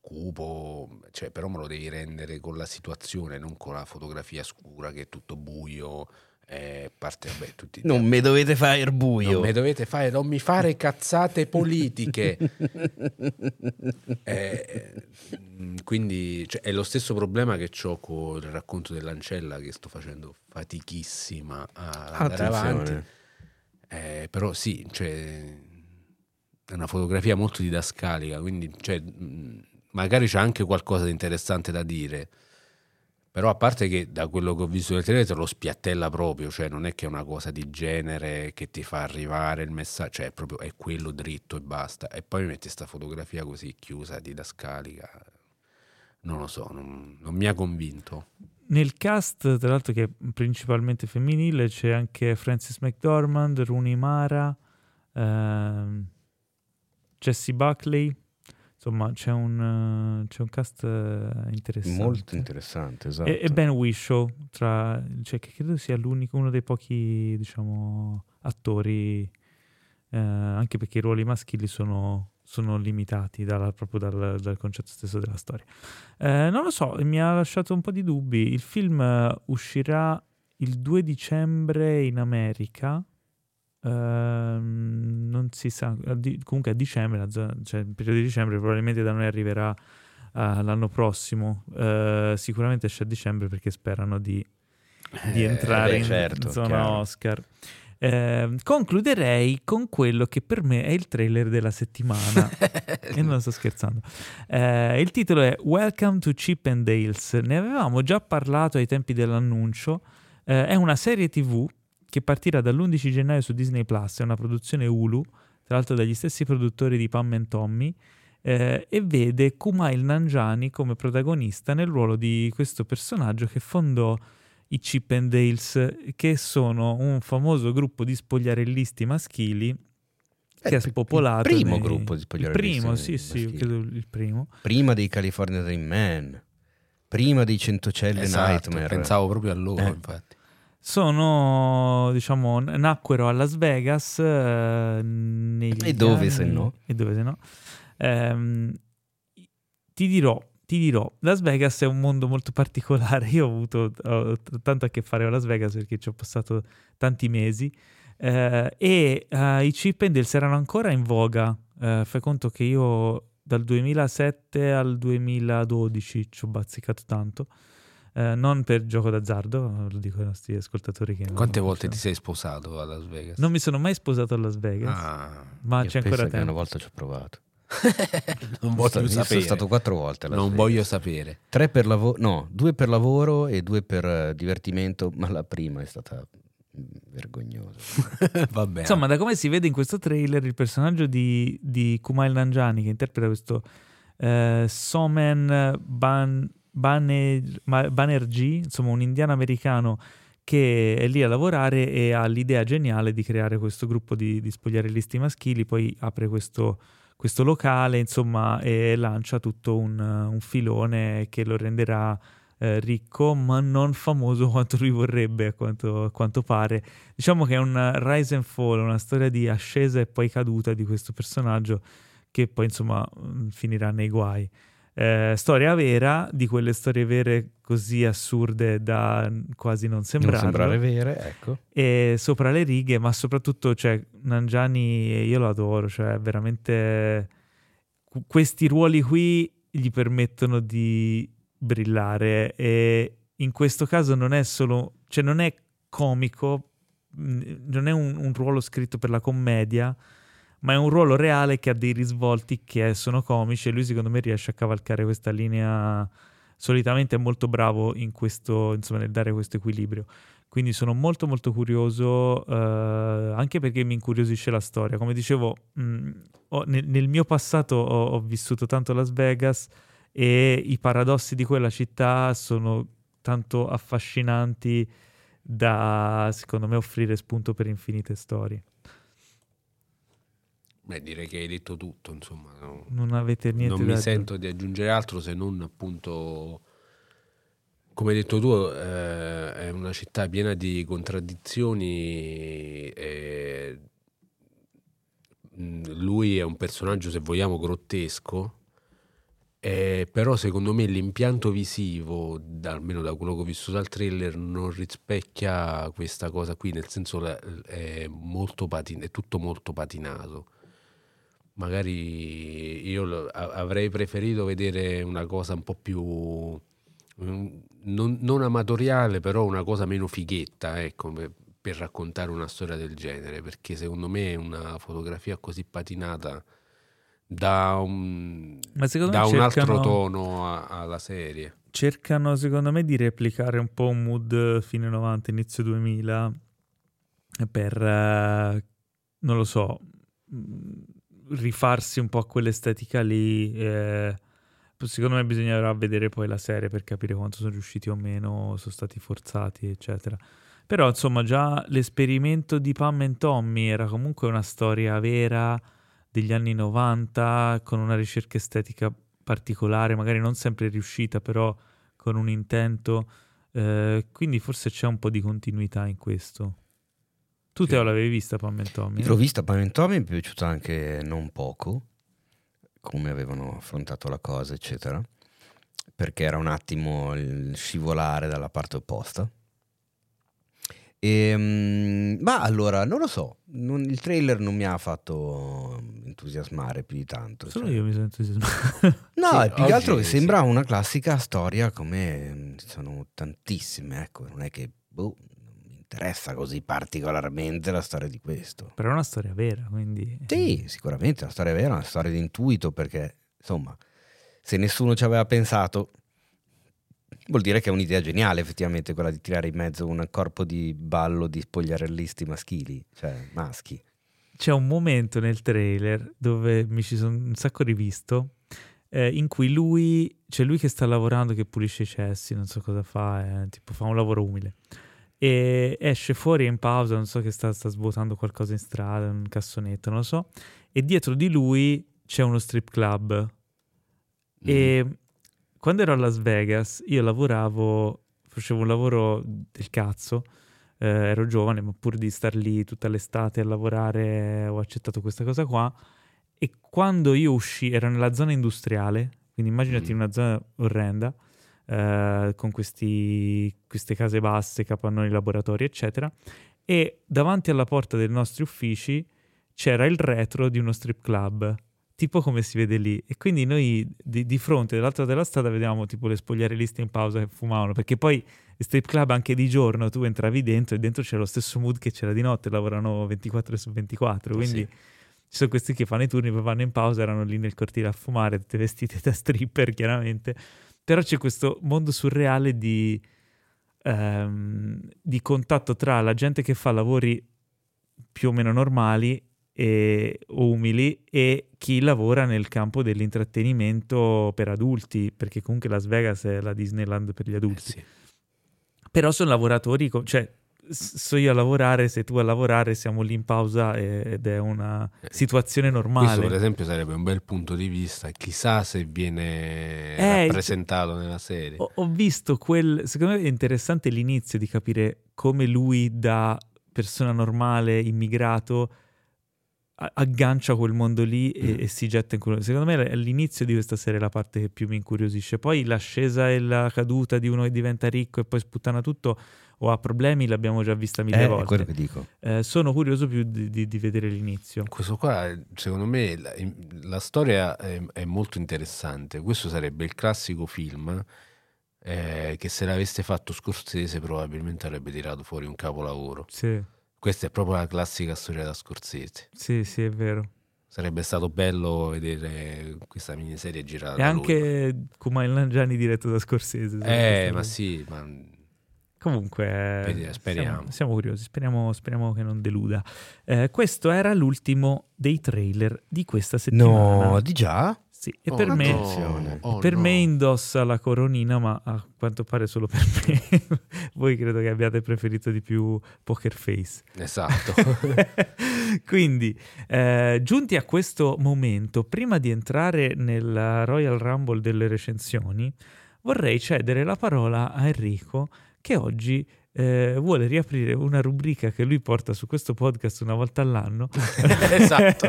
[SPEAKER 4] cupo, cioè, però me lo devi rendere con la situazione, non con la fotografia scura che è tutto buio, eh, parte, vabbè, tutti
[SPEAKER 3] Non me dovete fare il buio.
[SPEAKER 4] non mi dovete fare, non mi fare cazzate politiche. Eh, mm, quindi cioè, è lo stesso problema che ho con il racconto dell'ancella che sto facendo fatichissima a andare avanti. Eh, però sì, cioè, è una fotografia molto didascalica, quindi cioè, mh, magari c'è anche qualcosa di interessante da dire. Però a parte che da quello che ho visto nel trailer te lo spiattella proprio, cioè non è che è una cosa di genere che ti fa arrivare il messaggio, cioè è proprio è quello dritto e basta. E poi mi metti questa fotografia così chiusa, didascalica. Non lo so, non, non mi ha convinto.
[SPEAKER 1] Nel cast, tra l'altro, che è principalmente femminile, c'è anche Frances McDormand, Rooney Mara, ehm, Jessie Buckley. Insomma, c'è un, c'è un cast eh, interessante.
[SPEAKER 3] Molto interessante, esatto.
[SPEAKER 1] E, e Ben Whishaw, tra, cioè, che credo sia l'unico, uno dei pochi, diciamo, attori, eh, anche perché i ruoli maschili sono, sono limitati dalla- proprio dal, dal concetto stesso della storia. Eh, non lo so, mi ha lasciato un po' di dubbi. Il film eh, uscirà il 2 dicembre in America. Ehm, non si sa, comunque a dicembre, cioè il periodo di dicembre, probabilmente da noi arriverà eh, l'anno prossimo. Eh, sicuramente esce a dicembre perché sperano di, di
[SPEAKER 3] Eh,
[SPEAKER 1] entrare
[SPEAKER 3] beh,
[SPEAKER 1] in
[SPEAKER 3] certo,
[SPEAKER 1] zona
[SPEAKER 3] chiaro.
[SPEAKER 1] Oscar. Eh, concluderei con quello che per me è il trailer della settimana. e non sto scherzando. Eh, il titolo è Welcome to Chip and Dales. Ne avevamo già parlato ai tempi dell'annuncio. Eh, è una serie TV che partirà dall'11 gennaio su Disney Plus. È una produzione Hulu, tra l'altro dagli stessi produttori di Pam and Tommy. eh, e vede Kumail Nanjiani come protagonista nel ruolo di questo personaggio che fondò i Chip and Dales, che sono un famoso gruppo di spogliarellisti maschili che
[SPEAKER 3] Eh,
[SPEAKER 1] è spopolato.
[SPEAKER 3] Il primo
[SPEAKER 1] nei-
[SPEAKER 3] gruppo di
[SPEAKER 1] Il
[SPEAKER 3] spogliarellisti
[SPEAKER 1] primo, sì, sì,
[SPEAKER 3] maschili.
[SPEAKER 1] credo il primo.
[SPEAKER 3] Prima dei California Dream Man. Prima dei Centocelle
[SPEAKER 4] Esatto,
[SPEAKER 3] Nightmare.
[SPEAKER 4] pensavo proprio a loro,
[SPEAKER 3] Eh.
[SPEAKER 4] infatti.
[SPEAKER 1] Sono, diciamo, nacquero a Las Vegas. eh,
[SPEAKER 3] E dove
[SPEAKER 1] anni-
[SPEAKER 3] se no?
[SPEAKER 1] E dove se no? Ehm, ti dirò, ti dirò, Las Vegas è un mondo molto particolare. Io ho avuto ho tanto a che fare a Las Vegas perché ci ho passato tanti mesi. eh, e eh, i chip Dales erano ancora in voga. Eh, fai conto che io dal 2007 al 2012 ci ho bazzicato tanto. Eh, non per gioco d'azzardo, lo dico ai nostri ascoltatori che
[SPEAKER 4] Quante volte ti sei sposato a Las Vegas?
[SPEAKER 1] Non mi sono mai sposato a Las Vegas,
[SPEAKER 4] Ah,
[SPEAKER 1] ma c'è ancora
[SPEAKER 3] che
[SPEAKER 1] tempo.
[SPEAKER 3] una volta ci ho provato.
[SPEAKER 4] non
[SPEAKER 3] Sono
[SPEAKER 4] voglio
[SPEAKER 3] io
[SPEAKER 4] sapere.
[SPEAKER 3] Sono stato quattro volte.
[SPEAKER 4] non
[SPEAKER 3] Vegas.
[SPEAKER 4] voglio sapere.
[SPEAKER 3] Tre per lavoro, no, due per lavoro e due per eh, divertimento, ma la prima è stata mm, vergognosa.
[SPEAKER 4] Va bene.
[SPEAKER 1] Insomma, da come si vede in questo trailer, il personaggio di, di Kumail Nanjiani, che interpreta questo eh, Somen Ban, Bane- Ma- Banerjee, insomma un indiano americano che è lì a lavorare e ha l'idea geniale di creare questo gruppo di, di spogliarellisti maschili, poi apre questo, questo locale, insomma, e lancia tutto un, un filone che lo renderà eh, ricco, ma non famoso quanto lui vorrebbe, a quanto, a quanto pare. Diciamo che è un rise and fall, una storia di ascesa e poi caduta di questo personaggio che poi insomma mh, finirà nei guai. Eh, storia vera, di quelle storie vere così assurde da quasi non
[SPEAKER 3] Non
[SPEAKER 1] sembrarlo
[SPEAKER 3] sembrare vere, ecco.
[SPEAKER 1] e sopra le righe, ma soprattutto, cioè, Nangiani io lo adoro, cioè, veramente qu- questi ruoli qui gli permettono di brillare e in questo caso non è solo, cioè non è comico, non è un, un ruolo scritto per la commedia, ma è un ruolo reale che ha dei risvolti che sono comici e lui secondo me riesce a cavalcare questa linea solitamente è molto bravo in questo, insomma, nel dare questo equilibrio. Quindi sono molto molto curioso, eh, anche perché mi incuriosisce la storia. Come dicevo, mh, ho- nel, nel mio passato ho, ho vissuto tanto Las Vegas e i paradossi di quella città sono tanto affascinanti da, secondo me, offrire spunto per infinite storie.
[SPEAKER 4] Beh, direi che hai detto tutto, insomma. no?
[SPEAKER 1] Non avete niente
[SPEAKER 4] non mi sento di aggiungere altro se non appunto come hai detto tu eh, è una città piena di contraddizioni e mm, lui è un personaggio se vogliamo grottesco eh, però secondo me l'impianto visivo da- almeno da quello che ho visto dal trailer non rispecchia questa cosa qui nel senso è molto patin- è tutto molto patinato magari io avrei preferito vedere una cosa un po' più mm, non, non amatoriale, però una cosa meno fighetta, ecco, per, raccontare una storia del genere, perché secondo me una fotografia così patinata dà un, dà
[SPEAKER 1] me
[SPEAKER 4] un altro
[SPEAKER 1] cercano-
[SPEAKER 4] tono a- alla serie.
[SPEAKER 1] cercano secondo me di replicare un po' un mood fine 90, inizio 2000 per, eh, non lo so, mh, rifarsi un po' a quell'estetica lì. eh, secondo me bisognerà vedere poi la serie per capire quanto sono riusciti o meno, sono stati forzati, eccetera. Però insomma già l'esperimento di Pam and Tommy era comunque una storia vera degli anni 90 con una ricerca estetica particolare, magari non sempre riuscita, però con un intento. eh, quindi forse c'è un po' di continuità in questo. Tu. Teo l'avevi vista Pam and Tommy?
[SPEAKER 3] L'ho vista Pam and Tommy, mi è piaciuta anche non poco, come avevano affrontato la cosa, eccetera, perché era un attimo il scivolare dalla parte opposta. Ehm, ma allora, non lo so, non- il trailer non mi ha fatto entusiasmare più di tanto.
[SPEAKER 1] Solo
[SPEAKER 3] cioè.
[SPEAKER 1] io mi sono entusiasmato.
[SPEAKER 3] No,
[SPEAKER 4] Sì,
[SPEAKER 3] più che altro che
[SPEAKER 4] sì.
[SPEAKER 3] sembra una classica storia come mm, ci sono tantissime, ecco, non è che boh, interessa così particolarmente la storia di questo.
[SPEAKER 1] Però è una storia vera, quindi...
[SPEAKER 3] Sì, sicuramente è una storia vera, una storia di intuito, perché insomma, se nessuno ci aveva pensato, vuol dire che è un'idea geniale effettivamente quella di tirare in mezzo un corpo di ballo di spogliarellisti maschili, cioè maschi.
[SPEAKER 1] C'è un momento nel trailer dove mi ci sono un sacco rivisto eh, in cui lui, c'è lui che sta lavorando, che pulisce i cessi, non so cosa fa, eh, tipo fa un lavoro umile. E esce fuori in pausa, non so che sta, sta svuotando qualcosa in strada, un cassonetto, non lo so. E dietro di lui c'è uno strip club. E quando ero a Las Vegas, io lavoravo, facevo un lavoro del cazzo, eh, ero giovane, ma pur di star lì tutta l'estate a lavorare, ho accettato questa cosa qua. E quando io uscì, ero nella zona industriale, quindi immaginati
[SPEAKER 4] Mm.
[SPEAKER 1] una zona orrenda, eh, con questi, queste case basse, capannoni, laboratori, eccetera. E davanti alla porta dei nostri uffici c'era il retro di uno strip club, tipo come si vede lì. E quindi noi di, di fronte, dall'altro lato della strada, vedevamo tipo le spogliarelliste in pausa che fumavano, perché poi strip club anche di giorno tu entravi dentro e dentro c'era lo stesso mood che c'era di notte, lavorano 24 su 24, quindi
[SPEAKER 4] Sì.
[SPEAKER 1] ci sono questi che fanno i turni, poi vanno in pausa, erano lì nel cortile a fumare, tutte vestite da stripper chiaramente, però c'è questo mondo surreale di, ehm, di contatto tra la gente che fa lavori più o meno normali e, o umili e chi lavora nel campo dell'intrattenimento per adulti, perché comunque Las Vegas è la Disneyland per gli
[SPEAKER 4] Eh
[SPEAKER 1] adulti.
[SPEAKER 4] sì.
[SPEAKER 1] Però sono lavoratori, cioè so io a lavorare, sei tu a lavorare, siamo lì in pausa ed è una
[SPEAKER 4] Eh,
[SPEAKER 1] situazione
[SPEAKER 4] Questo
[SPEAKER 1] normale.
[SPEAKER 4] per esempio sarebbe un bel punto di vista, chissà se viene
[SPEAKER 1] Eh,
[SPEAKER 4] rappresentato nella serie.
[SPEAKER 1] Ho, ho visto quel. Secondo me è interessante l'inizio di capire come lui, da persona normale, immigrato, aggancia quel mondo lì e,
[SPEAKER 4] Mm.
[SPEAKER 1] e si getta in quello. Secondo me è l'inizio di questa serie la parte che più mi incuriosisce. Poi l'ascesa e la caduta di uno che diventa ricco e poi sputtana tutto o ha problemi l'abbiamo già vista mille
[SPEAKER 3] Eh, è
[SPEAKER 1] volte.
[SPEAKER 3] quello che dico.
[SPEAKER 1] Eh, sono curioso più di, di- di vedere l'inizio.
[SPEAKER 4] Questo qua, secondo me, la, la storia è, è molto interessante. Questo sarebbe il classico film eh, che se l'avesse fatto Scorsese probabilmente avrebbe tirato fuori un capolavoro.
[SPEAKER 1] Sì,
[SPEAKER 4] Questa è proprio la classica storia da Scorsese.
[SPEAKER 1] sì, sì, è vero.
[SPEAKER 4] Sarebbe stato bello vedere questa miniserie girata
[SPEAKER 1] E anche Kumail Nanjiani diretto da Scorsese.
[SPEAKER 4] Eh, ma sì, ma
[SPEAKER 1] Comunque,
[SPEAKER 4] speriamo.
[SPEAKER 1] Siamo, siamo curiosi, speriamo, speriamo che non deluda. Eh, questo era l'ultimo dei trailer di questa settimana.
[SPEAKER 3] No, di già?
[SPEAKER 1] Sì, e
[SPEAKER 4] Oh,
[SPEAKER 1] per, me.
[SPEAKER 4] Oh,
[SPEAKER 1] per
[SPEAKER 4] no.
[SPEAKER 1] me indossa la coronina, ma a quanto pare solo per me. Voi credo che abbiate preferito di più Poker Face.
[SPEAKER 4] Esatto.
[SPEAKER 1] Quindi, eh, giunti a questo momento, prima di entrare nella Royal Rumble delle recensioni, vorrei cedere la parola a Enrico che oggi eh, vuole riaprire una rubrica che lui porta su questo podcast una volta all'anno.
[SPEAKER 4] esatto.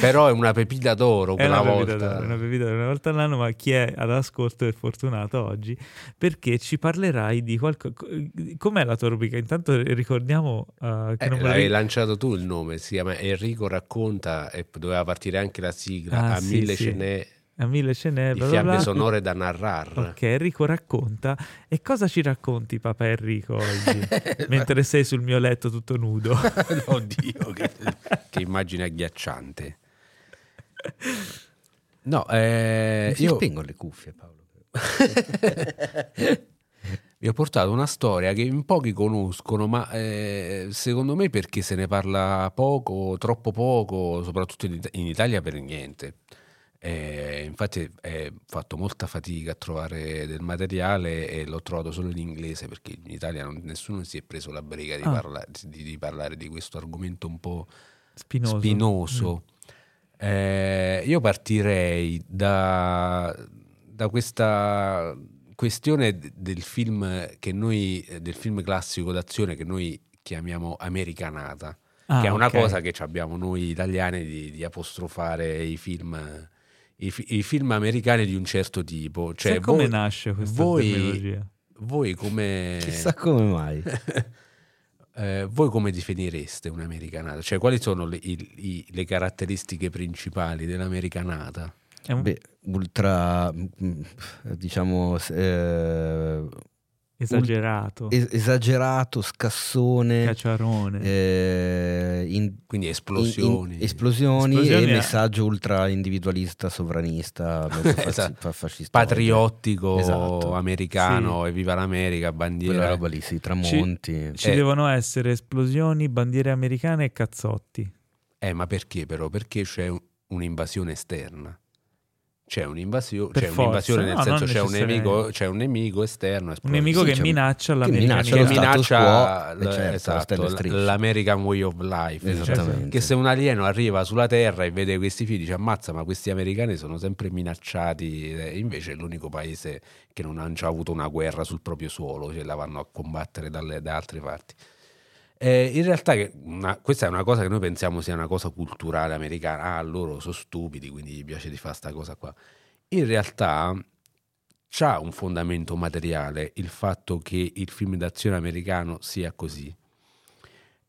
[SPEAKER 4] Però è una pepita d'oro
[SPEAKER 1] È una pepita
[SPEAKER 4] volta.
[SPEAKER 1] d'oro, una pepita d'oro una volta all'anno, ma chi è all'ascolto è fortunato oggi perché ci parlerai di qualcosa. Com'è la tua rubrica? Intanto ricordiamo uh, che
[SPEAKER 4] Eh,
[SPEAKER 1] non
[SPEAKER 4] l'hai
[SPEAKER 1] vorrei...
[SPEAKER 4] lanciato tu il nome, si chiama Enrico racconta e doveva partire anche la sigla
[SPEAKER 1] Ah,
[SPEAKER 4] a
[SPEAKER 1] sì,
[SPEAKER 4] mille
[SPEAKER 1] sì.
[SPEAKER 4] ce n'è
[SPEAKER 1] a mille ce n'è,
[SPEAKER 4] di
[SPEAKER 1] bla bla
[SPEAKER 4] fiabe
[SPEAKER 1] bla.
[SPEAKER 4] sonore da narrare.
[SPEAKER 1] Ok, Enrico racconta. E cosa ci racconti, papà Enrico, oggi? Mentre sei sul mio letto tutto nudo.
[SPEAKER 4] Oddio, che, che immagine agghiacciante. No, eh, io
[SPEAKER 3] spengono le cuffie, Paolo.
[SPEAKER 4] vi ho portato una storia che in pochi conoscono, ma eh, secondo me perché se ne parla poco, troppo poco, soprattutto in, It- in Italia per niente. Eh, infatti ho fatto molta fatica a trovare del materiale e l'ho trovato solo in inglese perché in Italia non- nessuno si è preso la briga di,
[SPEAKER 1] Ah.
[SPEAKER 4] parla- di- di parlare di questo argomento un po'
[SPEAKER 1] Spinoso.
[SPEAKER 4] spinoso. Eh, io partirei da, da questa questione del film che noi, del film classico d'azione che noi chiamiamo americanata,
[SPEAKER 1] Ah,
[SPEAKER 4] che è una
[SPEAKER 1] ok.
[SPEAKER 4] cosa che abbiamo noi italiani di, di apostrofare i film, i, i film americani di un certo tipo. Cioè,
[SPEAKER 1] Sai come
[SPEAKER 4] voi,
[SPEAKER 1] nasce questa
[SPEAKER 4] voi-
[SPEAKER 1] terminologia?
[SPEAKER 4] voi come...
[SPEAKER 3] Chissà come mai.
[SPEAKER 4] eh, voi come definireste un'americanata? Cioè, quali sono le, i- i- le caratteristiche principali dell'americanata?
[SPEAKER 1] È un-
[SPEAKER 3] Beh, ultra, mm, diciamo, eh,
[SPEAKER 1] esagerato,
[SPEAKER 3] es- esagerato, scassone,
[SPEAKER 1] cacciarone.
[SPEAKER 3] eh, in-
[SPEAKER 4] Quindi
[SPEAKER 3] in-
[SPEAKER 4] esplosioni.
[SPEAKER 3] in- esplosioni
[SPEAKER 1] Esplosioni
[SPEAKER 3] e
[SPEAKER 1] è-
[SPEAKER 3] messaggio ultra individualista, sovranista,
[SPEAKER 4] Esatto.
[SPEAKER 3] fa- fascista.
[SPEAKER 4] patriottico
[SPEAKER 3] Esatto.
[SPEAKER 4] americano e viva l'America,
[SPEAKER 3] Quella
[SPEAKER 4] bandiera.
[SPEAKER 3] roba lì, sì, tramonti.
[SPEAKER 1] Ci
[SPEAKER 4] eh.
[SPEAKER 1] devono essere esplosioni, bandiere americane e cazzotti.
[SPEAKER 4] Eh, ma perché però? Perché c'è un- un'invasione esterna. C'è un'invasione, c'è un'invasione nel
[SPEAKER 1] no,
[SPEAKER 4] senso c'è un, nemico, c'è un nemico esterno.
[SPEAKER 1] Un nemico
[SPEAKER 3] Sì,
[SPEAKER 1] che minaccia
[SPEAKER 3] che
[SPEAKER 1] l'America.
[SPEAKER 3] minaccia
[SPEAKER 4] che minaccia
[SPEAKER 3] quo,
[SPEAKER 4] l-
[SPEAKER 3] certo,
[SPEAKER 4] esatto, l'American way of life. Cioè,
[SPEAKER 3] Esattamente.
[SPEAKER 4] che se un alieno arriva sulla Terra e vede questi figli dice ammazza, ma questi americani sono sempre minacciati. eh, Invece è l'unico paese che non ha già avuto una guerra sul proprio suolo, cioè la vanno a combattere dalle- da altre parti. Eh, in realtà una- questa è una cosa che noi pensiamo sia una cosa culturale americana. Ah, loro sono stupidi, quindi gli piace di fare sta cosa qua. In realtà c'ha un fondamento materiale il fatto che il film d'azione americano sia così.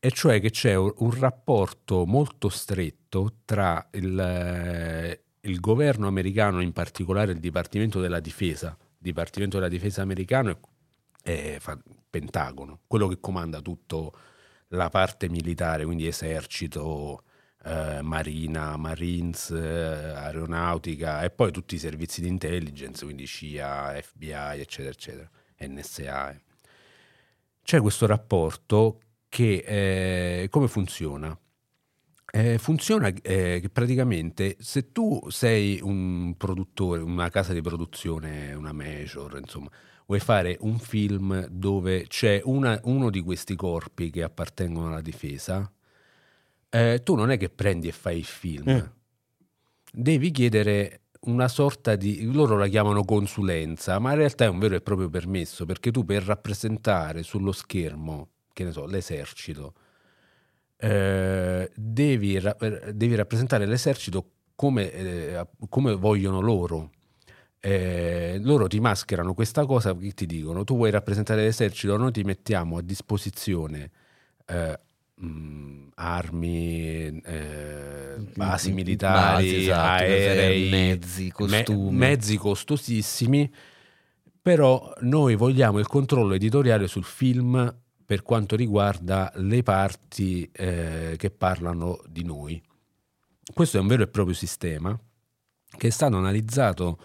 [SPEAKER 4] E cioè che c'è un, rapporto molto stretto tra il, eh, il governo americano, in particolare il Dipartimento della Difesa, Dipartimento della Difesa americano e, Pentagono, quello che comanda tutta la parte militare, quindi esercito, eh, marina, marines, eh, aeronautica e poi tutti i servizi di intelligence, quindi CIA, FBI, eccetera, eccetera, NSA. C'è questo rapporto che eh, come funziona? Eh, funziona eh, che praticamente se tu sei un produttore, una casa di produzione, una major, insomma, vuoi fare un film dove c'è una- uno di questi corpi che appartengono alla difesa, eh, tu non è che prendi e fai il film,
[SPEAKER 3] Mm.
[SPEAKER 4] devi chiedere una sorta di, loro la chiamano consulenza, ma in realtà è un vero e proprio permesso, perché tu per rappresentare sullo schermo, che ne so, l'esercito, eh, devi, eh, devi rappresentare l'esercito come, eh, come vogliono loro. Eh, loro ti mascherano questa cosa che ti dicono tu vuoi rappresentare l'esercito noi ti mettiamo a disposizione eh, mh, armi eh, basi militari
[SPEAKER 3] Basi, esatto,
[SPEAKER 4] aerei
[SPEAKER 3] mezzi,
[SPEAKER 4] me-
[SPEAKER 3] costumi.
[SPEAKER 4] mezzi costosissimi però noi vogliamo il controllo editoriale sul film per quanto riguarda le parti eh, che parlano di noi. Questo è un vero e proprio sistema che è stato analizzato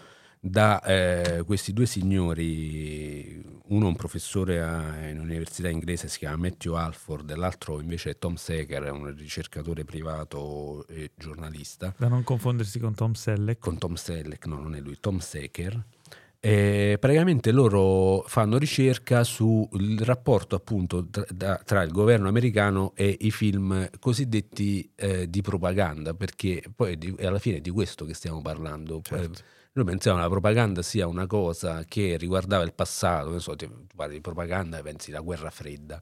[SPEAKER 4] da eh, questi due signori, uno è un professore a- in un'università inglese, si chiama Matthew Alford, e l'altro invece è Tom Secker, è un ricercatore privato e giornalista
[SPEAKER 1] Da non confondersi con Tom Selleck.
[SPEAKER 4] con Tom Selleck, no, non è lui, Tom Secker. E praticamente loro fanno ricerca sul rapporto appunto tra, tra il governo americano e i film cosiddetti eh, di propaganda, perché poi di- alla fine è di questo che stiamo parlando.
[SPEAKER 3] Certo.
[SPEAKER 4] Eh, Noi pensiamo che la propaganda sia una cosa che riguardava il passato, non so, ti- parli di propaganda e pensi alla guerra fredda.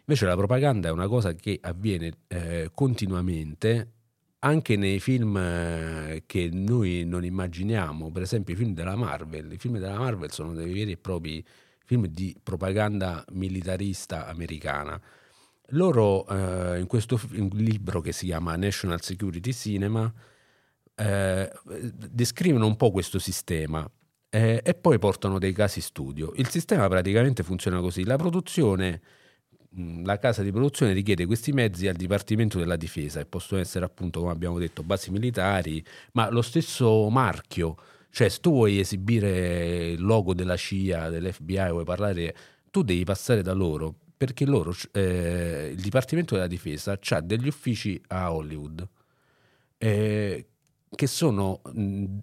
[SPEAKER 4] Invece la propaganda è una cosa che avviene eh, continuamente anche nei film eh, che noi non immaginiamo, per esempio i film della Marvel. I film della Marvel sono dei veri e propri film di propaganda militarista americana. Loro eh, in questo in libro che si chiama National Security Cinema eh, descrivono un po' questo sistema eh, e poi portano dei casi studio. Il sistema praticamente funziona così: la produzione, la casa di produzione richiede questi mezzi al Dipartimento della Difesa e possono essere appunto, come abbiamo detto, basi militari, ma lo stesso marchio. Cioè, se tu vuoi esibire il logo della CIA, dell'FBI, vuoi parlare, tu devi passare da loro, perché loro, eh, il Dipartimento della Difesa ha degli uffici a Hollywood eh, che sono mh,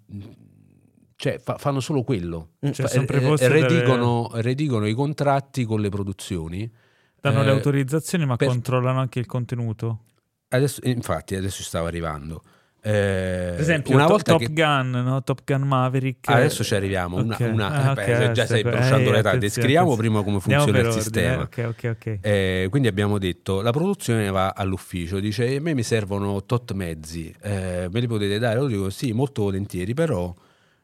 [SPEAKER 4] cioè fa- fanno solo quello.
[SPEAKER 1] Cioè,
[SPEAKER 4] Fa-
[SPEAKER 1] sono
[SPEAKER 4] eh,
[SPEAKER 1] preposti a
[SPEAKER 4] redigono, redigono i contratti con le produzioni
[SPEAKER 1] Danno
[SPEAKER 4] Eh,
[SPEAKER 1] le autorizzazioni, ma
[SPEAKER 4] per-
[SPEAKER 1] controllano anche il contenuto.
[SPEAKER 4] adesso, infatti adesso stavo arrivando Eh,
[SPEAKER 1] Per esempio,
[SPEAKER 4] una volta
[SPEAKER 1] Top
[SPEAKER 4] che
[SPEAKER 1] Gun, no? Top Gun Maverick.
[SPEAKER 4] adesso ci arriviamo una,
[SPEAKER 1] Ok.
[SPEAKER 4] una-
[SPEAKER 1] Ah,
[SPEAKER 4] eh, beh,
[SPEAKER 1] ok,
[SPEAKER 4] già stai bruciando
[SPEAKER 1] eh,
[SPEAKER 4] l'età descriviamo
[SPEAKER 1] attenzione.
[SPEAKER 4] prima come funziona il sistema
[SPEAKER 1] ordine, Ok, ok, ok.
[SPEAKER 4] Eh, quindi abbiamo detto la produzione va all'ufficio, dice a me mi servono tot mezzi, eh, me li potete dare? Io dico sì, molto volentieri, però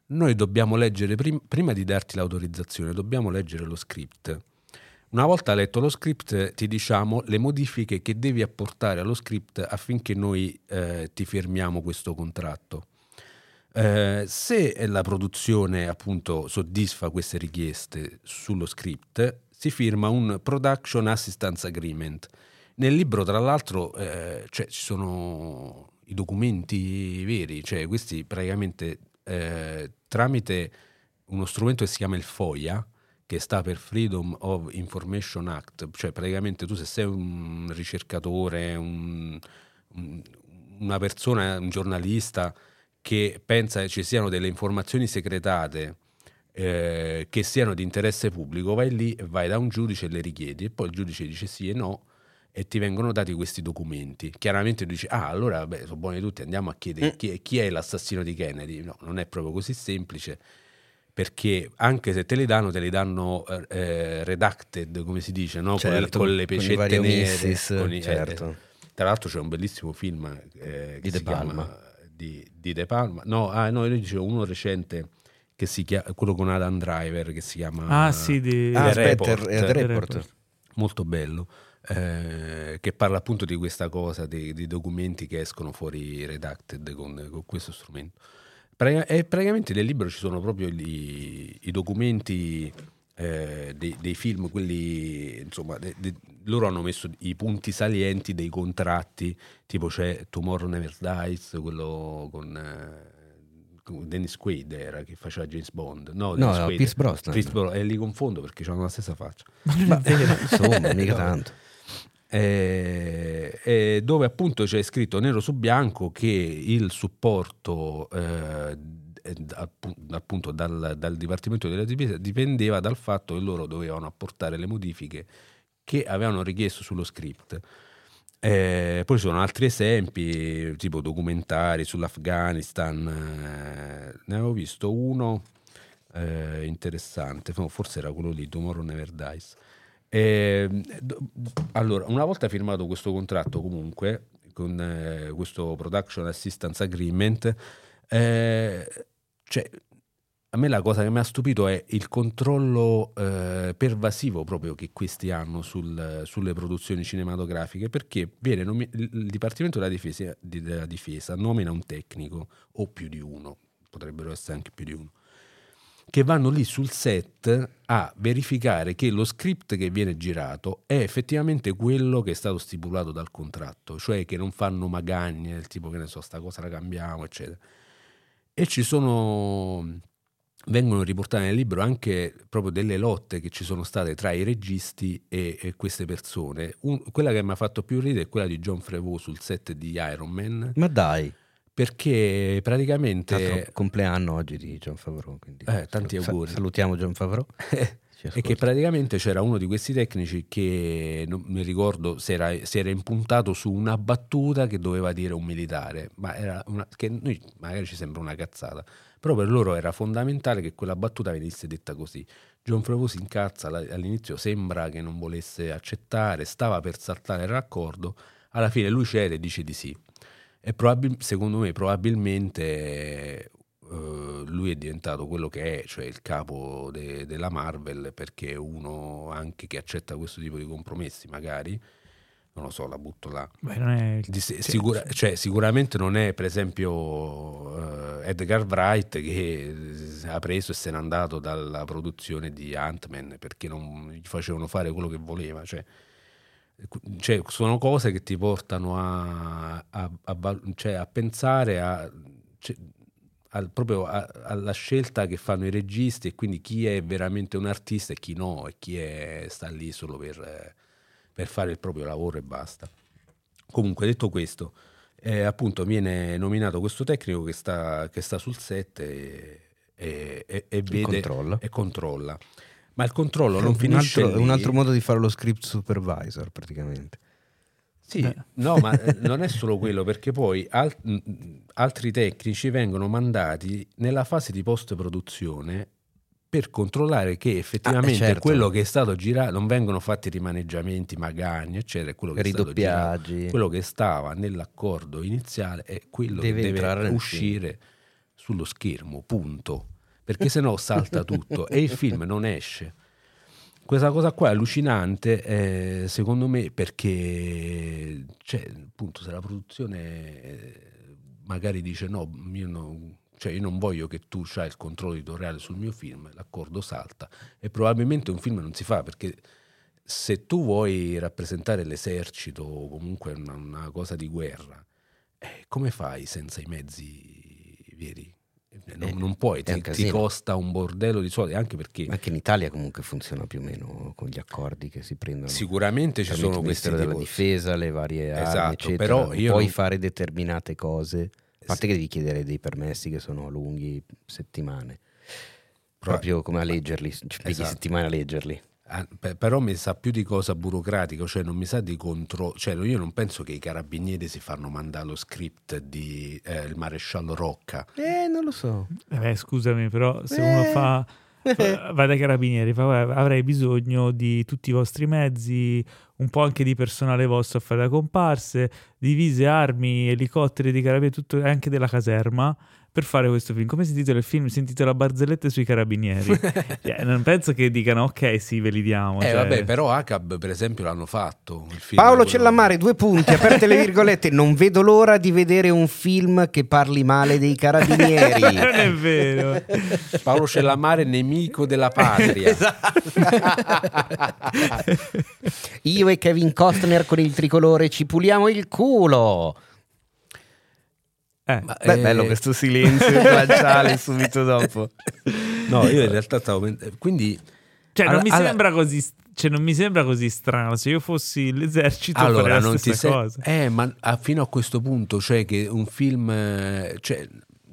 [SPEAKER 4] noi dobbiamo leggere prim- prima di darti l'autorizzazione, dobbiamo leggere lo script. Una volta letto lo script ti diciamo le modifiche che devi apportare allo script affinché noi eh, ti firmiamo questo contratto. Eh, se la produzione appunto soddisfa queste richieste sullo script, si firma un Production Assistance Agreement. Nel libro, tra l'altro, eh, cioè, ci sono i documenti veri, cioè questi praticamente eh, tramite uno strumento che si chiama il FOIA, che sta per Freedom of Information Act, cioè praticamente tu se sei un ricercatore, un, un, una persona, un giornalista che pensa che ci siano delle informazioni segretate eh, che siano di interesse pubblico, vai lì, vai da un giudice e le richiedi e poi il giudice dice sì e no e ti vengono dati questi documenti. Chiaramente tu dici, ah, allora beh, sono buoni tutti, andiamo a chiedere mm. chi, è, chi, è, l'assassino di Kennedy. No, non è proprio così semplice, perché anche se te li danno, te li danno eh, redacted, come si dice, no?
[SPEAKER 3] certo,
[SPEAKER 4] con, con, le pecette
[SPEAKER 3] con
[SPEAKER 4] nere.
[SPEAKER 3] Missis,
[SPEAKER 4] con i,
[SPEAKER 3] certo.
[SPEAKER 4] eh, tra l'altro c'è un bellissimo film eh,
[SPEAKER 3] Di De Palma.
[SPEAKER 4] Chiama, di, di, De Palma. No, ah, no, io dicevo uno recente che si chiama, quello con Adam Driver che si chiama
[SPEAKER 1] Ah sì, di
[SPEAKER 3] Ah,
[SPEAKER 4] The
[SPEAKER 3] aspetta,
[SPEAKER 4] Report.
[SPEAKER 1] The
[SPEAKER 3] report.
[SPEAKER 1] Report.
[SPEAKER 4] molto bello, eh, che parla appunto di questa cosa, dei, dei documenti che escono fuori redacted con, con questo strumento. E praticamente nel libro ci sono proprio gli- i documenti eh, dei, dei film, quelli, insomma, de- de- loro hanno messo i punti salienti dei contratti, tipo c'è Tomorrow Never Dies, quello con... eh, con Dennis Quaid era che faceva James Bond no,
[SPEAKER 3] No,
[SPEAKER 4] Dennis
[SPEAKER 3] no,
[SPEAKER 4] Quaid-
[SPEAKER 3] Pierce Brosnan.
[SPEAKER 4] Pierce Bro- e li confondo perché hanno la stessa faccia
[SPEAKER 3] Ma, insomma, mica tanto.
[SPEAKER 4] Eh, eh, dove appunto c'è scritto nero su bianco che il supporto eh, eh, appu- appunto dal, dal Dipartimento della Difesa dipendeva dal fatto che loro dovevano apportare le modifiche che avevano richiesto sullo script. Eh, poi ci sono altri esempi, tipo documentari sull'Afghanistan, eh, ne avevo visto uno interessante, forse era quello lì, Tomorrow Never Dies. Eh, do- allora, una volta firmato questo contratto comunque, con eh, questo Production Assistance Agreement, eh, cioè, a me la cosa che mi ha stupito è il controllo eh, pervasivo proprio che questi hanno sul- sulle produzioni cinematografiche, perché viene nomi- il Dipartimento della difesa, di- della Difesa nomina un tecnico o più di uno, potrebbero essere anche più di uno, che vanno lì sul set a verificare che lo script che viene girato è effettivamente quello che è stato stipulato dal contratto, cioè che non fanno magagne, del tipo che ne so, sta cosa la cambiamo, eccetera. E ci sono, vengono riportate nel libro anche proprio delle lotte che ci sono state tra i registi e, e queste persone. Un- quella che mi ha fatto più ridere è quella di John Frevaux sul set di Iron Man,
[SPEAKER 3] Ma dai,
[SPEAKER 4] perché praticamente...
[SPEAKER 3] l'altro compleanno oggi di John Favreau. Quindi
[SPEAKER 4] Eh, tanti auguri.
[SPEAKER 3] salutiamo John Favreau.
[SPEAKER 4] E che praticamente c'era uno di questi tecnici che non mi ricordo se era, si era impuntato su una battuta che doveva dire un militare, ma era una, che noi magari ci sembra una cazzata, però per loro era fondamentale che quella battuta venisse detta così. John Favreau si incazza all'inizio, sembra che non volesse accettare, stava per saltare il raccordo, alla fine lui cede e dice di sì. E probabil- secondo me probabilmente eh, lui è diventato quello che è, cioè il capo de- della Marvel, perché è uno anche che accetta questo tipo di compromessi, magari, non lo so, la butto là.
[SPEAKER 1] Beh, non è
[SPEAKER 4] Di sicura- cioè, sicuramente non è per esempio eh, Edgar Wright che ha preso e se n'è andato dalla produzione di Ant-Man perché non gli facevano fare quello che voleva. Cioè, cioè, sono cose che ti portano a, a- a cioè, a pensare a, cioè, al- proprio alla scelta che fanno i registi e quindi chi è veramente un artista e chi no e chi è- sta lì solo per, per fare il proprio lavoro e basta. Comunque, detto questo, eh, appunto viene nominato questo tecnico che sta, che sta sul set e, e- e- e vede
[SPEAKER 3] controlla.
[SPEAKER 4] e controlla. Ma il controllo non
[SPEAKER 3] un
[SPEAKER 4] finisce
[SPEAKER 3] altro, è
[SPEAKER 4] lì.
[SPEAKER 3] un altro modo di fare lo script supervisor, praticamente.
[SPEAKER 4] Sì,
[SPEAKER 1] Eh.
[SPEAKER 4] no, ma eh, non è solo quello, perché poi al- mh, altri tecnici vengono mandati nella fase di post-produzione per controllare che effettivamente
[SPEAKER 3] Ah, certo.
[SPEAKER 4] quello che è stato girato non vengono fatti rimaneggiamenti, magagni, eccetera, quello che è stato girato,
[SPEAKER 3] Ridoppiaggi.
[SPEAKER 4] quello che stava nell'accordo iniziale è quello
[SPEAKER 3] Deve
[SPEAKER 4] che
[SPEAKER 3] entrare
[SPEAKER 4] deve uscire sullo schermo, punto. Perché sennò salta tutto e il film non esce. questa cosa qua è allucinante, eh, secondo me, perché cioè, appunto, se la produzione eh, magari dice no, io, no, cioè, io non voglio che tu hai il controllo editoriale sul mio film, l'accordo salta e probabilmente un film non si fa perché se tu vuoi rappresentare l'esercito o comunque una, una cosa di guerra, eh, come fai senza i mezzi veri? Non,
[SPEAKER 3] Eh,
[SPEAKER 4] non puoi,
[SPEAKER 3] è un
[SPEAKER 4] ti, ti costa un bordello di soldi, anche perché
[SPEAKER 3] Anche in Italia comunque funziona più o meno con gli accordi che si prendono.
[SPEAKER 4] sicuramente ci sono
[SPEAKER 3] il
[SPEAKER 4] questi
[SPEAKER 3] Ministero della difesa, le varie armi,
[SPEAKER 4] Esatto,
[SPEAKER 3] eccetera.
[SPEAKER 4] però
[SPEAKER 3] Non
[SPEAKER 4] io
[SPEAKER 3] puoi
[SPEAKER 4] non-
[SPEAKER 3] fare determinate cose. A parte
[SPEAKER 4] Sì.
[SPEAKER 3] che devi chiedere dei permessi che sono lunghi settimane. Proprio come a leggerli, ci pigli
[SPEAKER 4] Esatto.
[SPEAKER 3] settimane a leggerli.
[SPEAKER 4] Pe- però mi sa più di cosa burocratica, cioè non mi sa di contro... Cioè io non penso che i carabinieri si fanno mandare lo script di eh, il maresciallo Rocca.
[SPEAKER 3] Eh, non lo so.
[SPEAKER 1] Eh scusami, però se
[SPEAKER 3] Eh.
[SPEAKER 1] uno fa, fa- va dai carabinieri, fa, "Guarda, avrei bisogno di tutti i vostri mezzi, un po' anche di personale vostro a fare le comparse, divise, armi, elicotteri di carabinieri, tutto, e anche della caserma per fare questo film. Come si intitola il film? Si intitola Barzellette sui carabinieri. Cioè, non penso che dicano ok, sì, ve li diamo.
[SPEAKER 4] Eh
[SPEAKER 1] cioè-
[SPEAKER 4] vabbè, però ACAB per esempio l'hanno fatto. il film,
[SPEAKER 3] Paolo
[SPEAKER 4] quello-
[SPEAKER 3] Cellamare, due punti, aperte le virgolette. Non vedo l'ora di vedere un film che parli male dei carabinieri.
[SPEAKER 1] non è vero.
[SPEAKER 4] Paolo Cellamare, nemico della patria.
[SPEAKER 3] Esatto. Io e Kevin Costner con il tricolore ci puliamo il culo.
[SPEAKER 1] Eh,
[SPEAKER 4] Ma,
[SPEAKER 3] Beh,
[SPEAKER 4] eh,
[SPEAKER 3] bello questo silenzio glaciale subito dopo.
[SPEAKER 4] No, io in realtà stavo... Quindi...
[SPEAKER 1] cioè, non
[SPEAKER 4] alla-
[SPEAKER 1] mi
[SPEAKER 4] alla-
[SPEAKER 1] sembra così... Cioè, non mi sembra così strano. Se io fossi l'esercito, farei
[SPEAKER 4] Allora,
[SPEAKER 1] la
[SPEAKER 4] non
[SPEAKER 1] stessa
[SPEAKER 4] ti sei...
[SPEAKER 1] cosa.
[SPEAKER 4] Eh, ma a- fino a questo punto, cioè che un film... Cioè,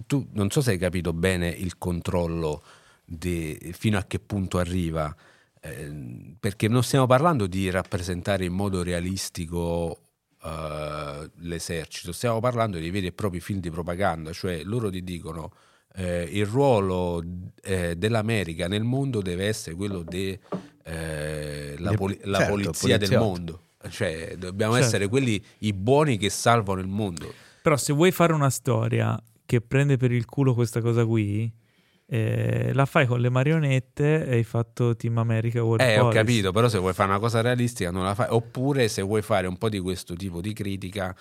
[SPEAKER 4] tu non so se hai capito bene il controllo di fino a che punto arriva, eh, perché non stiamo parlando di rappresentare in modo realistico eh, l'esercito, stiamo parlando di veri e propri film di propaganda, cioè loro ti dicono eh, il ruolo eh, dell'America nel mondo deve essere quello della
[SPEAKER 3] Le-
[SPEAKER 4] la
[SPEAKER 3] certo,
[SPEAKER 4] polizia del mondo. Cioè, dobbiamo
[SPEAKER 1] Certo.
[SPEAKER 4] essere quelli i buoni che salvano il mondo.
[SPEAKER 1] Però se vuoi fare una storia che prende per il culo questa cosa qui, eh, la fai con le marionette e hai fatto Team America World
[SPEAKER 4] Eh, ho
[SPEAKER 1] Police.
[SPEAKER 4] capito, però se vuoi fare una cosa realistica non la fai. Oppure se vuoi fare un po' di questo tipo di critica,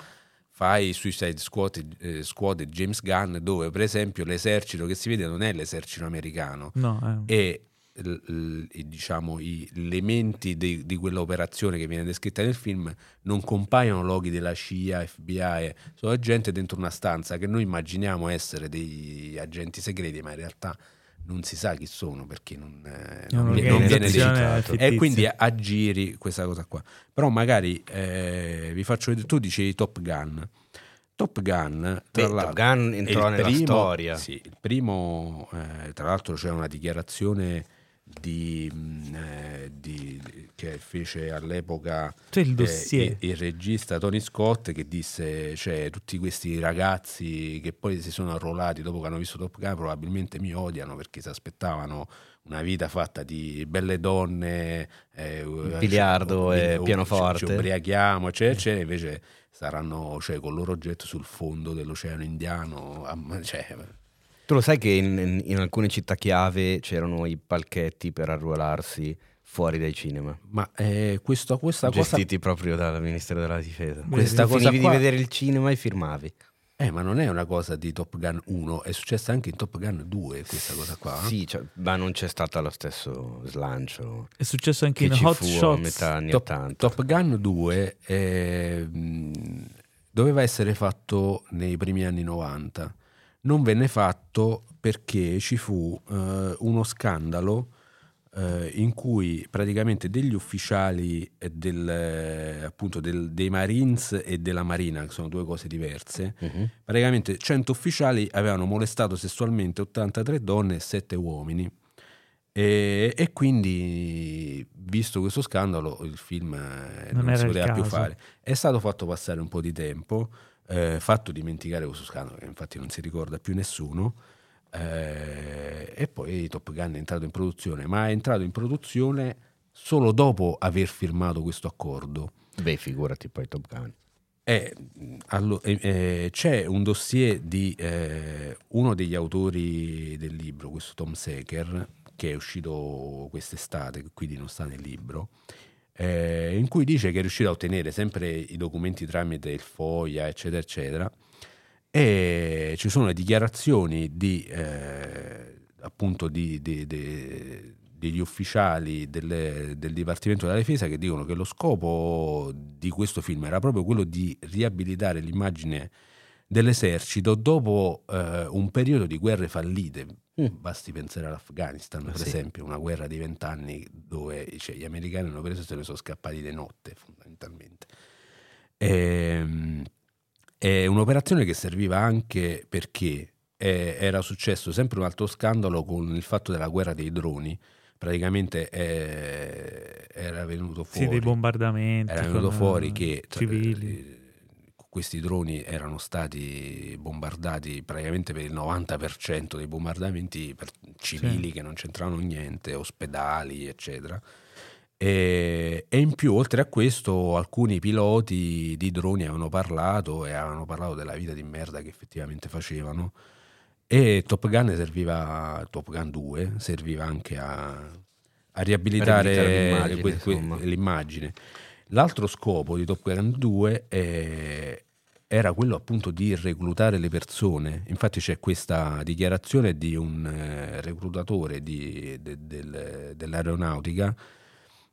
[SPEAKER 4] fai Suicide Squad, eh, Squad James Gunn, dove per esempio l'esercito che si vede non è l'esercito americano,
[SPEAKER 1] No, eh.
[SPEAKER 4] e diciamo gli elementi di, di quell'operazione che viene descritta nel film non compaiono loghi della CIA, FBI, sono gente dentro una stanza che noi immaginiamo essere degli agenti segreti, ma in realtà non si sa chi sono perché non, eh, non non viene citato. E quindi aggiri questa cosa qua. Però magari eh, vi faccio vedere, tu dicevi Top Gun. Top Gun, tra
[SPEAKER 3] Beh,
[SPEAKER 4] l'altro,
[SPEAKER 3] Top Gun entrò
[SPEAKER 4] il
[SPEAKER 3] nella
[SPEAKER 4] primo-
[SPEAKER 3] storia.
[SPEAKER 4] Sì, il primo, eh, tra l'altro c'è una dichiarazione di, mh, eh, di- che fece all'epoca
[SPEAKER 1] C'è il
[SPEAKER 4] eh, il, il regista Tony Scott che disse cioè tutti questi ragazzi che poi si sono arruolati dopo che hanno visto Top Gun probabilmente mi odiano perché si aspettavano una vita fatta di belle donne eh,
[SPEAKER 3] biliardo
[SPEAKER 4] eh,
[SPEAKER 3] e pianoforte.
[SPEAKER 4] ci, ci ubriachiamo eccetera eccetera invece saranno cioè, con il loro jet sul fondo dell'oceano indiano cioè,
[SPEAKER 3] Tu lo sai che in, in- in alcune città chiave c'erano i palchetti per arruolarsi fuori dai cinema,
[SPEAKER 4] ma eh, questo, questa cosa
[SPEAKER 3] gestiti proprio dal Ministero della Difesa.
[SPEAKER 4] Questa cosa
[SPEAKER 3] finivi
[SPEAKER 4] qua-
[SPEAKER 3] di vedere il cinema e firmavi.
[SPEAKER 4] eh, ma non è una cosa di Top Gun 1 è successa anche in Top Gun 2 questa cosa qua
[SPEAKER 3] Sì, cioè, ma non c'è stato lo stesso slancio
[SPEAKER 1] È successo anche
[SPEAKER 3] che
[SPEAKER 1] in
[SPEAKER 3] ci
[SPEAKER 1] Hot
[SPEAKER 3] fu a
[SPEAKER 1] Shots.
[SPEAKER 3] metà anni
[SPEAKER 4] Top,
[SPEAKER 3] 80.
[SPEAKER 4] Top Gun 2 eh, doveva essere fatto nei primi anni 90. Non venne fatto perché ci fu eh, uno scandalo eh, in cui praticamente degli ufficiali del, eh, appunto del- dei Marines e della Marina, che sono due cose diverse,
[SPEAKER 3] Mhm.
[SPEAKER 4] praticamente 100 ufficiali avevano molestato sessualmente 83 donne e 7 uomini. E, e quindi, visto questo scandalo, il film eh,
[SPEAKER 1] Non
[SPEAKER 4] non, si poteva più fare. È stato fatto passare un po' di tempo, eh, fatto dimenticare questo scandalo, che infatti non si ricorda più nessuno. eh, e poi Top Gun è entrato in produzione, ma è entrato in produzione solo dopo aver firmato questo accordo.
[SPEAKER 3] Beh, figurati poi Top Gun.
[SPEAKER 4] Eh, allo- eh, eh, c'è un dossier di eh, uno degli autori del libro, questo Tom Secker, che è uscito quest'estate, quindi non sta nel libro, eh, in cui dice che è riuscito a ottenere sempre i documenti tramite il FOIA, eccetera, eccetera, e ci sono le dichiarazioni di, eh, appunto di, di, di, degli ufficiali del, del Dipartimento della Difesa che dicono che lo scopo di questo film era proprio quello di riabilitare l'immagine dell'esercito dopo eh, un periodo di guerre fallite.
[SPEAKER 3] Mm.
[SPEAKER 4] Basti pensare all'Afghanistan, per
[SPEAKER 3] Sì.
[SPEAKER 4] esempio, una guerra di vent'anni dove cioè, gli americani hanno preso e se ne sono scappati di notte, fondamentalmente. Ehm, è un'operazione che serviva anche perché eh, era successo sempre un altro scandalo con il fatto della guerra dei droni. Praticamente eh, era venuto
[SPEAKER 1] Sì,
[SPEAKER 4] fuori
[SPEAKER 1] dei bombardamenti.
[SPEAKER 4] era venuto fuori
[SPEAKER 1] eh,
[SPEAKER 4] che
[SPEAKER 1] civili.
[SPEAKER 4] Questi droni erano stati bombardati praticamente per il 90% dei bombardamenti per civili
[SPEAKER 1] Sì.
[SPEAKER 4] che non c'entravano niente, ospedali, eccetera. E, e in più, oltre a questo, alcuni piloti di droni avevano parlato e avevano parlato della vita di merda che effettivamente facevano. E Top Gun serviva, Top Gun 2 serviva anche a, a riabilitare,
[SPEAKER 3] riabilitare l'immagine,
[SPEAKER 4] que- que- l'immagine. L'altro scopo di Top Gun 2 è- era quello appunto di reclutare le persone. Infatti c'è questa dichiarazione di un eh, reclutatore di- de- del- dell'aeronautica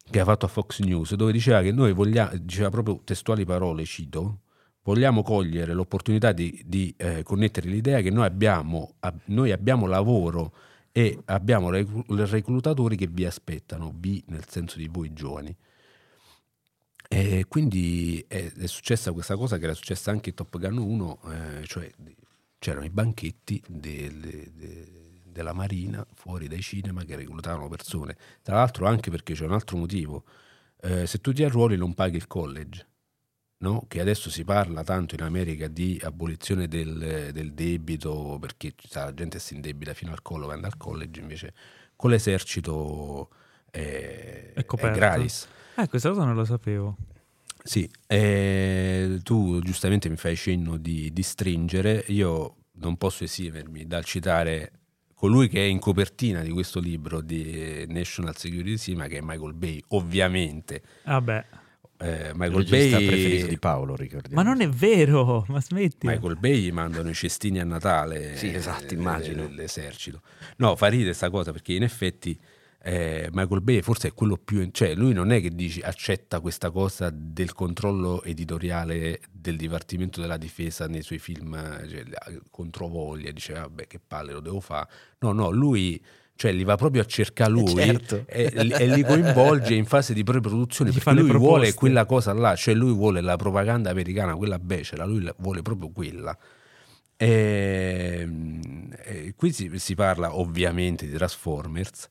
[SPEAKER 4] che ha fatto a Fox News dove diceva che noi vogliamo, diceva proprio testuali parole, cito, vogliamo cogliere l'opportunità di, di, eh, connettere l'idea che noi abbiamo, ab- noi abbiamo lavoro e abbiamo reclu- reclutatori che vi aspettano, vi nel senso di voi giovani. E quindi è, è successa questa cosa che era successa anche in Top Gun 1, eh, cioè c'erano i banchetti del- de- della Marina fuori dai cinema che reclutavano persone. Tra l'altro anche perché c'è un altro motivo, eh, se tu ti arruoli non paghi il college, no? che adesso si parla tanto in America di abolizione del, del debito perché sa, la gente si indebita fino al collo andare al college, invece con l'esercito è,
[SPEAKER 1] È coperto.
[SPEAKER 4] gratis.
[SPEAKER 1] Eh, questa cosa non lo sapevo.
[SPEAKER 4] Sì, eh, tu giustamente mi fai cenno di, di stringere, io non posso esimermi dal citare colui che è in copertina di questo libro di National Security Sima, che è Michael Bay, ovviamente.
[SPEAKER 1] Vabbè.
[SPEAKER 4] Eh,
[SPEAKER 3] Il
[SPEAKER 4] Michael Bay,
[SPEAKER 3] preferito di Paolo, ricordiamo.
[SPEAKER 1] Ma non è vero, ma smetti.
[SPEAKER 4] Michael Bay gli mandano i cestini a Natale
[SPEAKER 3] Sì, esatto,
[SPEAKER 4] eh,
[SPEAKER 3] immagino.
[SPEAKER 4] dell'esercito. No, fa ridere questa cosa perché in effetti eh, Michael Bay forse è quello più... Cioè lui non è che dici accetta questa cosa del controllo editoriale del Dipartimento della Difesa nei suoi film eh, cioè, controvoglia, dice vabbè che palle lo devo fare. No, no, lui... Cioè li va proprio a cercare lui
[SPEAKER 3] certo.
[SPEAKER 4] e, e li coinvolge in fase di pre-produzione
[SPEAKER 1] Gli
[SPEAKER 4] perché lui vuole
[SPEAKER 1] proposte.
[SPEAKER 4] quella cosa là, cioè lui vuole la propaganda americana, quella becera, lui vuole proprio quella. E, e qui si, si parla ovviamente di Transformers,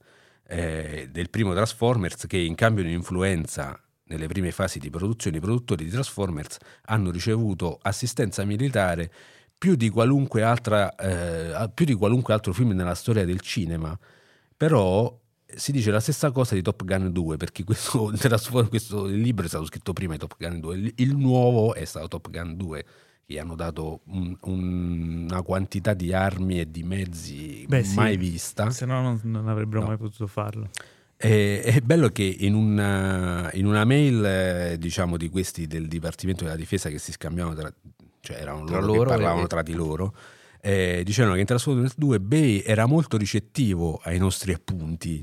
[SPEAKER 4] eh, del primo Transformers che in cambio di influenza nelle prime fasi di produzione i produttori di Transformers hanno ricevuto assistenza militare più di qualunque, altra, eh, più di qualunque altro film nella storia del cinema. Però si dice la stessa cosa di Top Gun 2 perché questo, questo libro è stato scritto prima di Top Gun 2 il, il nuovo è stato Top Gun 2 che gli hanno dato un- un- una quantità di armi e di mezzi
[SPEAKER 1] Beh, sì.
[SPEAKER 4] mai vista
[SPEAKER 1] Se no non, non avrebbero
[SPEAKER 4] No.
[SPEAKER 1] mai potuto farlo.
[SPEAKER 4] e- è bello che in una, in una mail eh, diciamo di questi del Dipartimento della Difesa che si scambiavano tra, cioè erano
[SPEAKER 3] Tra
[SPEAKER 4] loro,
[SPEAKER 3] loro
[SPEAKER 4] che parlavano
[SPEAKER 3] e-
[SPEAKER 4] tra di loro eh, dicevano che in Transformers 2 Bay era molto ricettivo ai nostri appunti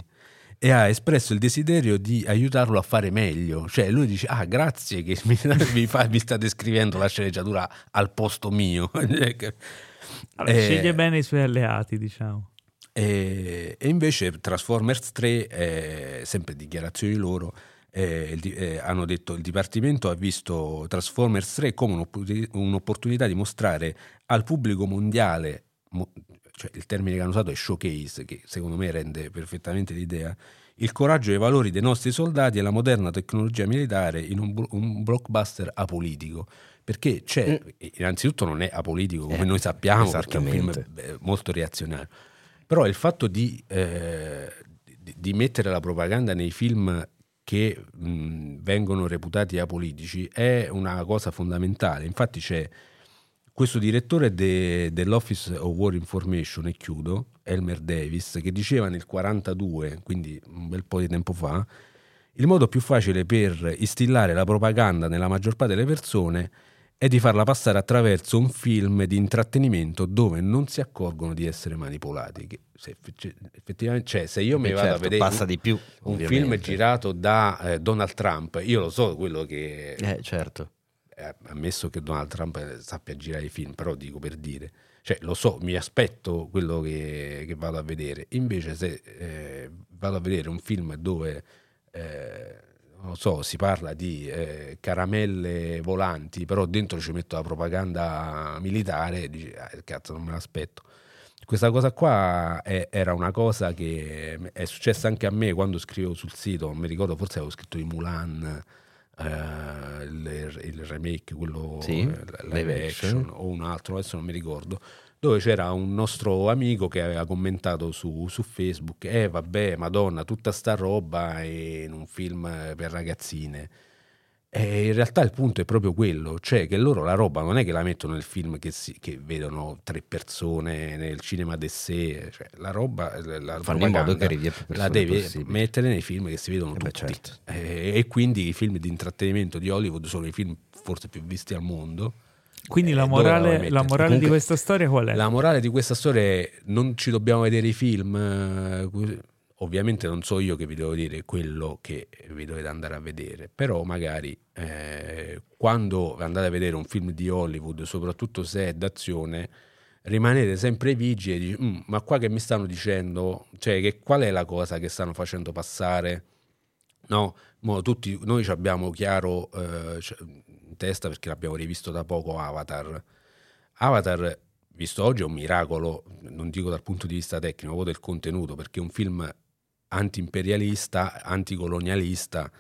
[SPEAKER 4] e ha espresso il desiderio di aiutarlo a fare meglio. Cioè lui dice, ah grazie che mi, mi fa- mi state scrivendo la sceneggiatura al posto mio.
[SPEAKER 1] Vabbè,
[SPEAKER 4] Eh,
[SPEAKER 1] Sceglie bene i suoi alleati, diciamo.
[SPEAKER 4] E, e invece Transformers 3, eh, sempre dichiarazioni loro, eh, eh, hanno detto il Dipartimento ha visto Transformers 3 come un'opportuni- un'opportunità di mostrare al pubblico mondiale, mo- cioè il termine che hanno usato è showcase, che secondo me rende perfettamente l'idea, il coraggio e i valori dei nostri soldati e la moderna tecnologia militare in un, un blockbuster apolitico. Perché c'è, innanzitutto non è apolitico come
[SPEAKER 3] Mm. Eh,
[SPEAKER 4] noi sappiamo, perché è un film molto reazionario. Però il fatto di, eh, di- di mettere la propaganda nei film che mh, vengono reputati apolitici è una cosa fondamentale. Infatti c'è questo direttore de- dell'Office of War Information, e chiudo, Elmer Davis, che diceva nel 42, quindi un bel po' di tempo fa, il modo più facile per instillare la propaganda nella maggior parte delle persone è di farla passare attraverso un film di intrattenimento dove non si accorgono di essere manipolati. Se effe- effettivamente, cioè, se io mi
[SPEAKER 3] Beh,
[SPEAKER 4] vado
[SPEAKER 3] certo,
[SPEAKER 4] a vedere
[SPEAKER 3] passa
[SPEAKER 4] un,
[SPEAKER 3] di più,
[SPEAKER 4] un
[SPEAKER 3] ovviamente.
[SPEAKER 4] film girato da eh, Donald Trump, io lo so quello che
[SPEAKER 3] Eh, certo.
[SPEAKER 4] Eh, ammesso che Donald Trump eh, sappia girare i film, però dico per dire, cioè lo so, mi aspetto quello che, che vado a vedere. Invece, se eh, vado a vedere un film dove eh, non so, si parla di eh, caramelle volanti, però dentro ci metto la propaganda militare, dici, ah, cazzo, non me l'aspetto. Questa cosa qua è- era una cosa che è successa anche a me quando scrivevo sul sito, non mi ricordo, forse avevo scritto di Mulan, eh, il, il remake, quello
[SPEAKER 3] Sì,
[SPEAKER 4] eh,
[SPEAKER 3] live
[SPEAKER 4] live
[SPEAKER 3] action.
[SPEAKER 4] action o un altro, adesso non mi ricordo, dove c'era un nostro amico che aveva commentato su, su Facebook, eh vabbè, madonna, tutta sta roba in un film per ragazzine. E in realtà il punto è proprio quello, cioè che loro la roba non è che la mettono nel film che, si- che vedono tre persone nel cinema de sé, cioè la roba, la
[SPEAKER 3] Fanno in modo che arrivi a più
[SPEAKER 4] la devi
[SPEAKER 3] possibile.
[SPEAKER 4] mettere nei film che si vedono
[SPEAKER 3] Eh beh,
[SPEAKER 4] tutti.
[SPEAKER 3] certo.
[SPEAKER 4] Eh, e quindi i film di intrattenimento di Hollywood sono i film forse più visti al mondo.
[SPEAKER 1] Quindi
[SPEAKER 4] Eh,
[SPEAKER 1] la morale, la morale di
[SPEAKER 3] Comunque-
[SPEAKER 1] questa storia qual è?
[SPEAKER 4] La morale di questa storia è non ci dobbiamo vedere i film. Ovviamente non so io che vi devo dire quello che vi dovete andare a vedere, però magari eh, quando andate a vedere un film di Hollywood, soprattutto se è d'azione, rimanete sempre vigili e dici, "Mm, ma qua che mi stanno dicendo, cioè che qual è la cosa che stanno facendo passare? No, tutti noi ci abbiamo chiaro eh, in testa perché l'abbiamo rivisto da poco Avatar. Avatar, visto oggi, è un miracolo, non dico dal punto di vista tecnico, ma del contenuto, perché è un film anti-imperialista, anticolonialista,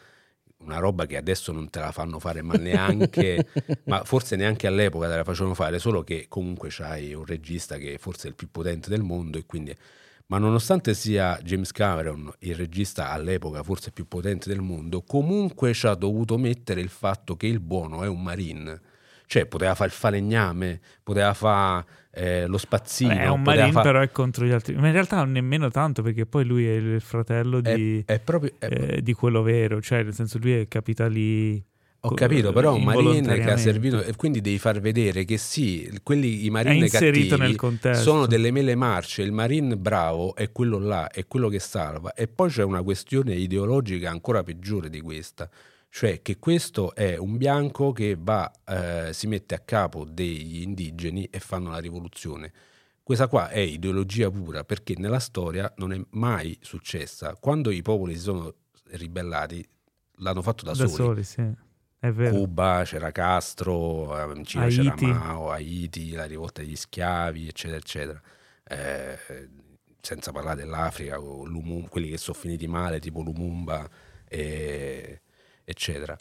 [SPEAKER 4] una roba che adesso non te la fanno fare ma neanche, ma forse neanche all'epoca te la facevano fare, solo che comunque c'hai un regista che forse è il più potente del mondo e quindi... Ma nonostante sia James Cameron il regista all'epoca forse più potente del mondo, comunque ci ha dovuto mettere il fatto che il buono è un marine. Cioè poteva fare il falegname, poteva fare eh, lo spazzino,
[SPEAKER 1] Beh, è un marine
[SPEAKER 4] fa-
[SPEAKER 1] però è contro gli altri. Ma in realtà nemmeno tanto perché poi lui è il fratello
[SPEAKER 4] è,
[SPEAKER 1] di,
[SPEAKER 4] è proprio... è-
[SPEAKER 1] eh, di quello vero, cioè nel senso lui è capita lì...
[SPEAKER 4] Ho capito, però un marine che ha servito e quindi devi far vedere che sì, quelli i
[SPEAKER 1] È
[SPEAKER 4] marine cattivi sono delle mele marce, il marine bravo è quello là, è quello che salva. E poi c'è una questione ideologica ancora peggiore di questa, cioè che questo è un bianco che va, eh, si mette a capo degli indigeni e fanno la rivoluzione. Questa qua è ideologia pura perché nella storia non è mai successa. Quando i popoli si sono ribellati l'hanno fatto da,
[SPEAKER 1] da
[SPEAKER 4] soli.
[SPEAKER 1] soli, sì.
[SPEAKER 4] Cuba, c'era Castro, eh, in Cina c'era
[SPEAKER 1] Haiti.
[SPEAKER 4] Mao, Haiti, la rivolta degli schiavi, eccetera, eccetera. Eh, senza parlare dell'Africa, quelli che sono finiti male, tipo Lumumba, e- eccetera.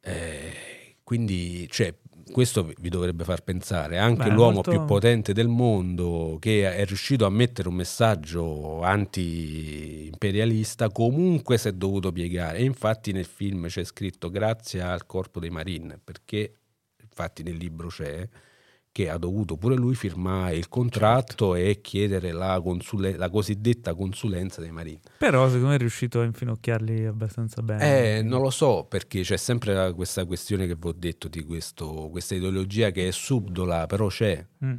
[SPEAKER 4] Eh, quindi, cioè, questo vi- dovrebbe far pensare. Anche
[SPEAKER 1] Beh,
[SPEAKER 4] l'uomo
[SPEAKER 1] molto-
[SPEAKER 4] più potente del mondo, che è riuscito a mettere un messaggio anti-imperialista, comunque si è dovuto piegare. E infatti nel film c'è scritto grazie al corpo dei Marine, perché infatti nel libro c'è che ha dovuto pure lui firmare il contratto e chiedere la, consule- la cosiddetta consulenza dei Marine.
[SPEAKER 1] Però secondo me è riuscito a infinocchiarli abbastanza bene.
[SPEAKER 4] Eh, non lo so, perché c'è sempre questa questione che vi ho detto di questo, questa ideologia che è subdola, però c'è.
[SPEAKER 1] Mm.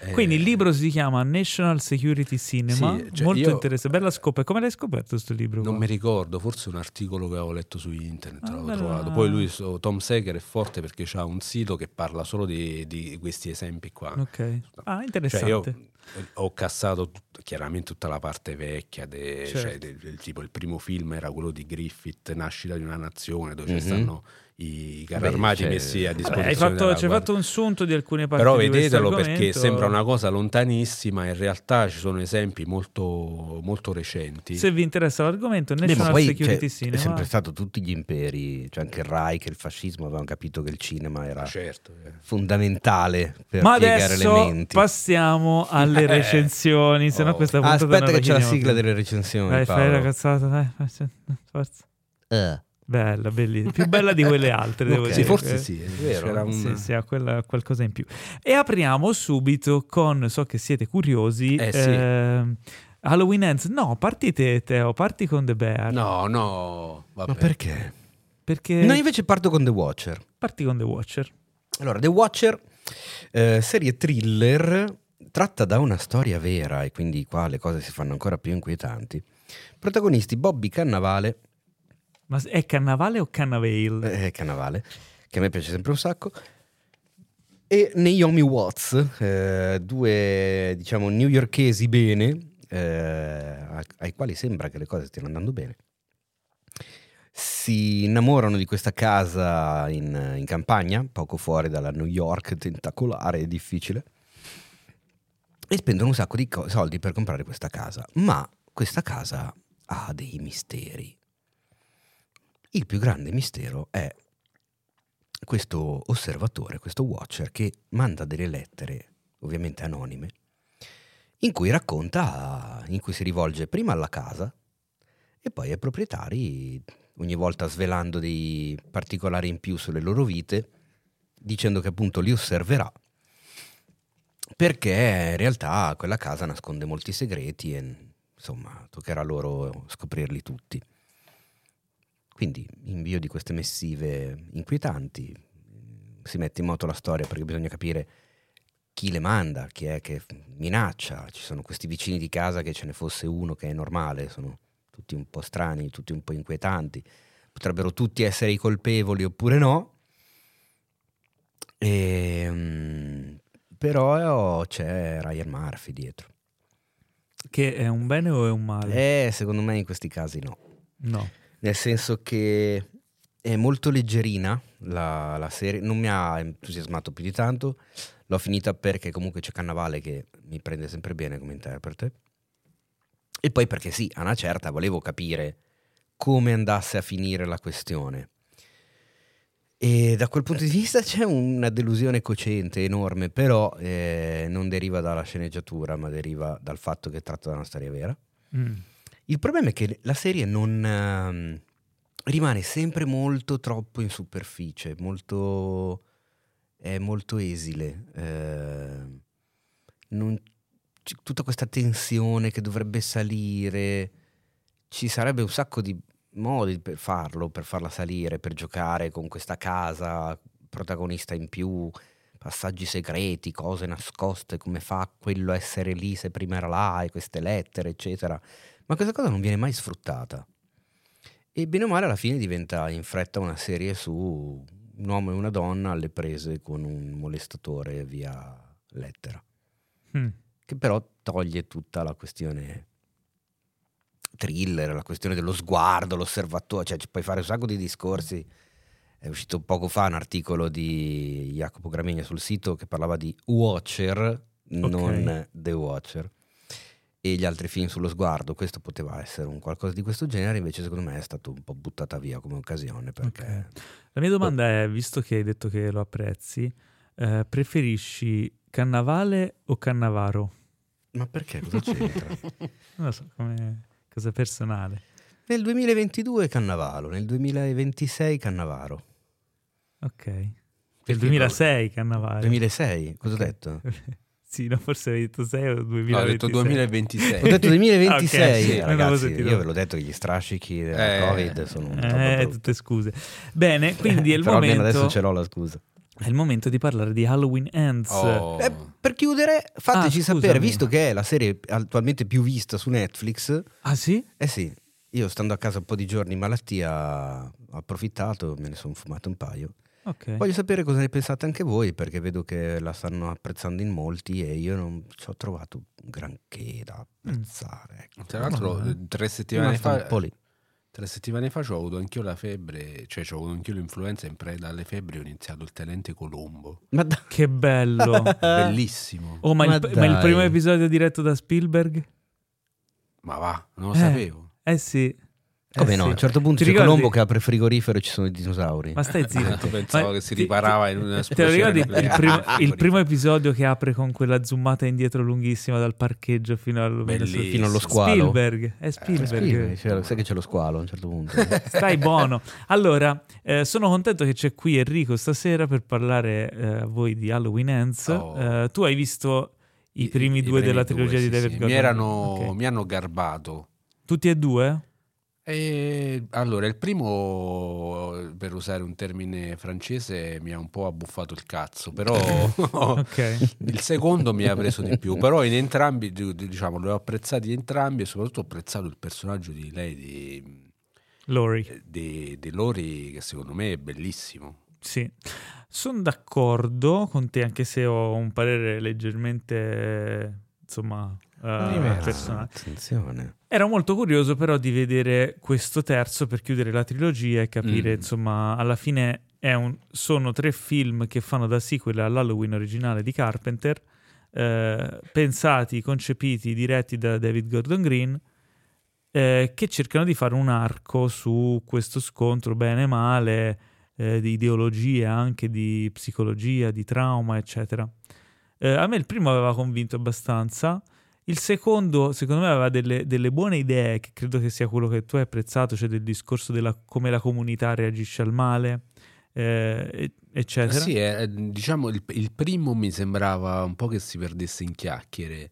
[SPEAKER 4] Eh,
[SPEAKER 1] Quindi il libro si chiama National Security Cinema,
[SPEAKER 4] Sì, cioè
[SPEAKER 1] molto
[SPEAKER 4] io-
[SPEAKER 1] interessante, bella scoperta. Come l'hai scoperto questo libro?
[SPEAKER 4] Non
[SPEAKER 1] qua?
[SPEAKER 4] mi ricordo, forse un articolo che avevo letto su internet,
[SPEAKER 1] Ah,
[SPEAKER 4] l'avevo trovato. Poi lui, Tom Seger, è forte perché ha un sito che parla solo di, di questi esempi qua.
[SPEAKER 1] Ok. Ah,
[SPEAKER 4] Cioè
[SPEAKER 1] interessante.
[SPEAKER 4] io ho cassato tut- chiaramente tutta la parte vecchia, de-
[SPEAKER 1] Certo.
[SPEAKER 4] cioè, del- del tipo il primo film era quello di Griffith, Nascita di una nazione, dove
[SPEAKER 3] Mhm.
[SPEAKER 4] ci stanno i carri armati
[SPEAKER 3] cioè-
[SPEAKER 4] messi a
[SPEAKER 1] Vabbè,
[SPEAKER 4] disposizione.
[SPEAKER 1] hai fatto, ci hai fatto un sunto di alcune parti
[SPEAKER 4] Però vedetelo perché sembra una cosa lontanissima, in realtà ci sono esempi molto, molto recenti.
[SPEAKER 1] Se vi interessa l'argomento, National
[SPEAKER 3] poi
[SPEAKER 1] Security
[SPEAKER 3] cioè,
[SPEAKER 1] Cinema.
[SPEAKER 3] è sempre stato tutti gli imperi, cioè anche il Reich, il fascismo avevano capito che il cinema era
[SPEAKER 4] Ah, certo. eh.
[SPEAKER 3] fondamentale per
[SPEAKER 1] Ma
[SPEAKER 3] piegare
[SPEAKER 1] adesso
[SPEAKER 3] le menti.
[SPEAKER 1] passiamo alle
[SPEAKER 4] Eh.
[SPEAKER 1] recensioni, se no
[SPEAKER 4] Oh.
[SPEAKER 1] questa
[SPEAKER 3] Ah,
[SPEAKER 1] puntata
[SPEAKER 3] aspetta
[SPEAKER 1] non
[SPEAKER 3] che c'è la sigla delle recensioni.
[SPEAKER 1] Dai, fai la
[SPEAKER 3] Paolo.
[SPEAKER 1] cazzata, dai, forza.
[SPEAKER 3] Eh,
[SPEAKER 1] Bella, bellissima. Più bella di quelle altre, devo
[SPEAKER 3] Ok.
[SPEAKER 1] dire.
[SPEAKER 4] Sì, forse
[SPEAKER 1] Eh,
[SPEAKER 4] sì, è vero. C'era un...
[SPEAKER 1] Sì, sì, ha quella- qualcosa in più. E apriamo subito con, so che siete curiosi,
[SPEAKER 4] Eh, sì.
[SPEAKER 1] ehm, Halloween Ends. No, parti te, Teo, parti con The Bear.
[SPEAKER 4] No, no, vabbè.
[SPEAKER 3] Ma perché?
[SPEAKER 1] Perché
[SPEAKER 3] No, invece parto con The Watcher.
[SPEAKER 1] parti con The Watcher.
[SPEAKER 3] Allora, The Watcher, eh, serie thriller tratta da una storia vera e quindi qua le cose si fanno ancora più inquietanti. Protagonisti Bobby Cannavale,
[SPEAKER 1] Ma è Cannavale o Cannavale?
[SPEAKER 3] eh, Cannavale, che a me piace sempre un sacco, e Naomi Watts, eh, due diciamo newyorkesi bene, eh, ai quali sembra che le cose stiano andando bene. Si innamorano di questa casa in, in campagna, poco fuori dalla New York tentacolare e difficile, e spendono un sacco di co- soldi per comprare questa casa. Ma questa casa ha dei misteri. Il più grande mistero è questo osservatore, questo watcher, che manda delle lettere, ovviamente anonime, in cui racconta, in cui si rivolge prima alla casa e poi ai proprietari, ogni volta svelando dei particolari in più sulle loro vite, dicendo che appunto li osserverà, perché in realtà quella casa nasconde molti segreti e insomma toccherà loro scoprirli tutti. Quindi invio di queste missive inquietanti, si mette in moto la storia perché bisogna capire chi le manda, chi è che minaccia, ci sono questi vicini di casa che ce ne fosse uno che è normale, sono tutti un po' strani, tutti un po' inquietanti, potrebbero tutti essere i colpevoli oppure no, e, mm, però c'è Ryan Murphy dietro.
[SPEAKER 1] Che è un bene o è un male?
[SPEAKER 3] Eh, secondo me in questi casi no.
[SPEAKER 1] No.
[SPEAKER 3] Nel senso che è molto leggerina la, la serie, non mi ha entusiasmato più di tanto, l'ho finita perché comunque c'è Cannavale che mi prende sempre bene come interprete e poi perché sì, a una certa volevo capire come andasse a finire la questione. E da quel punto di vista c'è una delusione cocente enorme, però eh, non deriva dalla sceneggiatura, ma deriva dal fatto che è tratta da una storia vera.
[SPEAKER 1] Mm.
[SPEAKER 3] Il problema è che la serie non ehm, rimane sempre molto troppo in superficie, molto, è molto esile. ehm, non- tutta questa tensione che dovrebbe salire, ci sarebbe un sacco di modi per farlo, per farla salire, per giocare con questa casa, protagonista in più, passaggi segreti, cose nascoste, come fa quello a essere lì se prima era là e queste lettere, eccetera. Ma questa cosa non viene mai sfruttata. E bene o male alla fine diventa in fretta una serie su un uomo e una donna alle prese con un molestatore via lettera,
[SPEAKER 1] Mm.
[SPEAKER 3] che però toglie tutta la questione thriller, la questione dello sguardo, l'osservatore, cioè ci puoi fare un sacco di discorsi. È uscito poco fa un articolo di Jacopo Gramegna sul sito che parlava di Watcher, non The Watcher e gli altri film sullo sguardo. Questo poteva essere un qualcosa di questo genere, invece secondo me è stato un po' buttata via come occasione perché
[SPEAKER 1] La mia domanda è, visto che hai detto che lo apprezzi, eh, preferisci Cannavale o Cannavaro?
[SPEAKER 3] ma perché cosa c'entra?
[SPEAKER 1] Non lo so, come cosa personale.
[SPEAKER 3] nel 2022 Cannavalo, nel 2026 Cannavaro.
[SPEAKER 1] Ok. Nel
[SPEAKER 4] Perché
[SPEAKER 1] 2006 Cannavale.
[SPEAKER 3] 2006, cosa
[SPEAKER 1] Ok.
[SPEAKER 3] ho detto?
[SPEAKER 1] sì, no, forse hai detto 6 o
[SPEAKER 4] No,
[SPEAKER 1] 2026.
[SPEAKER 4] ho detto 2026.
[SPEAKER 3] Ho detto 2026,
[SPEAKER 1] Ok,
[SPEAKER 4] sì,
[SPEAKER 1] avevo
[SPEAKER 3] ragazzi, io ve l'ho detto che gli strascichi della
[SPEAKER 4] Eh,
[SPEAKER 3] Covid sono un po'
[SPEAKER 1] Eh, tutte scuse. Bene, quindi è il,
[SPEAKER 3] Però almeno adesso
[SPEAKER 1] momento,
[SPEAKER 3] ce l'ho la scusa.
[SPEAKER 1] è il momento di parlare di Halloween Ends.
[SPEAKER 4] Oh.
[SPEAKER 3] Eh, per chiudere, fateci
[SPEAKER 1] Ah,
[SPEAKER 3] sapere, visto che è la serie attualmente più vista su Netflix,
[SPEAKER 1] Ah sì?
[SPEAKER 3] eh sì, io stando a casa un po' di giorni in malattia ho approfittato, me ne sono fumato un paio.
[SPEAKER 1] Ok.
[SPEAKER 3] Voglio sapere cosa ne pensate anche voi, perché vedo che la stanno apprezzando in molti e io non ci ho trovato granché da apprezzare. ecco.
[SPEAKER 4] Tra l'altro, tre settimane fa,
[SPEAKER 3] un po' lì.
[SPEAKER 4] tre settimane fa ho avuto anch'io la febbre, cioè ho avuto anch'io l'influenza in preda alle febbri ho iniziato il Tenente Colombo.
[SPEAKER 3] Ma da-
[SPEAKER 1] Che bello.
[SPEAKER 4] Bellissimo.
[SPEAKER 1] Oh, ma, il,
[SPEAKER 3] Ma
[SPEAKER 1] ma il primo episodio diretto da Spielberg?
[SPEAKER 4] Ma va, non lo
[SPEAKER 1] Eh.
[SPEAKER 4] sapevo.
[SPEAKER 1] Eh sì.
[SPEAKER 3] Come
[SPEAKER 1] Eh
[SPEAKER 3] no?
[SPEAKER 1] sì.
[SPEAKER 3] A un certo punto
[SPEAKER 1] Ti
[SPEAKER 3] c'è
[SPEAKER 1] ricordi-
[SPEAKER 3] Colombo che apre il frigorifero e ci sono i dinosauri.
[SPEAKER 1] Ma stai zitto.
[SPEAKER 4] Ah, pensavo
[SPEAKER 1] Ma
[SPEAKER 4] che si
[SPEAKER 1] ti-
[SPEAKER 4] riparava in una
[SPEAKER 1] Te lo ricordi il primo, il primo episodio che apre con quella zoomata indietro lunghissima dal parcheggio fino, al.
[SPEAKER 3] Fino allo squalo.
[SPEAKER 1] Spielberg, è Spielberg.
[SPEAKER 3] Spielberg, c'è- sai che c'è lo squalo a un certo punto.
[SPEAKER 1] Stai buono. Allora, eh, sono contento che c'è qui Enrico stasera per parlare eh, a voi di Halloween Ends.
[SPEAKER 4] Oh.
[SPEAKER 1] Eh, tu hai visto i,
[SPEAKER 4] I-
[SPEAKER 1] primi
[SPEAKER 4] i
[SPEAKER 1] due
[SPEAKER 4] primi
[SPEAKER 1] della
[SPEAKER 4] due,
[SPEAKER 1] trilogia
[SPEAKER 4] sì,
[SPEAKER 1] di David
[SPEAKER 4] sì.
[SPEAKER 1] Gordon?
[SPEAKER 4] Mi, erano,
[SPEAKER 1] Ok.
[SPEAKER 4] mi hanno garbato.
[SPEAKER 1] Tutti e due?
[SPEAKER 4] E, allora, il primo, per usare un termine francese, mi ha un po' abbuffato il cazzo, però il secondo mi ha preso di più. Però in entrambi, di- di- diciamo, li ho apprezzati entrambi e soprattutto ho apprezzato il personaggio di lei, di,
[SPEAKER 1] Lori.
[SPEAKER 4] di, di Lori, che secondo me è bellissimo.
[SPEAKER 1] Sì, sono d'accordo con te, anche se ho un parere leggermente, insomma,
[SPEAKER 3] Diverso.
[SPEAKER 1] personale.
[SPEAKER 3] Attenzione.
[SPEAKER 1] Ero molto curioso però di vedere questo terzo per chiudere la trilogia e capire,
[SPEAKER 4] Mm.
[SPEAKER 1] insomma, alla fine è un- sono tre film che fanno da sequel all'Halloween originale di Carpenter, eh, pensati, concepiti, diretti da David Gordon Green, eh, che cercano di fare un arco su questo scontro bene e male, eh, di ideologia, anche di psicologia, di trauma, eccetera. Eh, a me il primo aveva convinto abbastanza. Il secondo, secondo me, aveva delle, delle buone idee, che credo che sia quello che tu hai apprezzato, cioè del discorso della come la comunità reagisce al male, eh, eccetera.
[SPEAKER 4] Sì, eh, diciamo il, il primo mi sembrava un po' che si perdesse in chiacchiere.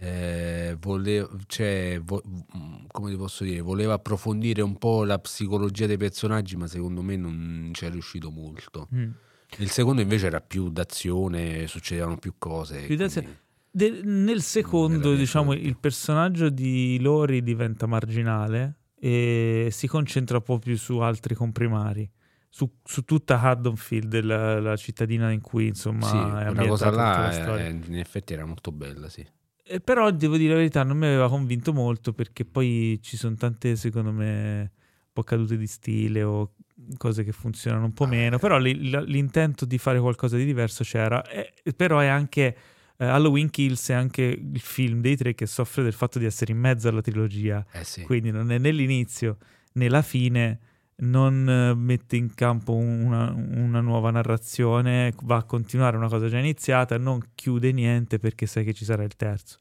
[SPEAKER 4] Eh, vole- cioè, vo- mm, come ti posso dire, voleva approfondire un po' la psicologia dei personaggi, ma secondo me non ci è riuscito molto.
[SPEAKER 1] Mm.
[SPEAKER 4] Il secondo invece era più d'azione, succedevano più cose.
[SPEAKER 1] Più d'azione.
[SPEAKER 4] quindi-
[SPEAKER 1] De- nel secondo, diciamo, il personaggio di Lori diventa marginale e si concentra un po' più su altri comprimari. Su, su tutta Haddonfield, la, la cittadina in cui insomma
[SPEAKER 4] sì,
[SPEAKER 1] è
[SPEAKER 4] cosa
[SPEAKER 1] tutta
[SPEAKER 4] là
[SPEAKER 1] la
[SPEAKER 4] eh,
[SPEAKER 1] storia.
[SPEAKER 4] in effetti era molto bella, sì.
[SPEAKER 1] Eh, però devo dire la verità, non mi aveva convinto molto perché poi ci sono tante, secondo me, un po' cadute di stile o cose che funzionano un po' meno. Però li- la- l'intento di fare qualcosa di diverso c'era. Eh, però è anche eh, Halloween Kills, è anche il film dei tre che soffre del fatto di essere in mezzo alla trilogia.
[SPEAKER 4] Eh sì.
[SPEAKER 1] Quindi non è né l'inizio né la fine. Non eh, mette in campo una, una nuova narrazione, va a continuare una cosa già iniziata, non chiude niente perché sai che ci sarà il terzo.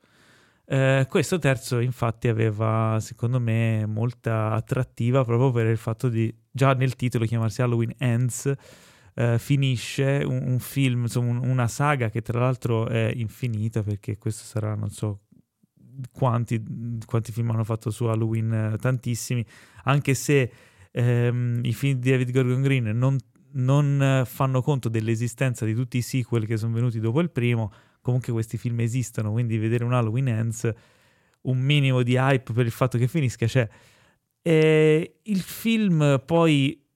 [SPEAKER 1] Eh, questo terzo, infatti, aveva secondo me molta attrattiva proprio per il fatto di già nel titolo chiamarsi Halloween Ends. Eh, finisce un, un film, insomma, un- una saga che tra l'altro è infinita perché questo sarà, non so quanti, quanti film hanno fatto su Halloween, eh, tantissimi, anche se ehm, i film di David Gordon Green non, non, eh, fanno conto dell'esistenza di tutti i sequel che sono venuti dopo il primo, comunque questi film esistono, quindi vedere un Halloween Ends, un minimo di hype per il fatto che finisca c'è. E il film poi,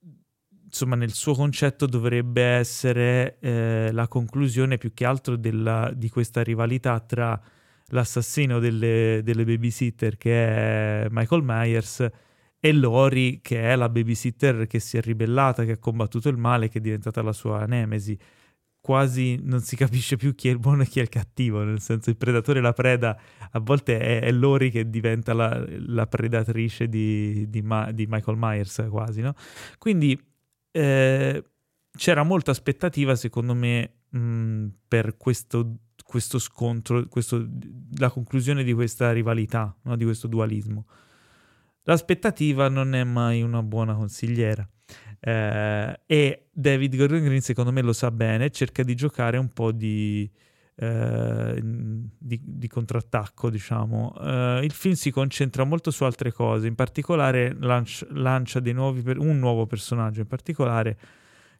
[SPEAKER 1] insomma, nel suo concetto dovrebbe essere eh, la conclusione più che altro della- di questa rivalità tra l'assassino delle, delle babysitter che è Michael Myers e Lori che è la babysitter che si è ribellata, che ha combattuto il male, che è diventata la sua nemesi. Quasi non si capisce più chi è il buono e chi è il cattivo, nel senso il predatore e la preda a volte è, è Lori che diventa la, la predatrice di, di Ma- di Michael Myers quasi, no? Quindi eh, c'era molta aspettativa secondo me mh, per questo, questo scontro, questo- la conclusione di questa rivalità, no? di questo dualismo. L'aspettativa non è mai una buona consigliera. Eh, e David Gordon Green, secondo me, lo sa bene, cerca di giocare un po' di, eh, di, di contrattacco, diciamo. Eh, il film si concentra molto su altre cose, in particolare lanci- lancia per- un nuovo personaggio in particolare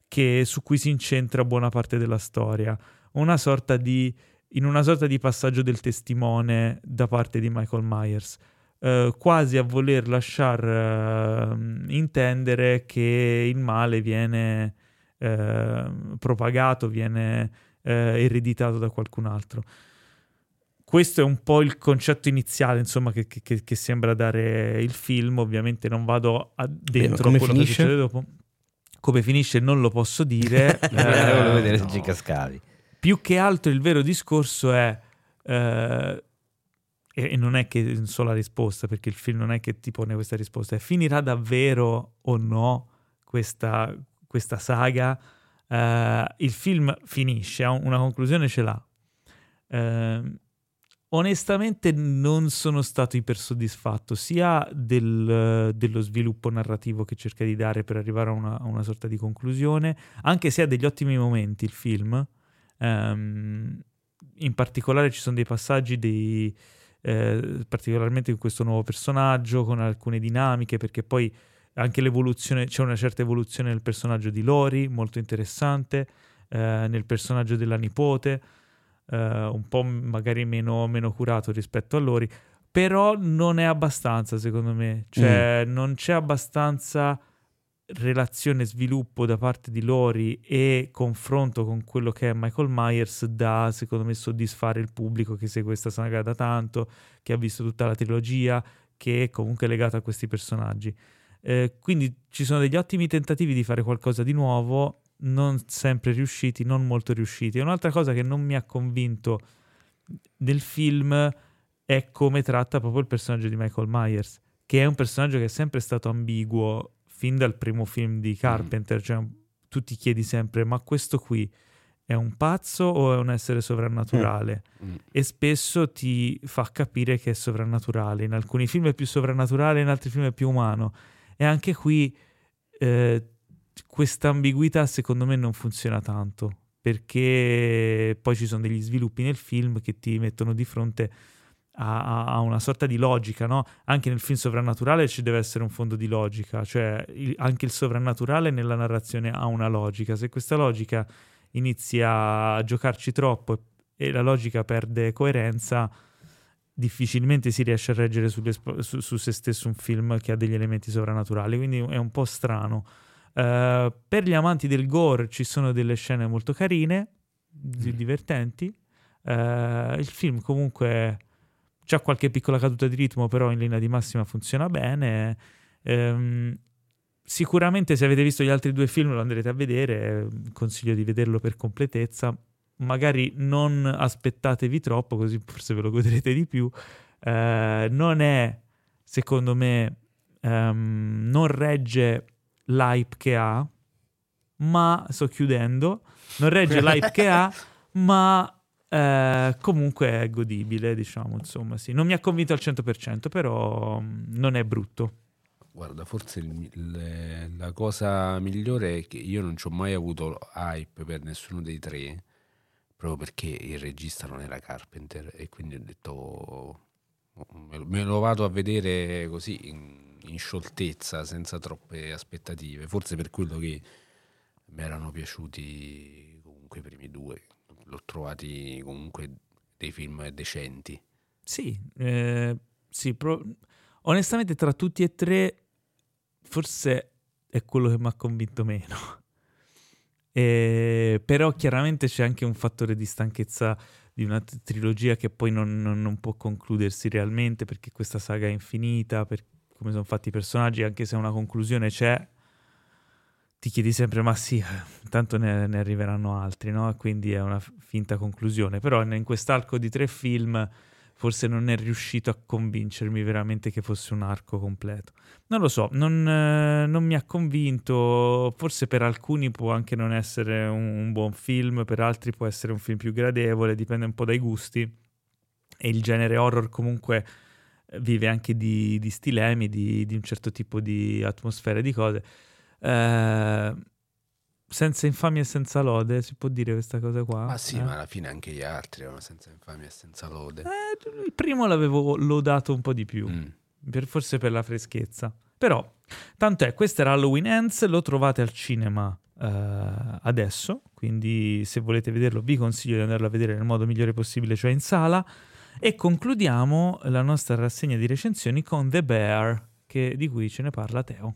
[SPEAKER 1] che, su cui si incentra buona parte della storia. Una sorta di, in una sorta di passaggio del testimone da parte di Michael Myers. eh, quasi a voler lasciar eh, intendere che il male viene eh, propagato, viene eh, ereditato da qualcun altro. Questo è un po' il concetto iniziale, insomma, che, che- che sembra dare il film. Ovviamente non vado a- dentro
[SPEAKER 3] come
[SPEAKER 1] a quello che
[SPEAKER 3] finisce?
[SPEAKER 1] succede dopo. Come finisce non lo posso dire.
[SPEAKER 3] Eh, volevo vedere
[SPEAKER 1] no.
[SPEAKER 3] se ci cascavi.
[SPEAKER 1] Più che altro il vero discorso è eh, e, e non è che so la risposta, perché il film non è che ti pone questa risposta, è finirà davvero o no questa, questa saga? Eh, il film finisce, una conclusione ce l'ha. Eh, onestamente non sono stato ipersoddisfatto sia del, dello sviluppo narrativo che cerca di dare per arrivare a una, a una, sorta di conclusione, anche se ha degli ottimi momenti il film. Um, in particolare ci sono dei passaggi, dei, eh, particolarmente con questo nuovo personaggio, con alcune dinamiche, perché poi anche l'evoluzione, c'è una certa evoluzione nel personaggio di Lori, molto interessante, eh, nel personaggio della nipote eh, un po' magari meno, meno, curato rispetto a Lori, però non è abbastanza secondo me, cioè mm. non c'è abbastanza relazione sviluppo da parte di Lori e confronto con quello che è Michael Myers da secondo me soddisfare il pubblico che segue questa saga da tanto, che ha visto tutta la trilogia, che è comunque legato a questi personaggi. Eh, quindi ci sono degli ottimi tentativi di fare qualcosa di nuovo, non sempre riusciti, non molto riusciti. Un'altra cosa che non mi ha convinto del film è come tratta proprio il personaggio di Michael Myers, che è un personaggio che è sempre stato ambiguo fin dal primo film di Carpenter, mm. cioè tu ti chiedi sempre ma questo qui è un pazzo o è un essere sovrannaturale? Mm. Mm. E spesso ti fa capire che è sovrannaturale. In alcuni film è più sovrannaturale, in altri film è più umano. E anche qui eh, questa ambiguità secondo me non funziona tanto perché poi ci sono degli sviluppi nel film che ti mettono di fronte a, a una sorta di logica, no? Anche nel film sovrannaturale ci deve essere un fondo di logica, cioè il, anche il sovrannaturale nella narrazione ha una logica. Se questa logica inizia a giocarci troppo e, e la logica perde coerenza, difficilmente si riesce a reggere su, su se stesso un film che ha degli elementi sovrannaturali, quindi è un po' strano. Uh, per gli amanti del gore ci sono delle scene molto carine, mm. divertenti. Uh, il film comunque c'ha qualche piccola caduta di ritmo, però in linea di massima funziona bene. Um, sicuramente se avete visto gli altri due film lo andrete a vedere, consiglio di vederlo per completezza. Magari non aspettatevi troppo, così forse ve lo godrete di più. Uh, non è, secondo me, um, non regge l'hype che ha, ma sto chiudendo, non regge l'hype che ha, ma eh, comunque è godibile, diciamo, insomma, sì. Non mi ha convinto al 100%, però mm, non è brutto.
[SPEAKER 4] Guarda, forse il, il, la cosa migliore è che io non ci ho mai avuto hype per nessuno dei tre, proprio perché il regista non era Carpenter e quindi ho detto oh, me lo vado a vedere così in, in scioltezza, senza troppe aspettative. Forse per quello che mi erano piaciuti comunque i primi due. L'ho trovati comunque dei film decenti.
[SPEAKER 1] Sì, eh, sì pro- onestamente tra tutti e tre forse è quello che mi ha convinto meno. E, però chiaramente c'è anche un fattore di stanchezza di una trilogia che poi non, non, non, può concludersi realmente perché questa saga è infinita, per, come sono fatti i personaggi, anche se una conclusione c'è, ti chiedi sempre, ma sì, tanto ne, ne arriveranno altri, no? Quindi è una finta conclusione. Però in quest'arco di tre film forse non è riuscito a convincermi veramente che fosse un arco completo. Non lo so, non, eh, non mi ha convinto, forse per alcuni può anche non essere un, un, buon film, per altri può essere un film più gradevole, dipende un po' dai gusti. E il genere horror comunque vive anche di, di stilemi, di, di, un certo tipo di atmosfere, di cose. Eh, senza infamia e senza lode, si può dire questa cosa qua?
[SPEAKER 4] Ma sì,
[SPEAKER 1] eh?
[SPEAKER 4] ma alla fine anche gli altri erano senza infamia e senza lode.
[SPEAKER 1] Eh, il primo l'avevo lodato un po' di più, mm. per, forse per la freschezza. Però, tanto è, questo era Halloween Ends, lo trovate al cinema Uh, adesso, quindi se volete vederlo vi consiglio di andarlo a vedere nel modo migliore possibile, cioè in sala. E concludiamo la nostra rassegna di recensioni con The Bear, che, di cui ce ne parla Teo.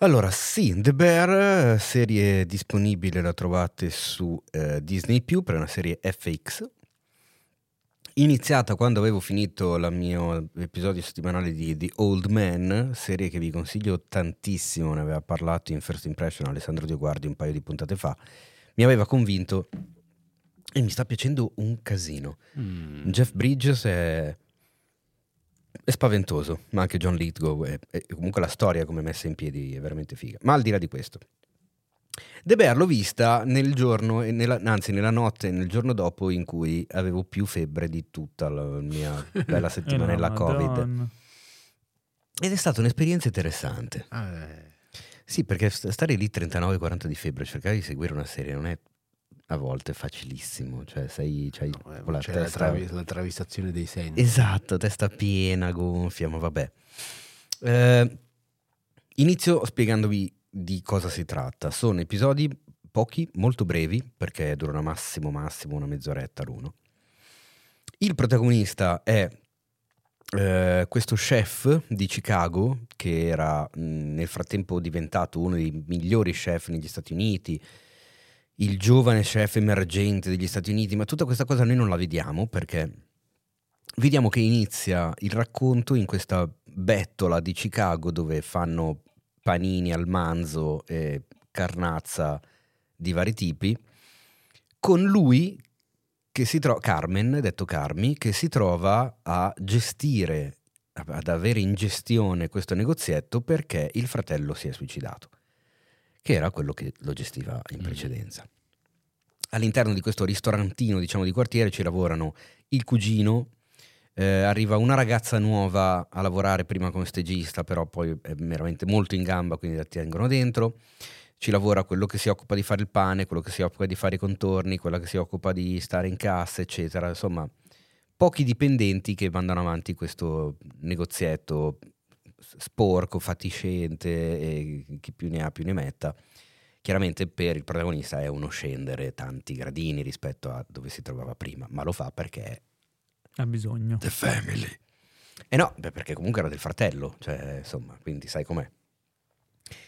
[SPEAKER 3] Allora, sì, The Bear, serie disponibile, la trovate su eh, Disney per una serie FX. Iniziata quando avevo finito il mio episodio settimanale di The Old Man, serie che vi consiglio tantissimo, ne aveva parlato in First Impression Alessandro Dioguardi un paio di puntate fa, mi aveva convinto e mi sta piacendo un casino.
[SPEAKER 4] Mm.
[SPEAKER 3] Jeff Bridges è, è spaventoso, ma anche John Lithgow è, è- comunque la storia come messa in piedi è veramente figa. Ma al di là di questo, The Bear l'ho vista nel giorno, e nella- anzi nella notte, nel giorno dopo in cui avevo più febbre di tutta la mia bella settimanella
[SPEAKER 1] Eh no,
[SPEAKER 3] Covid.
[SPEAKER 1] Madonna.
[SPEAKER 3] Ed è stata un'esperienza interessante.
[SPEAKER 4] Eh,
[SPEAKER 3] Sì, perché st- stare lì 39-40 di febbre, cercare di seguire una serie non è a volte facilissimo. Cioè, sei, c'hai
[SPEAKER 4] no, eh,
[SPEAKER 3] la
[SPEAKER 4] c'è la,
[SPEAKER 3] testa...
[SPEAKER 4] travi- la travisazione dei sensi.
[SPEAKER 3] Esatto, testa piena, gonfia, ma vabbè. Eh, inizio spiegandovi di cosa si tratta. Sono episodi pochi, molto brevi, perché durano massimo massimo una mezz'oretta l'uno. Il protagonista è eh, questo chef di Chicago, che era mh, nel frattempo diventato uno dei migliori chef negli Stati Uniti, il giovane chef emergente degli Stati Uniti, ma tutta questa cosa noi non la vediamo perché vediamo che inizia il racconto in questa bettola di Chicago dove fanno panini al manzo e carnazza di vari tipi, con lui che si trova, Carmen, detto Carmi, che si trova a gestire, ad avere in gestione questo negozietto perché il fratello si è suicidato, che era quello che lo gestiva in
[SPEAKER 4] Mm.
[SPEAKER 3] precedenza. All'interno di questo ristorantino, diciamo, di quartiere ci lavorano il cugino, eh, arriva una ragazza nuova a lavorare prima come stagista, però poi è veramente molto in gamba, quindi la tengono dentro. Ci lavora quello che si occupa di fare il pane, quello che si occupa di fare i contorni, quella che si occupa di stare in cassa, eccetera. Insomma, pochi dipendenti che mandano avanti questo negozietto sporco, fatiscente e chi più ne ha più ne metta. Chiaramente per il protagonista è uno scendere tanti gradini rispetto a dove si trovava prima, ma lo fa perché
[SPEAKER 1] Ha bisogno.
[SPEAKER 3] The Family. Eh no, beh, perché comunque era del fratello, cioè, insomma, quindi sai com'è.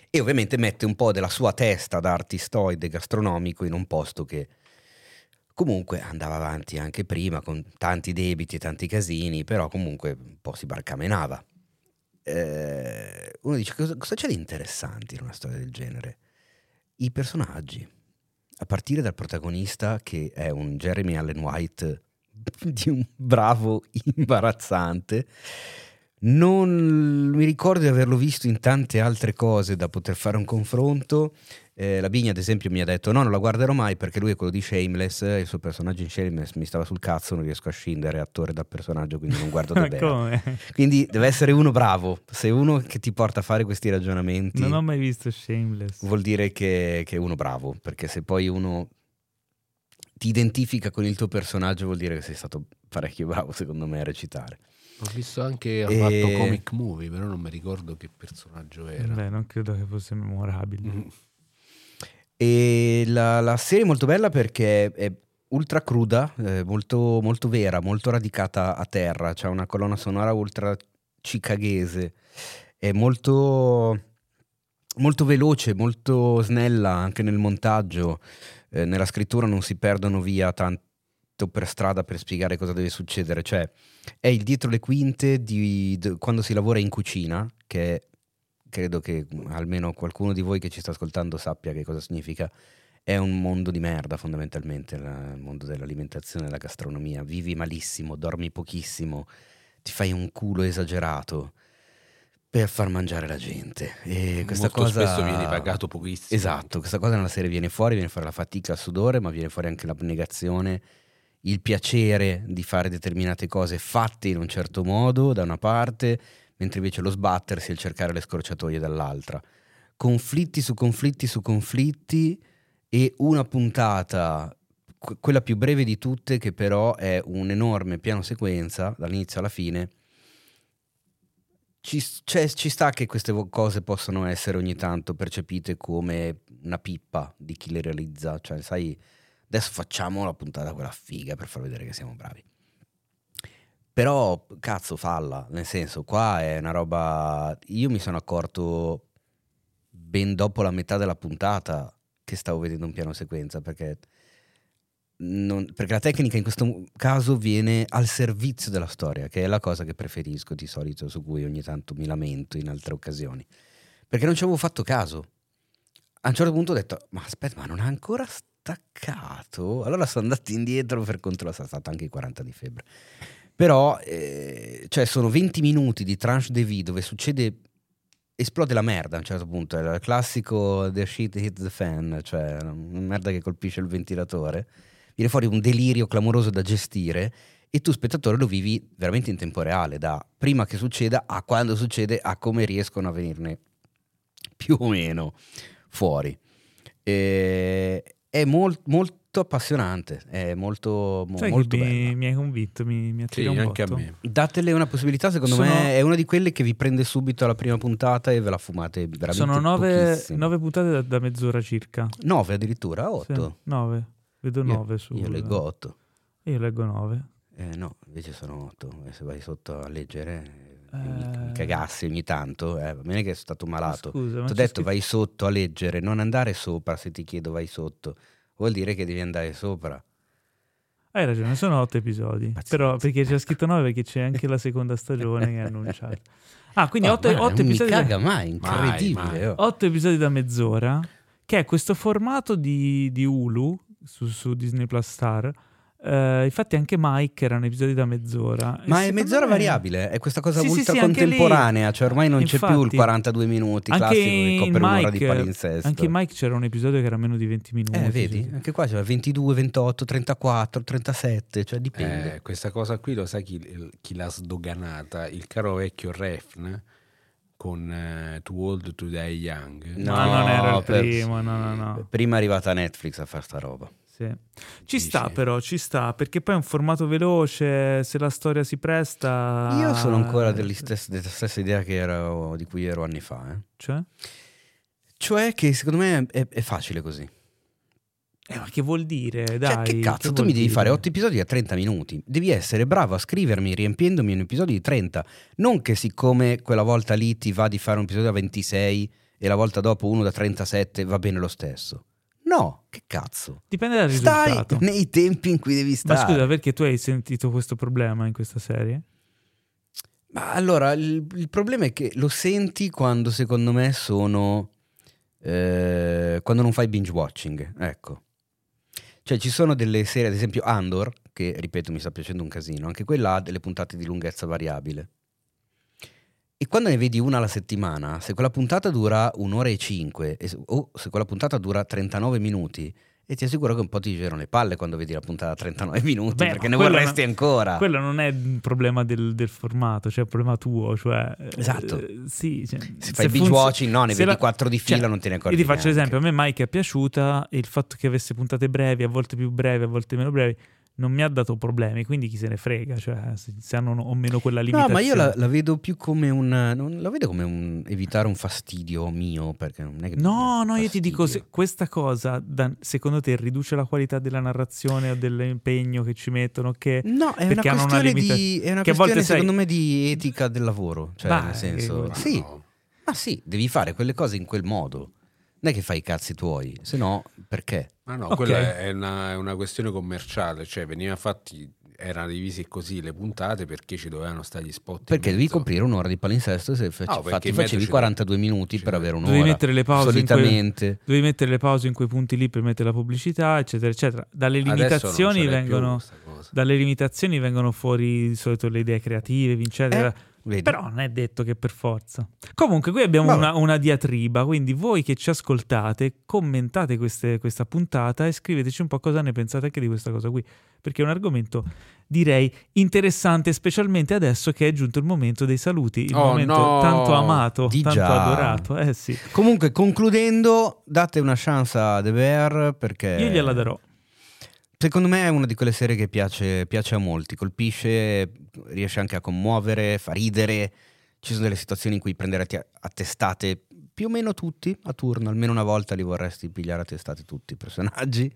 [SPEAKER 3] E ovviamente mette un po' della sua testa da artistoide gastronomico in un posto che comunque andava avanti anche prima con tanti debiti e tanti casini, però comunque un po' si barcamenava. Eh, uno dice cosa, cosa c'è di interessante in una storia del genere? I personaggi, a partire dal protagonista che è un Jeremy Allen White di un bravo imbarazzante. Non mi ricordo di averlo visto in tante altre cose da poter fare un confronto. Eh, la Bigna, ad esempio, mi ha detto: No, non la guarderò mai perché lui è quello di Shameless. e Il suo personaggio in Shameless mi stava sul cazzo. Non riesco a scindere attore dal personaggio, quindi non guardo Bear.
[SPEAKER 1] Come?
[SPEAKER 3] Quindi deve essere uno bravo. Se uno che ti porta a fare questi ragionamenti,
[SPEAKER 1] Non ho mai visto Shameless.
[SPEAKER 3] vuol dire che, che è uno bravo. Perché se poi uno ti identifica con il tuo personaggio, vuol dire che sei stato parecchio bravo, secondo me, a recitare.
[SPEAKER 4] Ho visto anche, ha
[SPEAKER 3] E-
[SPEAKER 4] fatto comic movie, però non mi ricordo che personaggio era.
[SPEAKER 1] Beh, non credo che fosse memorabile.
[SPEAKER 4] Mm.
[SPEAKER 3] E la, la serie è molto bella perché è ultra cruda, eh, molto, molto vera, molto radicata a terra. C'è una colonna sonora ultra cicaghese, è molto, molto veloce, molto snella anche nel montaggio. Eh, nella scrittura non si perdono via tanto per strada per spiegare cosa deve succedere. Cioè, è il dietro le quinte di, d- quando si lavora in cucina, che è credo che almeno qualcuno di voi che ci sta ascoltando sappia che cosa significa. È un mondo di merda fondamentalmente, la- il mondo dell'alimentazione e della gastronomia. Vivi malissimo, dormi pochissimo, ti fai un culo esagerato per far mangiare la gente. E questa
[SPEAKER 4] Molto
[SPEAKER 3] cosa...
[SPEAKER 4] spesso vieni pagato pochissimo.
[SPEAKER 3] Esatto, questa cosa nella serie viene fuori, viene fuori la fatica, il sudore, ma viene fuori anche l'abnegazione, il piacere di fare determinate cose fatte in un certo modo da una parte, mentre invece lo sbattersi e il cercare le scorciatoie dall'altra. Conflitti su conflitti su conflitti e una puntata, que- quella più breve di tutte, che però è un enorme piano sequenza dall'inizio alla fine. Ci, cioè, ci sta che queste cose possano essere ogni tanto percepite come una pippa di chi le realizza, cioè sai, adesso facciamo la puntata quella figa per far vedere che siamo bravi. Però, cazzo, falla, nel senso, qua è una roba... Io mi sono accorto ben dopo la metà della puntata che stavo vedendo un piano sequenza, perché, non- perché la tecnica in questo caso viene al servizio della storia, che è la cosa che preferisco di solito, su cui ogni tanto mi lamento in altre occasioni. Perché non ci avevo fatto caso. A un certo punto ho detto, ma aspetta, ma non ha ancora staccato. Allora sono andato indietro per controllare, sarà stato anche i 40 di febbre. Però, eh, cioè, sono 20 minuti di tranche de vie dove succede esplode la merda a un certo punto, è il classico the shit hits the fan, cioè una merda che colpisce il ventilatore, viene fuori un delirio clamoroso da gestire e tu spettatore lo vivi veramente in tempo reale, da prima che succeda a quando succede a come riescono a venirne più o meno fuori. E è mol- molto appassionante, è molto, mo-
[SPEAKER 1] Sai
[SPEAKER 3] molto
[SPEAKER 1] mi, mi hai convinto, mi, mi
[SPEAKER 4] Sì,
[SPEAKER 1] attira un
[SPEAKER 4] anche a
[SPEAKER 1] botto.
[SPEAKER 4] me.
[SPEAKER 3] Datele una possibilità, secondo
[SPEAKER 1] Sono-
[SPEAKER 3] me è una di quelle che vi prende subito alla prima puntata e ve la fumate veramente
[SPEAKER 1] Sono nove, nove puntate da, da mezz'ora circa.
[SPEAKER 3] Nove addirittura,
[SPEAKER 1] Sì,
[SPEAKER 3] otto.
[SPEAKER 1] nove. Vedo
[SPEAKER 3] Io-
[SPEAKER 1] nove su.
[SPEAKER 3] Io leggo otto.
[SPEAKER 1] Io leggo nove.
[SPEAKER 3] Eh, no, invece sono otto. E se vai sotto a leggere eh, mi,
[SPEAKER 1] Eh.
[SPEAKER 3] cagassi ogni tanto, eh, va bene che sono stato malato.
[SPEAKER 1] Scusa,
[SPEAKER 3] Ti ho detto
[SPEAKER 1] scritto-
[SPEAKER 3] vai sotto a leggere, non andare sopra se ti chiedo vai sotto. Vuol dire che devi andare sopra.
[SPEAKER 1] Hai ragione, sono otto episodi.
[SPEAKER 3] Pazienza.
[SPEAKER 1] Però perché c'è scritto nove perché c'è anche la seconda stagione che è annunciata. Ah, quindi
[SPEAKER 3] Oh,
[SPEAKER 1] otto,
[SPEAKER 3] ma
[SPEAKER 1] otto
[SPEAKER 3] non
[SPEAKER 1] episodi. da-
[SPEAKER 3] caga mai, incredibile.
[SPEAKER 4] Mai, mai.
[SPEAKER 3] oh.
[SPEAKER 1] Otto episodi da mezz'ora, che è questo formato di, di Hulu su, su Disney Plus Star. Eh, infatti anche Mike erano episodi da mezz'ora. E
[SPEAKER 3] Ma è mezz'ora
[SPEAKER 1] me-
[SPEAKER 3] variabile, è questa cosa
[SPEAKER 1] Sì, sì,
[SPEAKER 3] ultra
[SPEAKER 1] sì, lì-
[SPEAKER 3] contemporanea, cioè ormai non c'è più il
[SPEAKER 1] Infatti,
[SPEAKER 3] 42 minuti
[SPEAKER 1] Anche
[SPEAKER 3] classico che
[SPEAKER 1] in
[SPEAKER 3] copre un'ora di
[SPEAKER 1] Mike,
[SPEAKER 3] palinsesto.
[SPEAKER 1] anche in Mike c'era un episodio che era meno di 20 minuti.
[SPEAKER 3] Eh, vedi?
[SPEAKER 1] sì, sì.
[SPEAKER 3] Anche qua c'è 22, 28, 34, 37, cioè dipende.
[SPEAKER 4] Eh, questa cosa qui lo sai chi, chi l'ha sdoganata? Il caro vecchio Refn con eh, Too Old to Die Young.
[SPEAKER 3] No,
[SPEAKER 1] Ma non era il primo, no, no, no.
[SPEAKER 3] Prima è arrivata Netflix a fare sta roba.
[SPEAKER 1] Sì. Ci sta però, ci sta, perché poi è un formato veloce, se la storia si presta...
[SPEAKER 3] Io sono ancora degli stessi- della stessa idea che ero, di cui ero anni fa. eh.
[SPEAKER 1] Cioè?
[SPEAKER 3] Cioè che secondo me è, è facile così.
[SPEAKER 1] Eh, ma che vuol dire? Dai,
[SPEAKER 3] cioè, che cazzo, tu
[SPEAKER 1] vuol
[SPEAKER 3] mi devi
[SPEAKER 1] dire?
[SPEAKER 3] fare 8 episodi a 30 minuti. Devi essere bravo a scrivermi riempiendomi un episodio di 30. Non che siccome quella volta lì ti va di fare un episodio da 26 e la volta dopo uno da 37 va bene lo stesso. No, che cazzo.
[SPEAKER 1] Dipende dal
[SPEAKER 3] Stai
[SPEAKER 1] risultato.
[SPEAKER 3] nei tempi in cui devi
[SPEAKER 1] Ma
[SPEAKER 3] stare.
[SPEAKER 1] scusa, perché tu hai sentito questo problema in questa serie?
[SPEAKER 3] Ma allora, il, il problema è che lo senti quando secondo me sono... eh, quando non fai binge watching, ecco. Cioè ci sono delle serie, ad esempio Andor, che ripeto mi sta piacendo un casino, anche quella ha delle puntate di lunghezza variabile. E quando ne vedi una alla settimana, se quella puntata dura un'ora e cinque, o se quella puntata dura 39 minuti, e ti assicuro che un po' ti girano le palle quando vedi la puntata da 39 minuti,
[SPEAKER 1] Beh,
[SPEAKER 3] perché ne vorresti
[SPEAKER 1] no-
[SPEAKER 3] ancora.
[SPEAKER 1] Quello non è un problema del, del formato, cioè è un problema tuo. Cioè,
[SPEAKER 3] Esatto.
[SPEAKER 1] eh, sì, cioè,
[SPEAKER 3] Se fai binge
[SPEAKER 1] funzi-
[SPEAKER 3] watching, no, ne vedi
[SPEAKER 1] la-
[SPEAKER 3] quattro di fila,
[SPEAKER 1] cioè,
[SPEAKER 3] non te ne accorgi
[SPEAKER 1] Io ti faccio
[SPEAKER 3] neanche.
[SPEAKER 1] l'esempio, a me Mike è piaciuta il fatto che avesse puntate brevi, a volte più brevi, a volte meno brevi, non mi ha dato problemi, quindi chi se ne frega, cioè se, hanno o meno quella
[SPEAKER 3] No,
[SPEAKER 1] limitazione.
[SPEAKER 3] ma io la, la vedo più come un. Non, la vedo come un evitare un fastidio mio. Perché non è che.
[SPEAKER 1] No, no, io ti
[SPEAKER 3] fastidio.
[SPEAKER 1] dico, se questa cosa da- secondo te riduce la qualità della narrazione o dell'impegno che ci mettono? Che...
[SPEAKER 3] No, è
[SPEAKER 1] perché
[SPEAKER 3] una
[SPEAKER 1] hanno una
[SPEAKER 3] questione,
[SPEAKER 1] limita-
[SPEAKER 3] di, è una
[SPEAKER 1] che a volte
[SPEAKER 3] questione secondo me di etica del lavoro. Cioè,
[SPEAKER 1] Bah,
[SPEAKER 3] nel
[SPEAKER 1] che
[SPEAKER 3] senso.
[SPEAKER 1] vuoi
[SPEAKER 4] Ma
[SPEAKER 3] Sì,
[SPEAKER 4] no.
[SPEAKER 3] ma sì, devi fare quelle cose in quel modo. Non è che fai i cazzi tuoi, se no, perché?
[SPEAKER 4] Ma no,
[SPEAKER 1] Ok.
[SPEAKER 4] quella è una, è una questione commerciale, cioè veniva fatti, erano divisi così le puntate perché ci dovevano stare gli spot.
[SPEAKER 3] Perché devi coprire un'ora di palinsesto se fac-
[SPEAKER 4] No, mezzo
[SPEAKER 3] facevi
[SPEAKER 4] ci
[SPEAKER 3] 42 minuti
[SPEAKER 4] ci
[SPEAKER 3] per avere un'ora.
[SPEAKER 1] Devi mettere le pause in quei-
[SPEAKER 3] Solitamente.
[SPEAKER 1] Devi mettere le pause in quei punti lì per mettere la pubblicità, eccetera, eccetera. Dalle limitazioni vengono... Dalle limitazioni vengono fuori di solito le idee creative, eccetera.
[SPEAKER 3] Eh, Vedi?
[SPEAKER 1] Però non è detto che per forza. Comunque, qui abbiamo una, una diatriba. Quindi, voi che ci ascoltate, commentate queste- questa puntata e scriveteci un po' cosa ne pensate anche di questa cosa qui. Perché è un argomento, direi, interessante, specialmente adesso che è giunto il momento dei saluti. Il
[SPEAKER 4] Oh,
[SPEAKER 1] momento
[SPEAKER 4] no.
[SPEAKER 1] tanto amato,
[SPEAKER 3] Di
[SPEAKER 1] tanto
[SPEAKER 3] già.
[SPEAKER 1] adorato. Eh sì,
[SPEAKER 3] Comunque, concludendo, date una chance a The Bear perché.
[SPEAKER 1] io gliela darò.
[SPEAKER 3] Secondo me è una di quelle serie che piace, piace a molti, colpisce, riesce anche a commuovere, fa ridere. Ci sono delle situazioni in cui prendere a, te- a testate più o meno tutti a turno, almeno una volta li vorresti pigliare a testate tutti i personaggi.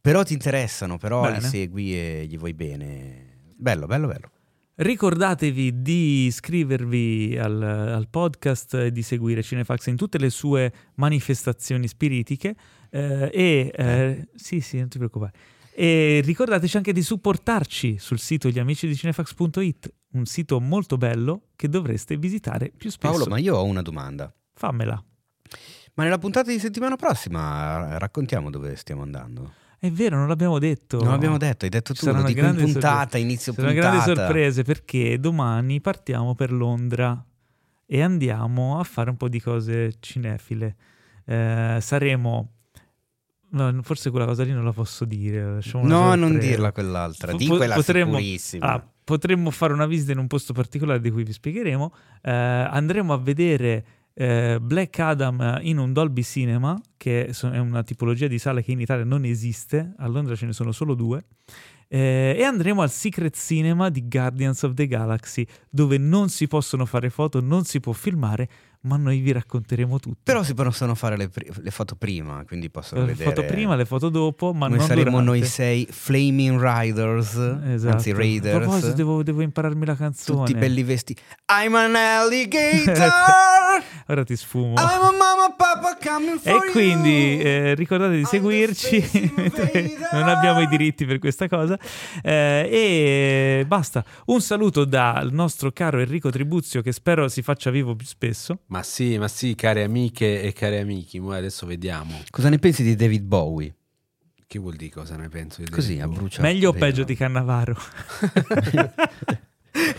[SPEAKER 3] Però ti interessano, però
[SPEAKER 1] Bene.
[SPEAKER 3] li segui e gli vuoi bene. Bello, bello, bello.
[SPEAKER 1] Ricordatevi di iscrivervi al, al podcast e di seguire Cinefax in tutte le sue manifestazioni spiritiche. eh, e eh, sì, sì, non ti preoccupare. E ricordateci anche di supportarci sul sito gliamicidicinefax.it, un sito molto bello che dovreste visitare più spesso.
[SPEAKER 3] Paolo, ma io ho una domanda.
[SPEAKER 1] Fammela.
[SPEAKER 3] Ma nella puntata di settimana prossima raccontiamo dove stiamo andando.
[SPEAKER 1] È vero, non l'abbiamo detto.
[SPEAKER 3] Non l'abbiamo detto, hai detto tu, lo dico in
[SPEAKER 1] grandi
[SPEAKER 3] puntata,
[SPEAKER 1] sorprese.
[SPEAKER 3] inizio
[SPEAKER 1] saranno
[SPEAKER 3] puntata.
[SPEAKER 1] grandi sorprese perché domani partiamo per Londra e andiamo a fare un po' di cose cinefile. Eh, saremo. No, forse quella cosa lì non la posso dire. lasciamo
[SPEAKER 3] No, non dirla quell'altra, di
[SPEAKER 1] Po-
[SPEAKER 3] quella
[SPEAKER 1] potremmo-. Ah, potremmo fare una visita in un posto particolare di cui vi spiegheremo. Eh, andremo a vedere eh, Black Adam in un Dolby Cinema, che è una tipologia di sala che in Italia non esiste, a Londra ce ne sono solo due. Eh, e andremo al Secret Cinema di Guardians of the Galaxy, dove non si possono fare foto, non si può filmare, ma noi vi racconteremo tutto.
[SPEAKER 3] Però si possono fare le, pri- le foto prima, quindi possono
[SPEAKER 1] le
[SPEAKER 3] vedere
[SPEAKER 1] foto prima, le foto dopo, ma
[SPEAKER 3] come
[SPEAKER 1] non
[SPEAKER 3] saremo
[SPEAKER 1] durante.
[SPEAKER 3] noi sei Flaming Riders,
[SPEAKER 1] Esatto.
[SPEAKER 3] anzi
[SPEAKER 1] A
[SPEAKER 3] Raiders.
[SPEAKER 1] proposito, devo, devo impararmi la canzone.
[SPEAKER 3] tutti belli vestiti. I'm an alligator.
[SPEAKER 1] Ora ti sfumo.
[SPEAKER 3] I'm a mama papa
[SPEAKER 1] E quindi eh, ricordate di seguirci, non abbiamo i diritti per questa cosa. Eh, e basta. Un saluto dal nostro caro Enrico Tribuzio, che spero si faccia vivo più spesso.
[SPEAKER 4] Ma sì, ma sì, care amiche e cari amici, mo adesso vediamo.
[SPEAKER 3] Cosa ne pensi di David Bowie?
[SPEAKER 4] Che vuol dire cosa ne penso di
[SPEAKER 3] Così,
[SPEAKER 4] David
[SPEAKER 3] a
[SPEAKER 4] Bowie?
[SPEAKER 3] bruciato.
[SPEAKER 1] Meglio o peggio di Cannavaro?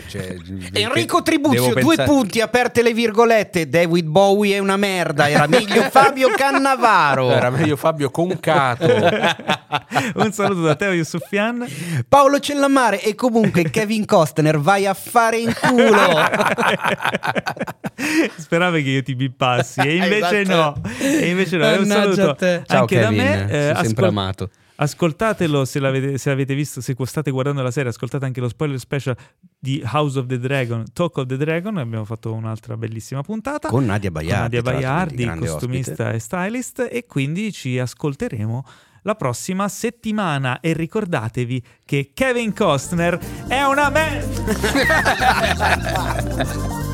[SPEAKER 4] Cioè,
[SPEAKER 3] Enrico
[SPEAKER 4] devo
[SPEAKER 3] Tribuzio, due
[SPEAKER 4] pensare-
[SPEAKER 3] punti, aperte le virgolette. David Bowie è una merda. Era meglio Fabio Cannavaro.
[SPEAKER 4] Era meglio Fabio Concato.
[SPEAKER 1] Un saluto da Teo Yusufian.
[SPEAKER 3] Paolo Cellamare e comunque Kevin Costner, vai a fare in culo.
[SPEAKER 1] Speravi che io ti bippassi, e invece
[SPEAKER 3] Esatto.
[SPEAKER 1] no. E invece no. E un saluto
[SPEAKER 3] a te. Ciao
[SPEAKER 1] anche
[SPEAKER 3] Kevin,
[SPEAKER 1] da me. eh,
[SPEAKER 3] sei sempre
[SPEAKER 1] ascol-
[SPEAKER 3] amato.
[SPEAKER 1] Ascoltatelo se l'avete, se avete visto, se state guardando la serie, ascoltate anche lo spoiler special di House of the Dragon, Talk of the Dragon. Abbiamo fatto un'altra bellissima puntata
[SPEAKER 3] Con Nadia
[SPEAKER 1] con
[SPEAKER 3] Baiardi.
[SPEAKER 1] Nadia
[SPEAKER 3] tra l'altro,
[SPEAKER 1] Baiardi, costumista e stylist, e quindi ci ascolteremo la prossima settimana. E ricordatevi che Kevin Costner è una me.